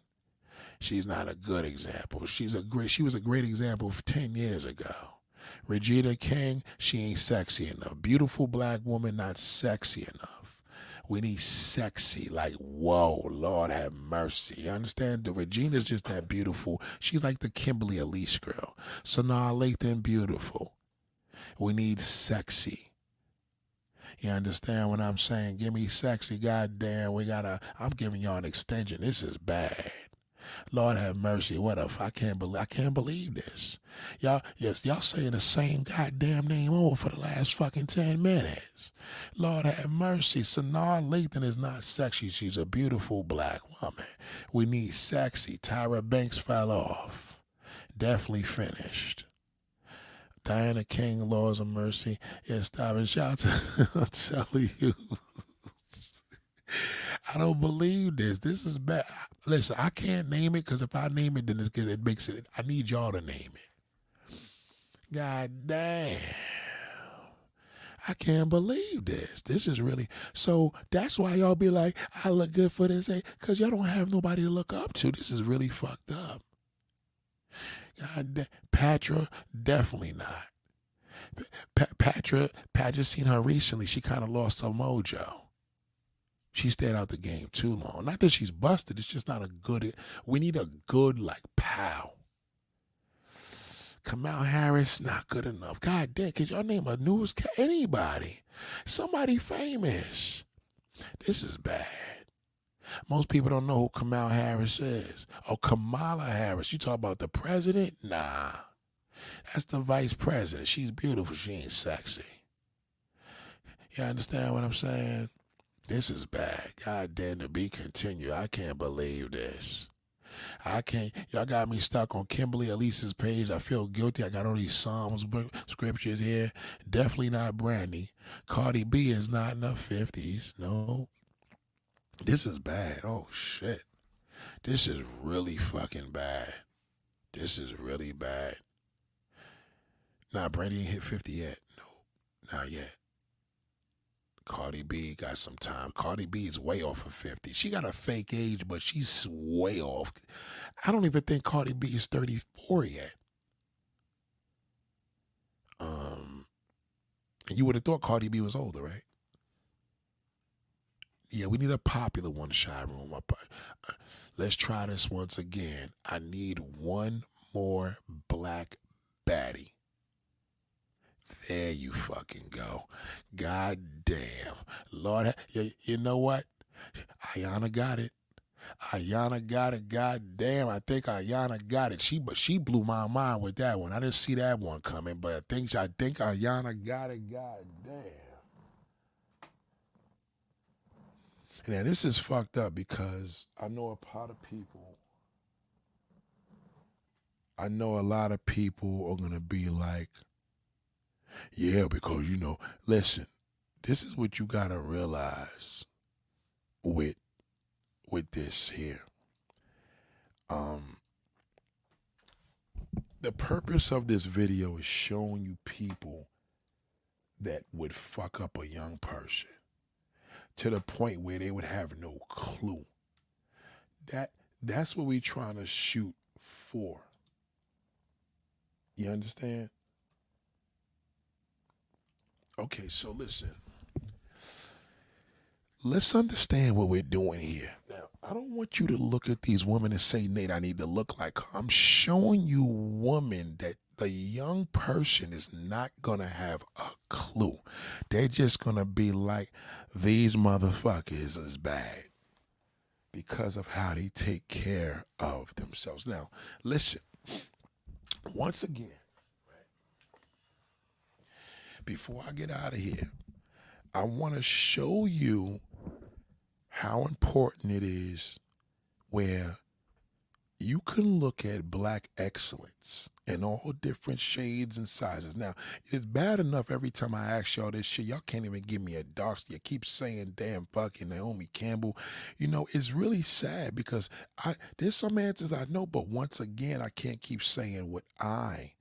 She's not a good example. She's a great she was a great example 10 years ago. Regina King, she ain't sexy enough. Beautiful black woman, not sexy enough. We need sexy, like, whoa, Lord have mercy. You understand? The Regina's just that beautiful. She's like the Kimberly Elise girl. Sanaa Lathan, beautiful. We need sexy. You understand what I'm saying? Give me sexy, goddamn. We gotta, I'm giving y'all an extension. This is bad. Lord have mercy. What if I can't believe I can't believe this. Y'all yes, y'all saying the same goddamn name over for the last fucking ten minutes. Lord have mercy. Sanaa Lathan is not sexy. She's a beautiful black woman. We need sexy. Tyra Banks fell off. Definitely finished. Diana King, Laws of Mercy. Yes, and shout to I'm telling you. I don't believe this. This is bad. Listen, I can't name it because if I name it, then it, makes it. I need y'all to name it. God damn. I can't believe this. This is really so. That's why y'all be like, I look good for this, because y'all don't have nobody to look up to. This is really fucked up. God damn. Patra, definitely not. Pa- Patra, Pat just seen her recently. She kind of lost her mojo. She stayed out the game too long. Not that she's busted. It's just not a good. We need a good like pal. Kamau Harris not good enough. God damn, could y'all name a newscast? Anybody, somebody famous. This is bad. Most people don't know who Kamau Harris is. Oh, Kamala Harris. You talk about the president? Nah. That's the vice president. She's beautiful. She ain't sexy. You understand what I'm saying? This is bad. God damn to be continued. I can't believe this. I can't. Y'all got me stuck on Kimberly Elise's page. I feel guilty. I got all these Psalms scriptures here. Definitely not Brandy. Cardi B is not in the 50s. No. This is bad. Oh, shit. This is really fucking bad. This is really bad. Nah, Brandy ain't hit 50 yet. No, not yet. Cardi B got some time. Cardi B is way off of 50. She got a fake age, but she's way off. I don't even think Cardi B is 34 yet. Um, you would have thought Cardi B was older, right? Yeah, we need a popular one, Shy Room. Uh, let's try this once again. I need one more black baddie. There you fucking go. God damn. Lord, you, you know what? Ayana got it. Ayana got it. God damn, I think Ayana got it. She but she blew my mind with that one. I didn't see that one coming, but I think I think Ayana got it. God damn. Now this is fucked up because I know a lot of people. I know a lot of people are gonna be like, yeah, because you know, listen, this is what you gotta realize with with this here. Um the purpose of this video is showing you people that would fuck up a young person to the point where they would have no clue. That that's what we're trying to shoot for. You understand? Okay, so listen. Let's understand what we're doing here. Now, I don't want you to look at these women and say, Nate, I need to look like her. I'm showing you women that the young person is not going to have a clue. They're just going to be like, these motherfuckers is bad because of how they take care of themselves. Now, listen, once again, before I get out of here, I want to show you how important it is where you can look at black excellence in all different shades and sizes. Now, it's bad enough every time I ask y'all this shit, y'all can't even give me a dark. You keep saying damn fucking Naomi Campbell. You know, it's really sad because I there's some answers I know, but once again, I can't keep saying what I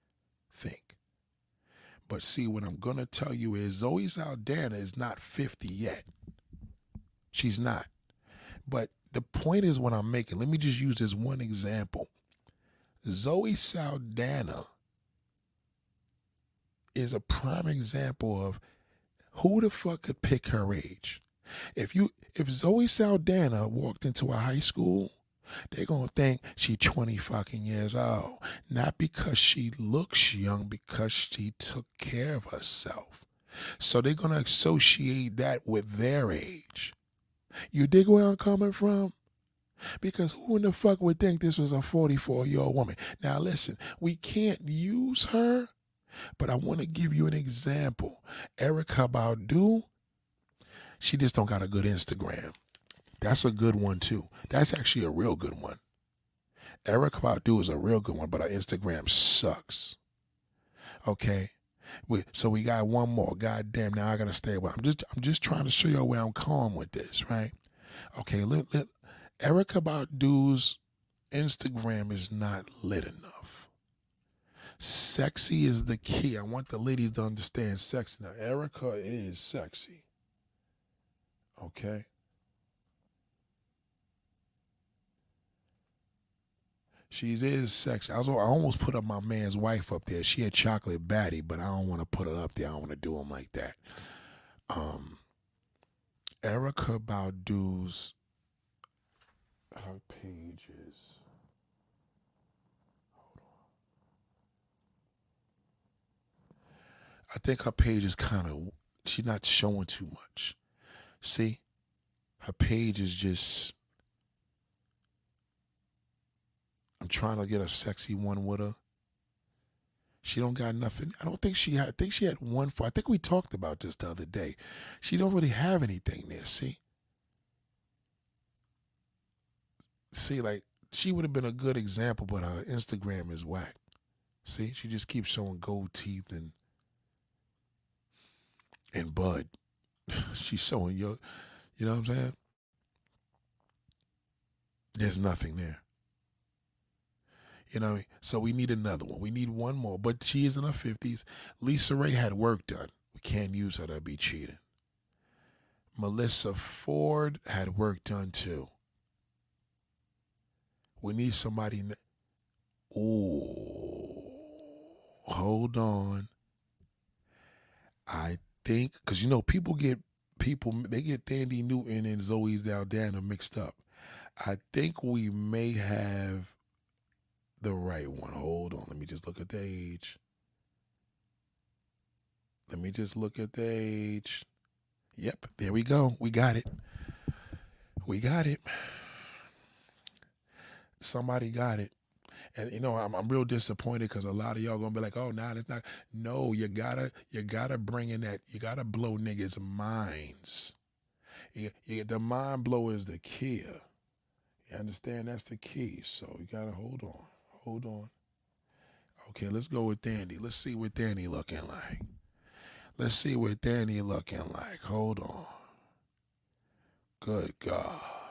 think. But see, what I'm gonna tell you is Zoe Saldana is not 50 yet. She's not. But the point is what I'm making. Let me just use this one example. Zoe Saldana is a prime example of who the fuck could pick her age. If you if Zoe Saldana walked into a high school, they're gonna think she 20 fucking years old. Not because she looks young, because she took care of herself. So they're gonna associate that with their age. You dig where I'm coming from? Because who in the fuck would think this was a 44 year old woman? Now, listen, we can't use her, but I want to give you an example. Erykah Badu, she just don't got a good Instagram. That's a good one, too. That's actually a real good one. Erykah Badu is a real good one, but her Instagram sucks. Okay? We, so we got one more. God damn, now I gotta stay away. I'm just I'm just trying to show you where I'm calm with this, right? Okay, let, let, Erykah Badu's Instagram is not lit enough. Sexy is the key. I want the ladies to understand sexy. Now, Erykah is sexy. Okay? She is sexy. I was I almost put up my man's wife up there. She had chocolate batty, but I don't want to put her up there. I don't want to do them like that. Um, Erykah Badu's her pages. I think her page is kind of she's not showing too much. See, her page is just. I'm trying to get a sexy one with her. She don't got nothing. I don't think she had. I think she had one for. I think we talked about this the other day. She don't really have anything there. See. See, like she would have been a good example, but her Instagram is whack. See, she just keeps showing gold teeth and and bud. She's showing your, you know what I'm saying? There's nothing there. You know, so we need another one. We need one more. But she is in her 50s. Lisa Raye had work done. We can't use her to be cheating. Melissa Ford had work done too. We need somebody. Oh, hold on. I think because you know people get people they get Thandie Newton and Zoe Saldana mixed up. I think we may have the right one. Hold on, let me just look at the age. Let me just look at the age. Yep, there we go. We got it. We got it. Somebody got it. And you know, I'm, I'm real disappointed because a lot of y'all gonna be like, "Oh, nah, it's not." No, you gotta, you gotta bring in that. You gotta blow niggas' minds. You, you, the mind blower is the key. You understand? That's the key. So you gotta hold on, hold on. Okay, let's go with Danny. Let's see what Danny looking like. Let's see what Danny looking like. Hold on. Good God.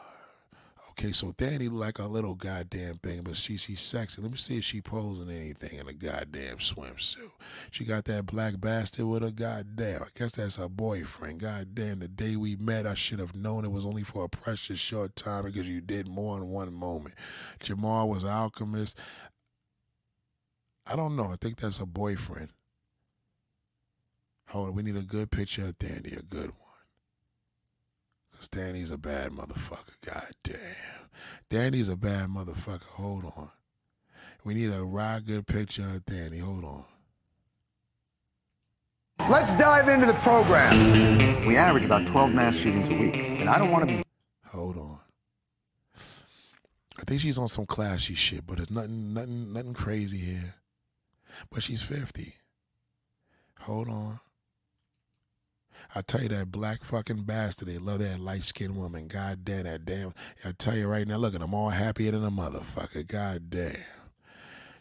Okay, so Danny like a little goddamn thing, but she she's sexy. Let me see if she posing anything in a goddamn swimsuit. She got that black bastard with her. Goddamn, I guess that's her boyfriend. Goddamn, the day we met, I should have known it was only for a precious short time because you did more in one moment. Jamal was alchemist. I don't know. I think that's her boyfriend. Hold on, we need a good picture of Danny, a good one. Cause Danny's a bad motherfucker. God damn. Danny's a bad motherfucker. Hold on. We need a right good picture of Danny. Hold on. Let's dive into the program. We average about 12 mass shootings a week, and I don't want to be. Hold on. I think she's on some classy shit, but it's nothing, nothing, nothing crazy here. But she's 50. Hold on. I tell you that black fucking bastard, they love that light skinned woman. God damn that damn. I tell you right now, look them all happier than a motherfucker. God damn.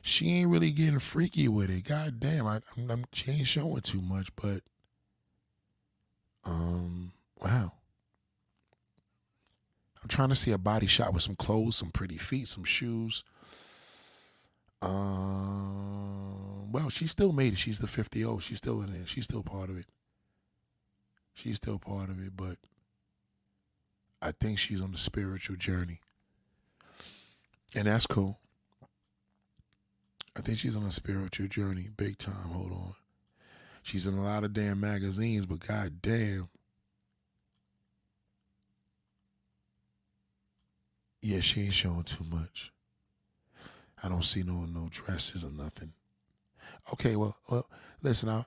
She ain't really getting freaky with it. God damn. I, I'm, I'm, she ain't showing too much, but um, wow. I'm trying to see a body shot with some clothes, some pretty feet, some shoes. Um, well, she still made it. She's the 50 0. She's still in it. She's still part of it. She's still part of it, but I think she's on the spiritual journey. And that's cool. I think she's on a spiritual journey, big time. Hold on. She's in a lot of damn magazines, but god damn. Yeah, she ain't showing too much. I don't see no no dresses or nothing. Okay, well, well, listen, I'll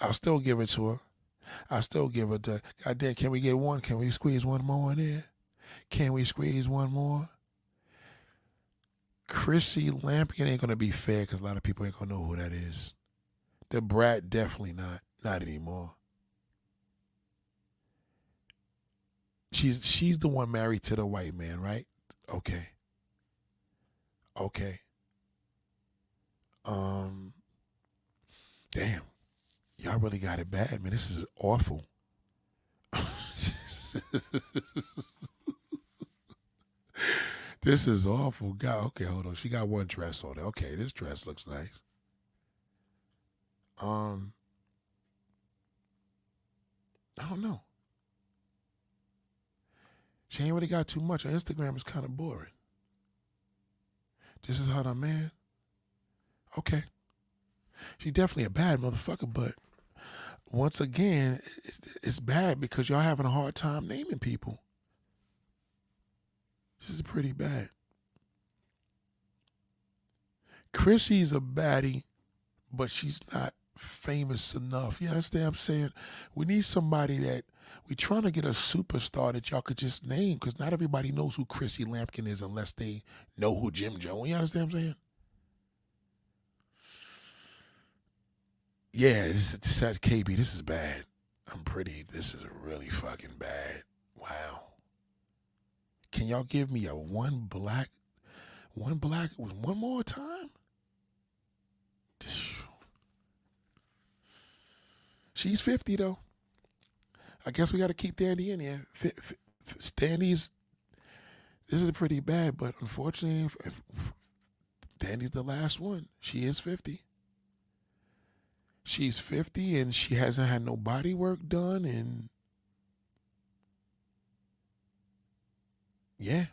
I'll still give it to her. I still give it to. God damn, can we get one? Can we squeeze one more in there? Can we squeeze one more? Chrissy Lampkin ain't gonna be fair because a lot of people ain't gonna know who that is. The brat definitely not. Not anymore. She's she's the one married to the white man, right? Okay. Okay. Um damn. Y'all really got it bad, man. This is awful. this is awful. God, okay, hold on. She got one dress on. Okay, this dress looks nice. Um, I don't know. She ain't really got too much. Her Instagram is kind of boring. This is her man. Okay. She definitely a bad motherfucker, but once again, it's bad because y'all having a hard time naming people. This is pretty bad. Chrissy's a baddie, but she's not famous enough. You understand what I'm saying? We need somebody that we're trying to get a superstar that y'all could just name because not everybody knows who Chrissy Lampkin is unless they know who Jim Jones. You understand what I'm saying? Yeah, this is KB. This is bad. I'm pretty. This is really fucking bad. Wow. Can y'all give me a one black, one black, one more time? She's 50 though. I guess we got to keep Thandie in here. Thandie's, this is pretty bad, but unfortunately, Thandie's the last one. She is 50. She's 50 and she hasn't had no body work done and yeah.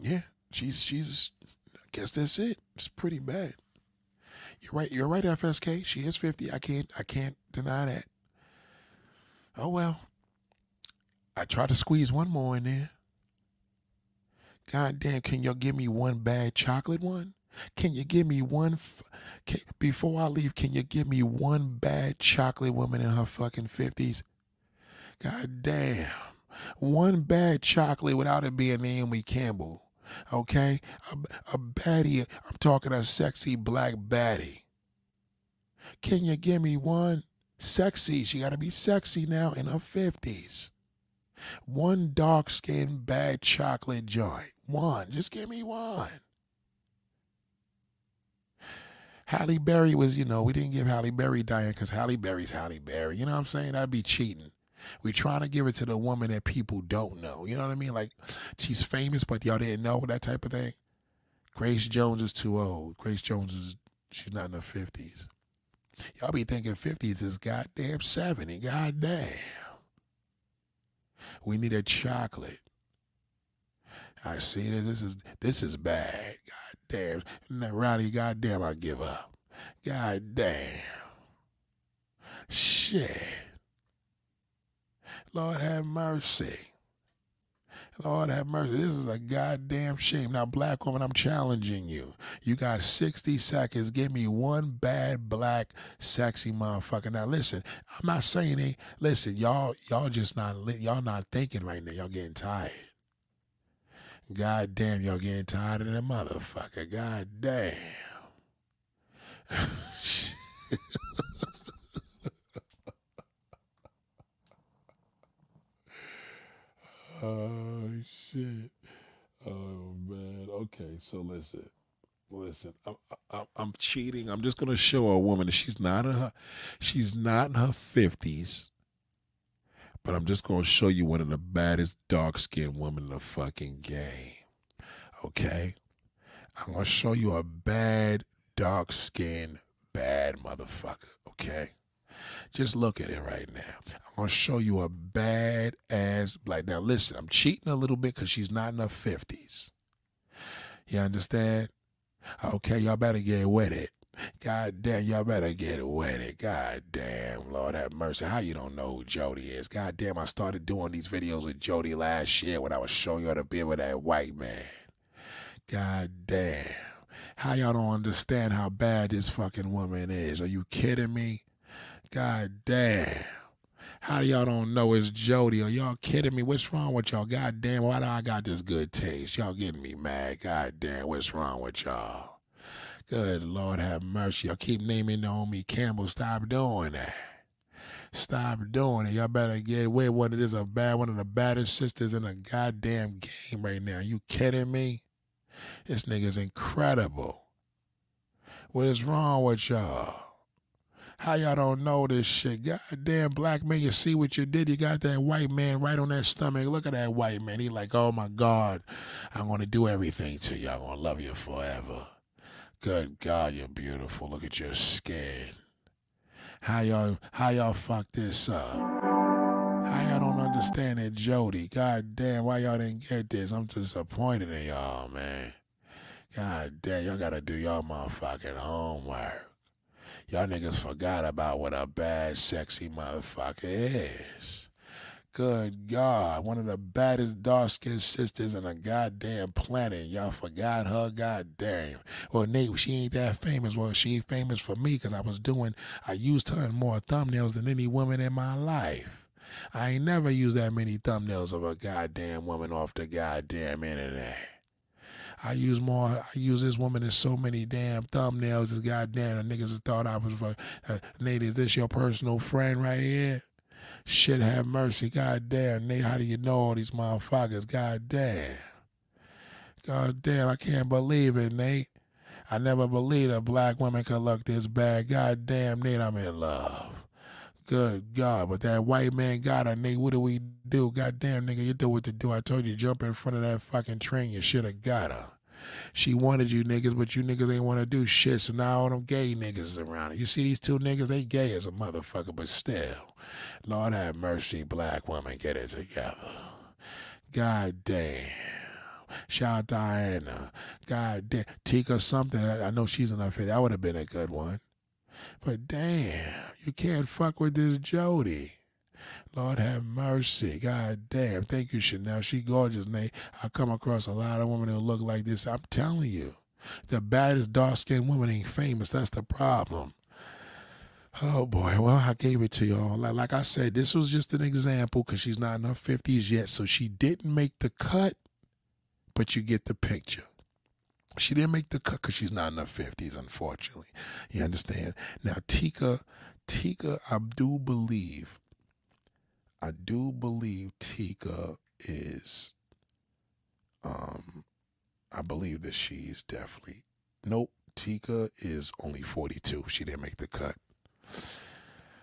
Yeah, she's she's I guess that's it. It's pretty bad. You're right. You're right, FSK. She is 50. I can't I can't deny that. Oh well. I try to squeeze one more in there. God damn, can y'all give me one bad chocolate one? Can you give me one can, before I leave, can you give me one bad chocolate woman in her fucking 50s? God damn. One bad chocolate without it being Naomi Campbell. Okay? A, a baddie, I'm talking a sexy black baddie. Can you give me one sexy? She got to be sexy now in her 50s. One dark skinned bad chocolate joint. One. Just give me one. Halle Berry was, you know, we didn't give Halle Berry Diane because Halle Berry's Halle Berry. You know what I'm saying? That'd be cheating. We're trying to give it to the woman that people don't know. You know what I mean? Like she's famous, but y'all didn't know that type of thing. Grace Jones is too old. Grace Jones is she's not in her fifties. Y'all be thinking fifties is goddamn seventy. Goddamn. We need a chocolate. I see that this is this is bad. God damn. Rowdy, goddamn, I give up. God damn. Shit. Lord have mercy. Lord have mercy. This is a goddamn shame. Now, black woman, I'm challenging you. You got 60 seconds. Give me one bad black sexy motherfucker. Now, listen, I'm not saying it. Listen, y'all, y'all just not y'all not thinking right now. Y'all getting tired. God damn, y'all getting tired of the motherfucker. God damn. Oh shit! Oh man. Okay, so listen, listen. I'm, I'm, I'm cheating. I'm just gonna show a woman that she's not in her, she's not in her fifties. But I'm just gonna show you one of the baddest dark skinned women in the fucking game. Okay, I'm gonna show you a bad dark skinned bad motherfucker. Okay. Just look at it right now. I'm gonna show you a bad ass black. Now listen, I'm cheating a little bit because she's not in her fifties. You understand? Okay, y'all better get with it. God damn, y'all better get it. God damn, Lord have mercy. How you don't know who Jody is? God damn, I started doing these videos with Jody last year when I was showing how to be with that white man. God damn. How y'all don't understand how bad this fucking woman is? Are you kidding me? God damn. How do y'all don't know it's Jody? Are y'all kidding me? What's wrong with y'all? God damn, why do I got this good taste? Y'all getting me mad. God damn, what's wrong with y'all? Good Lord have mercy. Y'all keep naming Naomi Campbell. Stop doing that. Stop doing it. Y'all better get away. What it is a bad one of the baddest sisters in the goddamn game right now. You kidding me? This nigga's incredible. What is wrong with y'all? How y'all don't know this shit? Goddamn black man, you see what you did? You got that white man right on that stomach. Look at that white man. He like, oh my God, I'm gonna do everything to you. I'm gonna love you forever. Good God, you're beautiful. Look at your skin. How y'all how y'all fuck this up? How y'all don't understand it, Jody. God damn, why y'all didn't get this? I'm disappointed in y'all, man. God damn, y'all gotta do y'all motherfucking homework. Y'all niggas forgot about what a bad, sexy motherfucker is. Good God, one of the baddest dark skinned sisters in the goddamn planet. Y'all forgot her, goddamn. Well, Nate, she ain't that famous. Well, she ain't famous for me because I was doing, I used her in more thumbnails than any woman in my life. I ain't never used that many thumbnails of a goddamn woman off the goddamn internet. I use more. I use this woman in so many damn thumbnails. This goddamn, the niggas thought I was for. Uh, Nate, is this your personal friend right here? Shit, have mercy. God damn, Nate, how do you know all these motherfuckers? God damn. God damn, I can't believe it, Nate. I never believed a black woman could look this bad. God damn, Nate, I'm in love. Good God, but that white man got her, Nate. What do we do? God damn, nigga, you do what to do. I told you, jump in front of that fucking train. You should have got her. She wanted you niggas, but you niggas ain't want to do shit. So now all them gay niggas around. You see these two niggas, they gay as a motherfucker, but still. Lord have mercy, black woman, get it together. God damn. Shout out Diana. God damn. Tika Sumpter. I know she's in her. That would have been a good one. But damn, you can't fuck with this Jody. Lord have mercy. God damn. Thank you, Chanel. She gorgeous, Nate. I come across a lot of women who look like this. I'm telling you. The baddest dark skinned woman ain't famous. That's the problem. Oh boy, well, I gave it to y'all. Like, like I said, this was just an example because she's not in her 50s yet. So she didn't make the cut, but you get the picture. She didn't make the cut because she's not in her 50s, unfortunately. You understand? Now, Tika, Tika, I do believe, I do believe Tika is, um, I believe that she's definitely, nope, Tika is only 42. She didn't make the cut.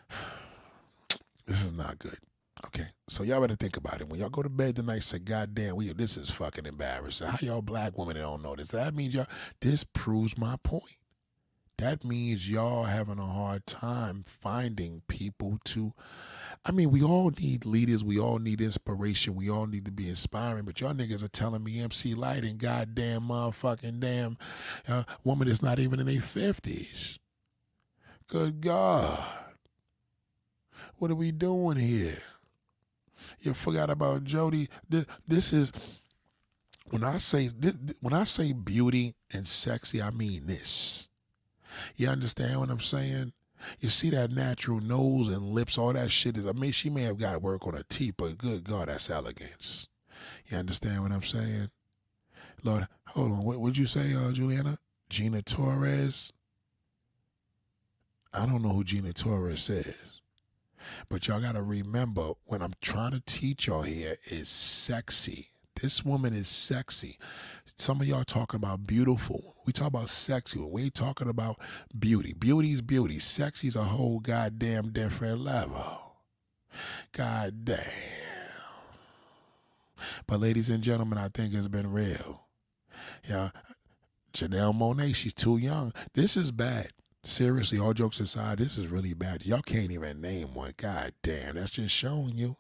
This is not good. Okay, so y'all better think about it. When y'all go to bed tonight, say, God damn, we, this is fucking embarrassing. How y'all black women don't know this? That means y'all, this proves my point. That means y'all having a hard time finding people to, I mean, we all need leaders. We all need inspiration. We all need to be inspiring. But y'all niggas are telling me MC Lyte and goddamn motherfucking damn uh, woman that's not even in their 50s. Good God. What are we doing here? You forgot about Jody. This, this is when I say this, when I say beauty and sexy, I mean this. You understand what I'm saying? You see that natural nose and lips, all that shit is. I mean, she may have got work on her teeth, but good God, that's elegance. You understand what I'm saying? Lord, hold on. What would you say, uh, Juliana? Gina Torres? I don't know who Gina Torres is. But y'all got to remember when I'm trying to teach y'all here is sexy. This woman is sexy. Some of y'all talking about beautiful. We talk about sexy. We ain't talking about beauty. Beauty's beauty. Sexy's a whole goddamn different level. God damn. But ladies and gentlemen, I think it's been real. Yeah, Janelle Monáe, she's too young. This is bad. Seriously, all jokes aside, this is really bad. Y'all can't even name one. God damn, that's just showing you.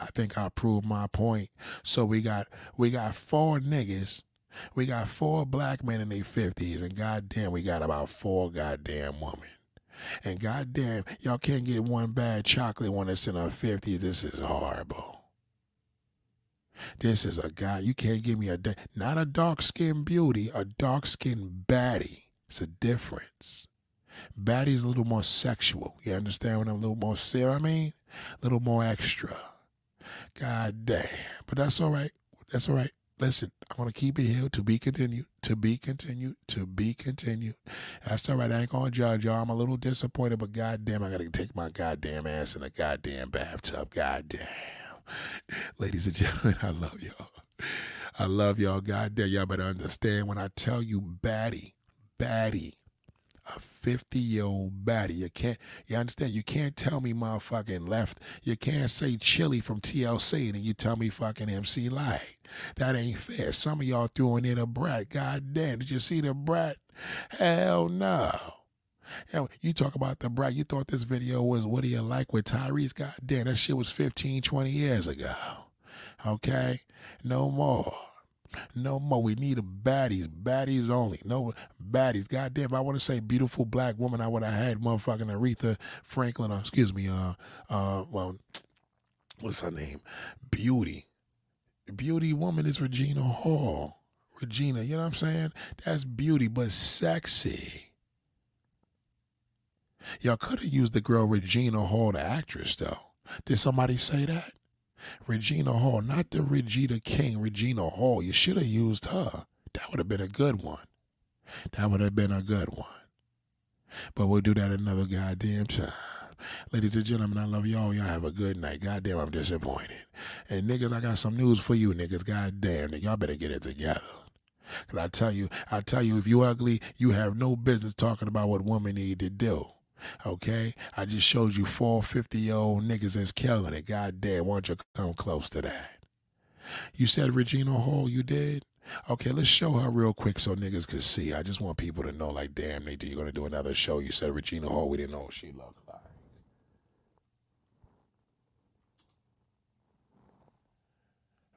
I think I proved my point. So we got we got four niggas. We got four black men in their fifties, and goddamn, we got about four goddamn women. And goddamn, y'all can't get one bad chocolate one that's in her fifties. This is horrible. This is a guy you can't give me a not a dark skinned beauty, a dark skinned baddie. It's a difference. Baddie's a little more sexual. You understand what I'm a little more serious? I mean, a little more extra. God damn. But that's all right. That's all right. Listen, I'm gonna keep it here to be continued, to be continued, to be continued. That's all right. I ain't gonna judge y'all. I'm a little disappointed, but goddamn, I gotta take my goddamn ass in a goddamn bathtub. Goddamn. Ladies and gentlemen, I love y'all. I love y'all. Goddamn, y'all better understand when I tell you baddie, baddie, a 50 year old baddie. You can't, you understand? You can't tell me motherfucking left. You can't say Chilli from TLC and then you tell me fucking MC Lyte. That ain't fair. Some of y'all throwing in a brat. God damn, did you see Da Brat? Hell no. Yeah, you talk about Da Brat. You thought this video was what do you like with Tyrese? God damn, that shit was 15, 20 years ago. Okay? No more. No more. We need a baddies. Baddies only. No baddies. Goddamn. I want to say beautiful black woman. I would have had motherfucking Aretha Franklin. Or, excuse me. Uh. Uh. Well. What's her name? Beauty. Beauty woman is Regina Hall. Regina. You know what I'm saying? That's beauty, but sexy. Y'all could have used the girl Regina Hall, the actress, though. Did somebody say that? Regina Hall, not the Regina King, Regina Hall. You should have used her. That would have been a good one. That would have been a good one. But we'll do that another goddamn time. Ladies and gentlemen, I love y'all. Y'all have a good night. Goddamn, I'm disappointed. And niggas, I got some news for you, niggas. Goddamn, y'all better get it together. Cause I tell you, I tell you, if you ugly, you have no business talking about what women need to do. Okay? I just showed you four 50 year old niggas that's killing it. God damn, why don't you come close to that? You said Regina Hall, you did? Okay, let's show her real quick so niggas can see. I just want people to know, like, damn, Nate, do you're gonna do another show. You said Regina Hall, we didn't know she looked like.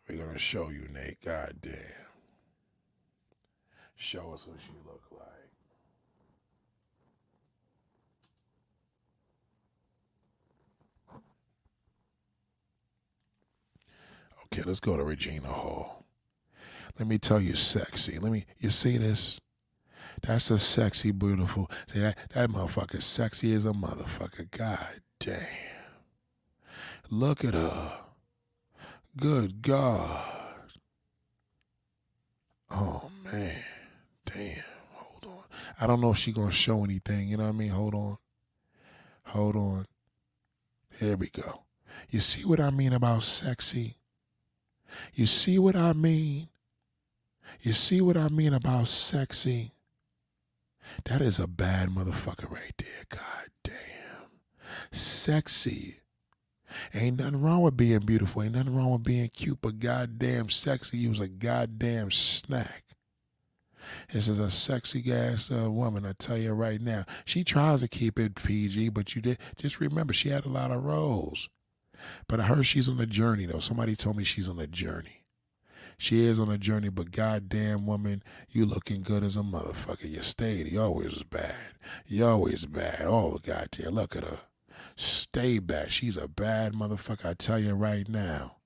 We're gonna show you, Nate. God damn. Show us what she looked like. Okay, let's go to Regina Hall. Let me tell you, sexy. Let me. You see this? That's a sexy, beautiful. See that that motherfucker sexy as a motherfucker. God damn. Look at her. Good God. Oh man. Damn. Hold on. I don't know if she gonna show anything. You know what I mean? Hold on. Hold on. Here we go. You see what I mean about sexy? You see what I mean? You see what I mean about sexy? That is a bad motherfucker right there. God damn. Sexy. Ain't nothing wrong with being beautiful. Ain't nothing wrong with being cute, but goddamn sexy. You was a goddamn snack. This is a sexy ass uh, woman, I tell you right now. She tries to keep it PG, but you did just remember she had a lot of roles. But I heard she's on a journey though. Somebody told me she's on a journey. She is on a journey, but goddamn woman, you looking good as a motherfucker. You stayed. You always was bad. You always bad. Oh goddamn, look at her. Stay bad. She's a bad motherfucker. I tell you right now.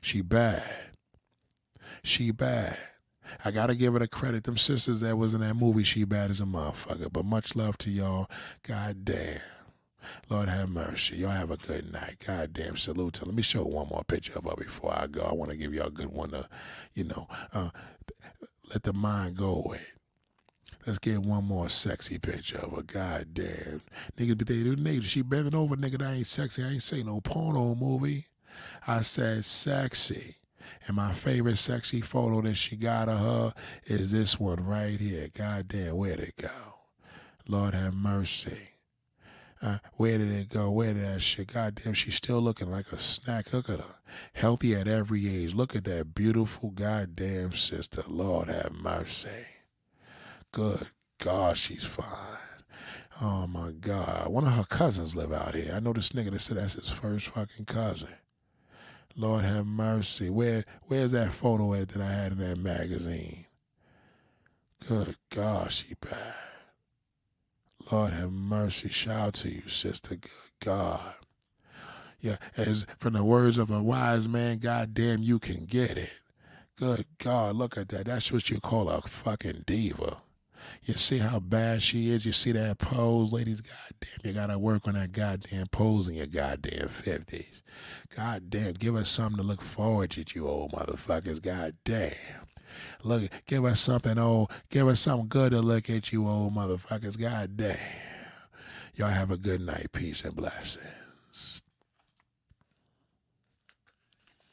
She bad. She bad. I gotta give her the credit. Them sisters that was in that movie, she bad as a motherfucker. But much love to y'all. God damn. Lord have mercy. Y'all have a good night. God damn salute. Let me show one more picture of her before I go. I want to give y'all a good one to, you know, uh, let the mind go with. Let's get one more sexy picture of her. God damn. Niggas be do niggas. She bending over, nigga. That ain't sexy. I ain't say no porno movie. I said sexy. And my favorite sexy photo that she got of her is this one right here. God damn, where'd it go? Lord have mercy. Uh, where did it go? Where did that shit? Goddamn, she's still looking like a snack. Look at her. Healthy at every age. Look at that beautiful goddamn sister. Lord have mercy. Good God, she's fine. Oh my God. One of her cousins live out here. I know this nigga that said that's his first fucking cousin. Lord have mercy. Where where's that photo at that I had in that magazine? Good God, she bad. Lord have mercy. Shout to you, sister. Good God. Yeah, as from the words of a wise man, God damn, you can get it. Good God, look at that. That's what you call a fucking diva. You see how bad she is? You see that pose, ladies? Goddamn, you gotta work on that goddamn pose in your goddamn 50s. Goddamn, give us something to look forward to, you old motherfuckers. Goddamn. Look, give us something old. Give us something good to look at, you old motherfuckers. God damn. Y'all have a good night. Peace and blessings.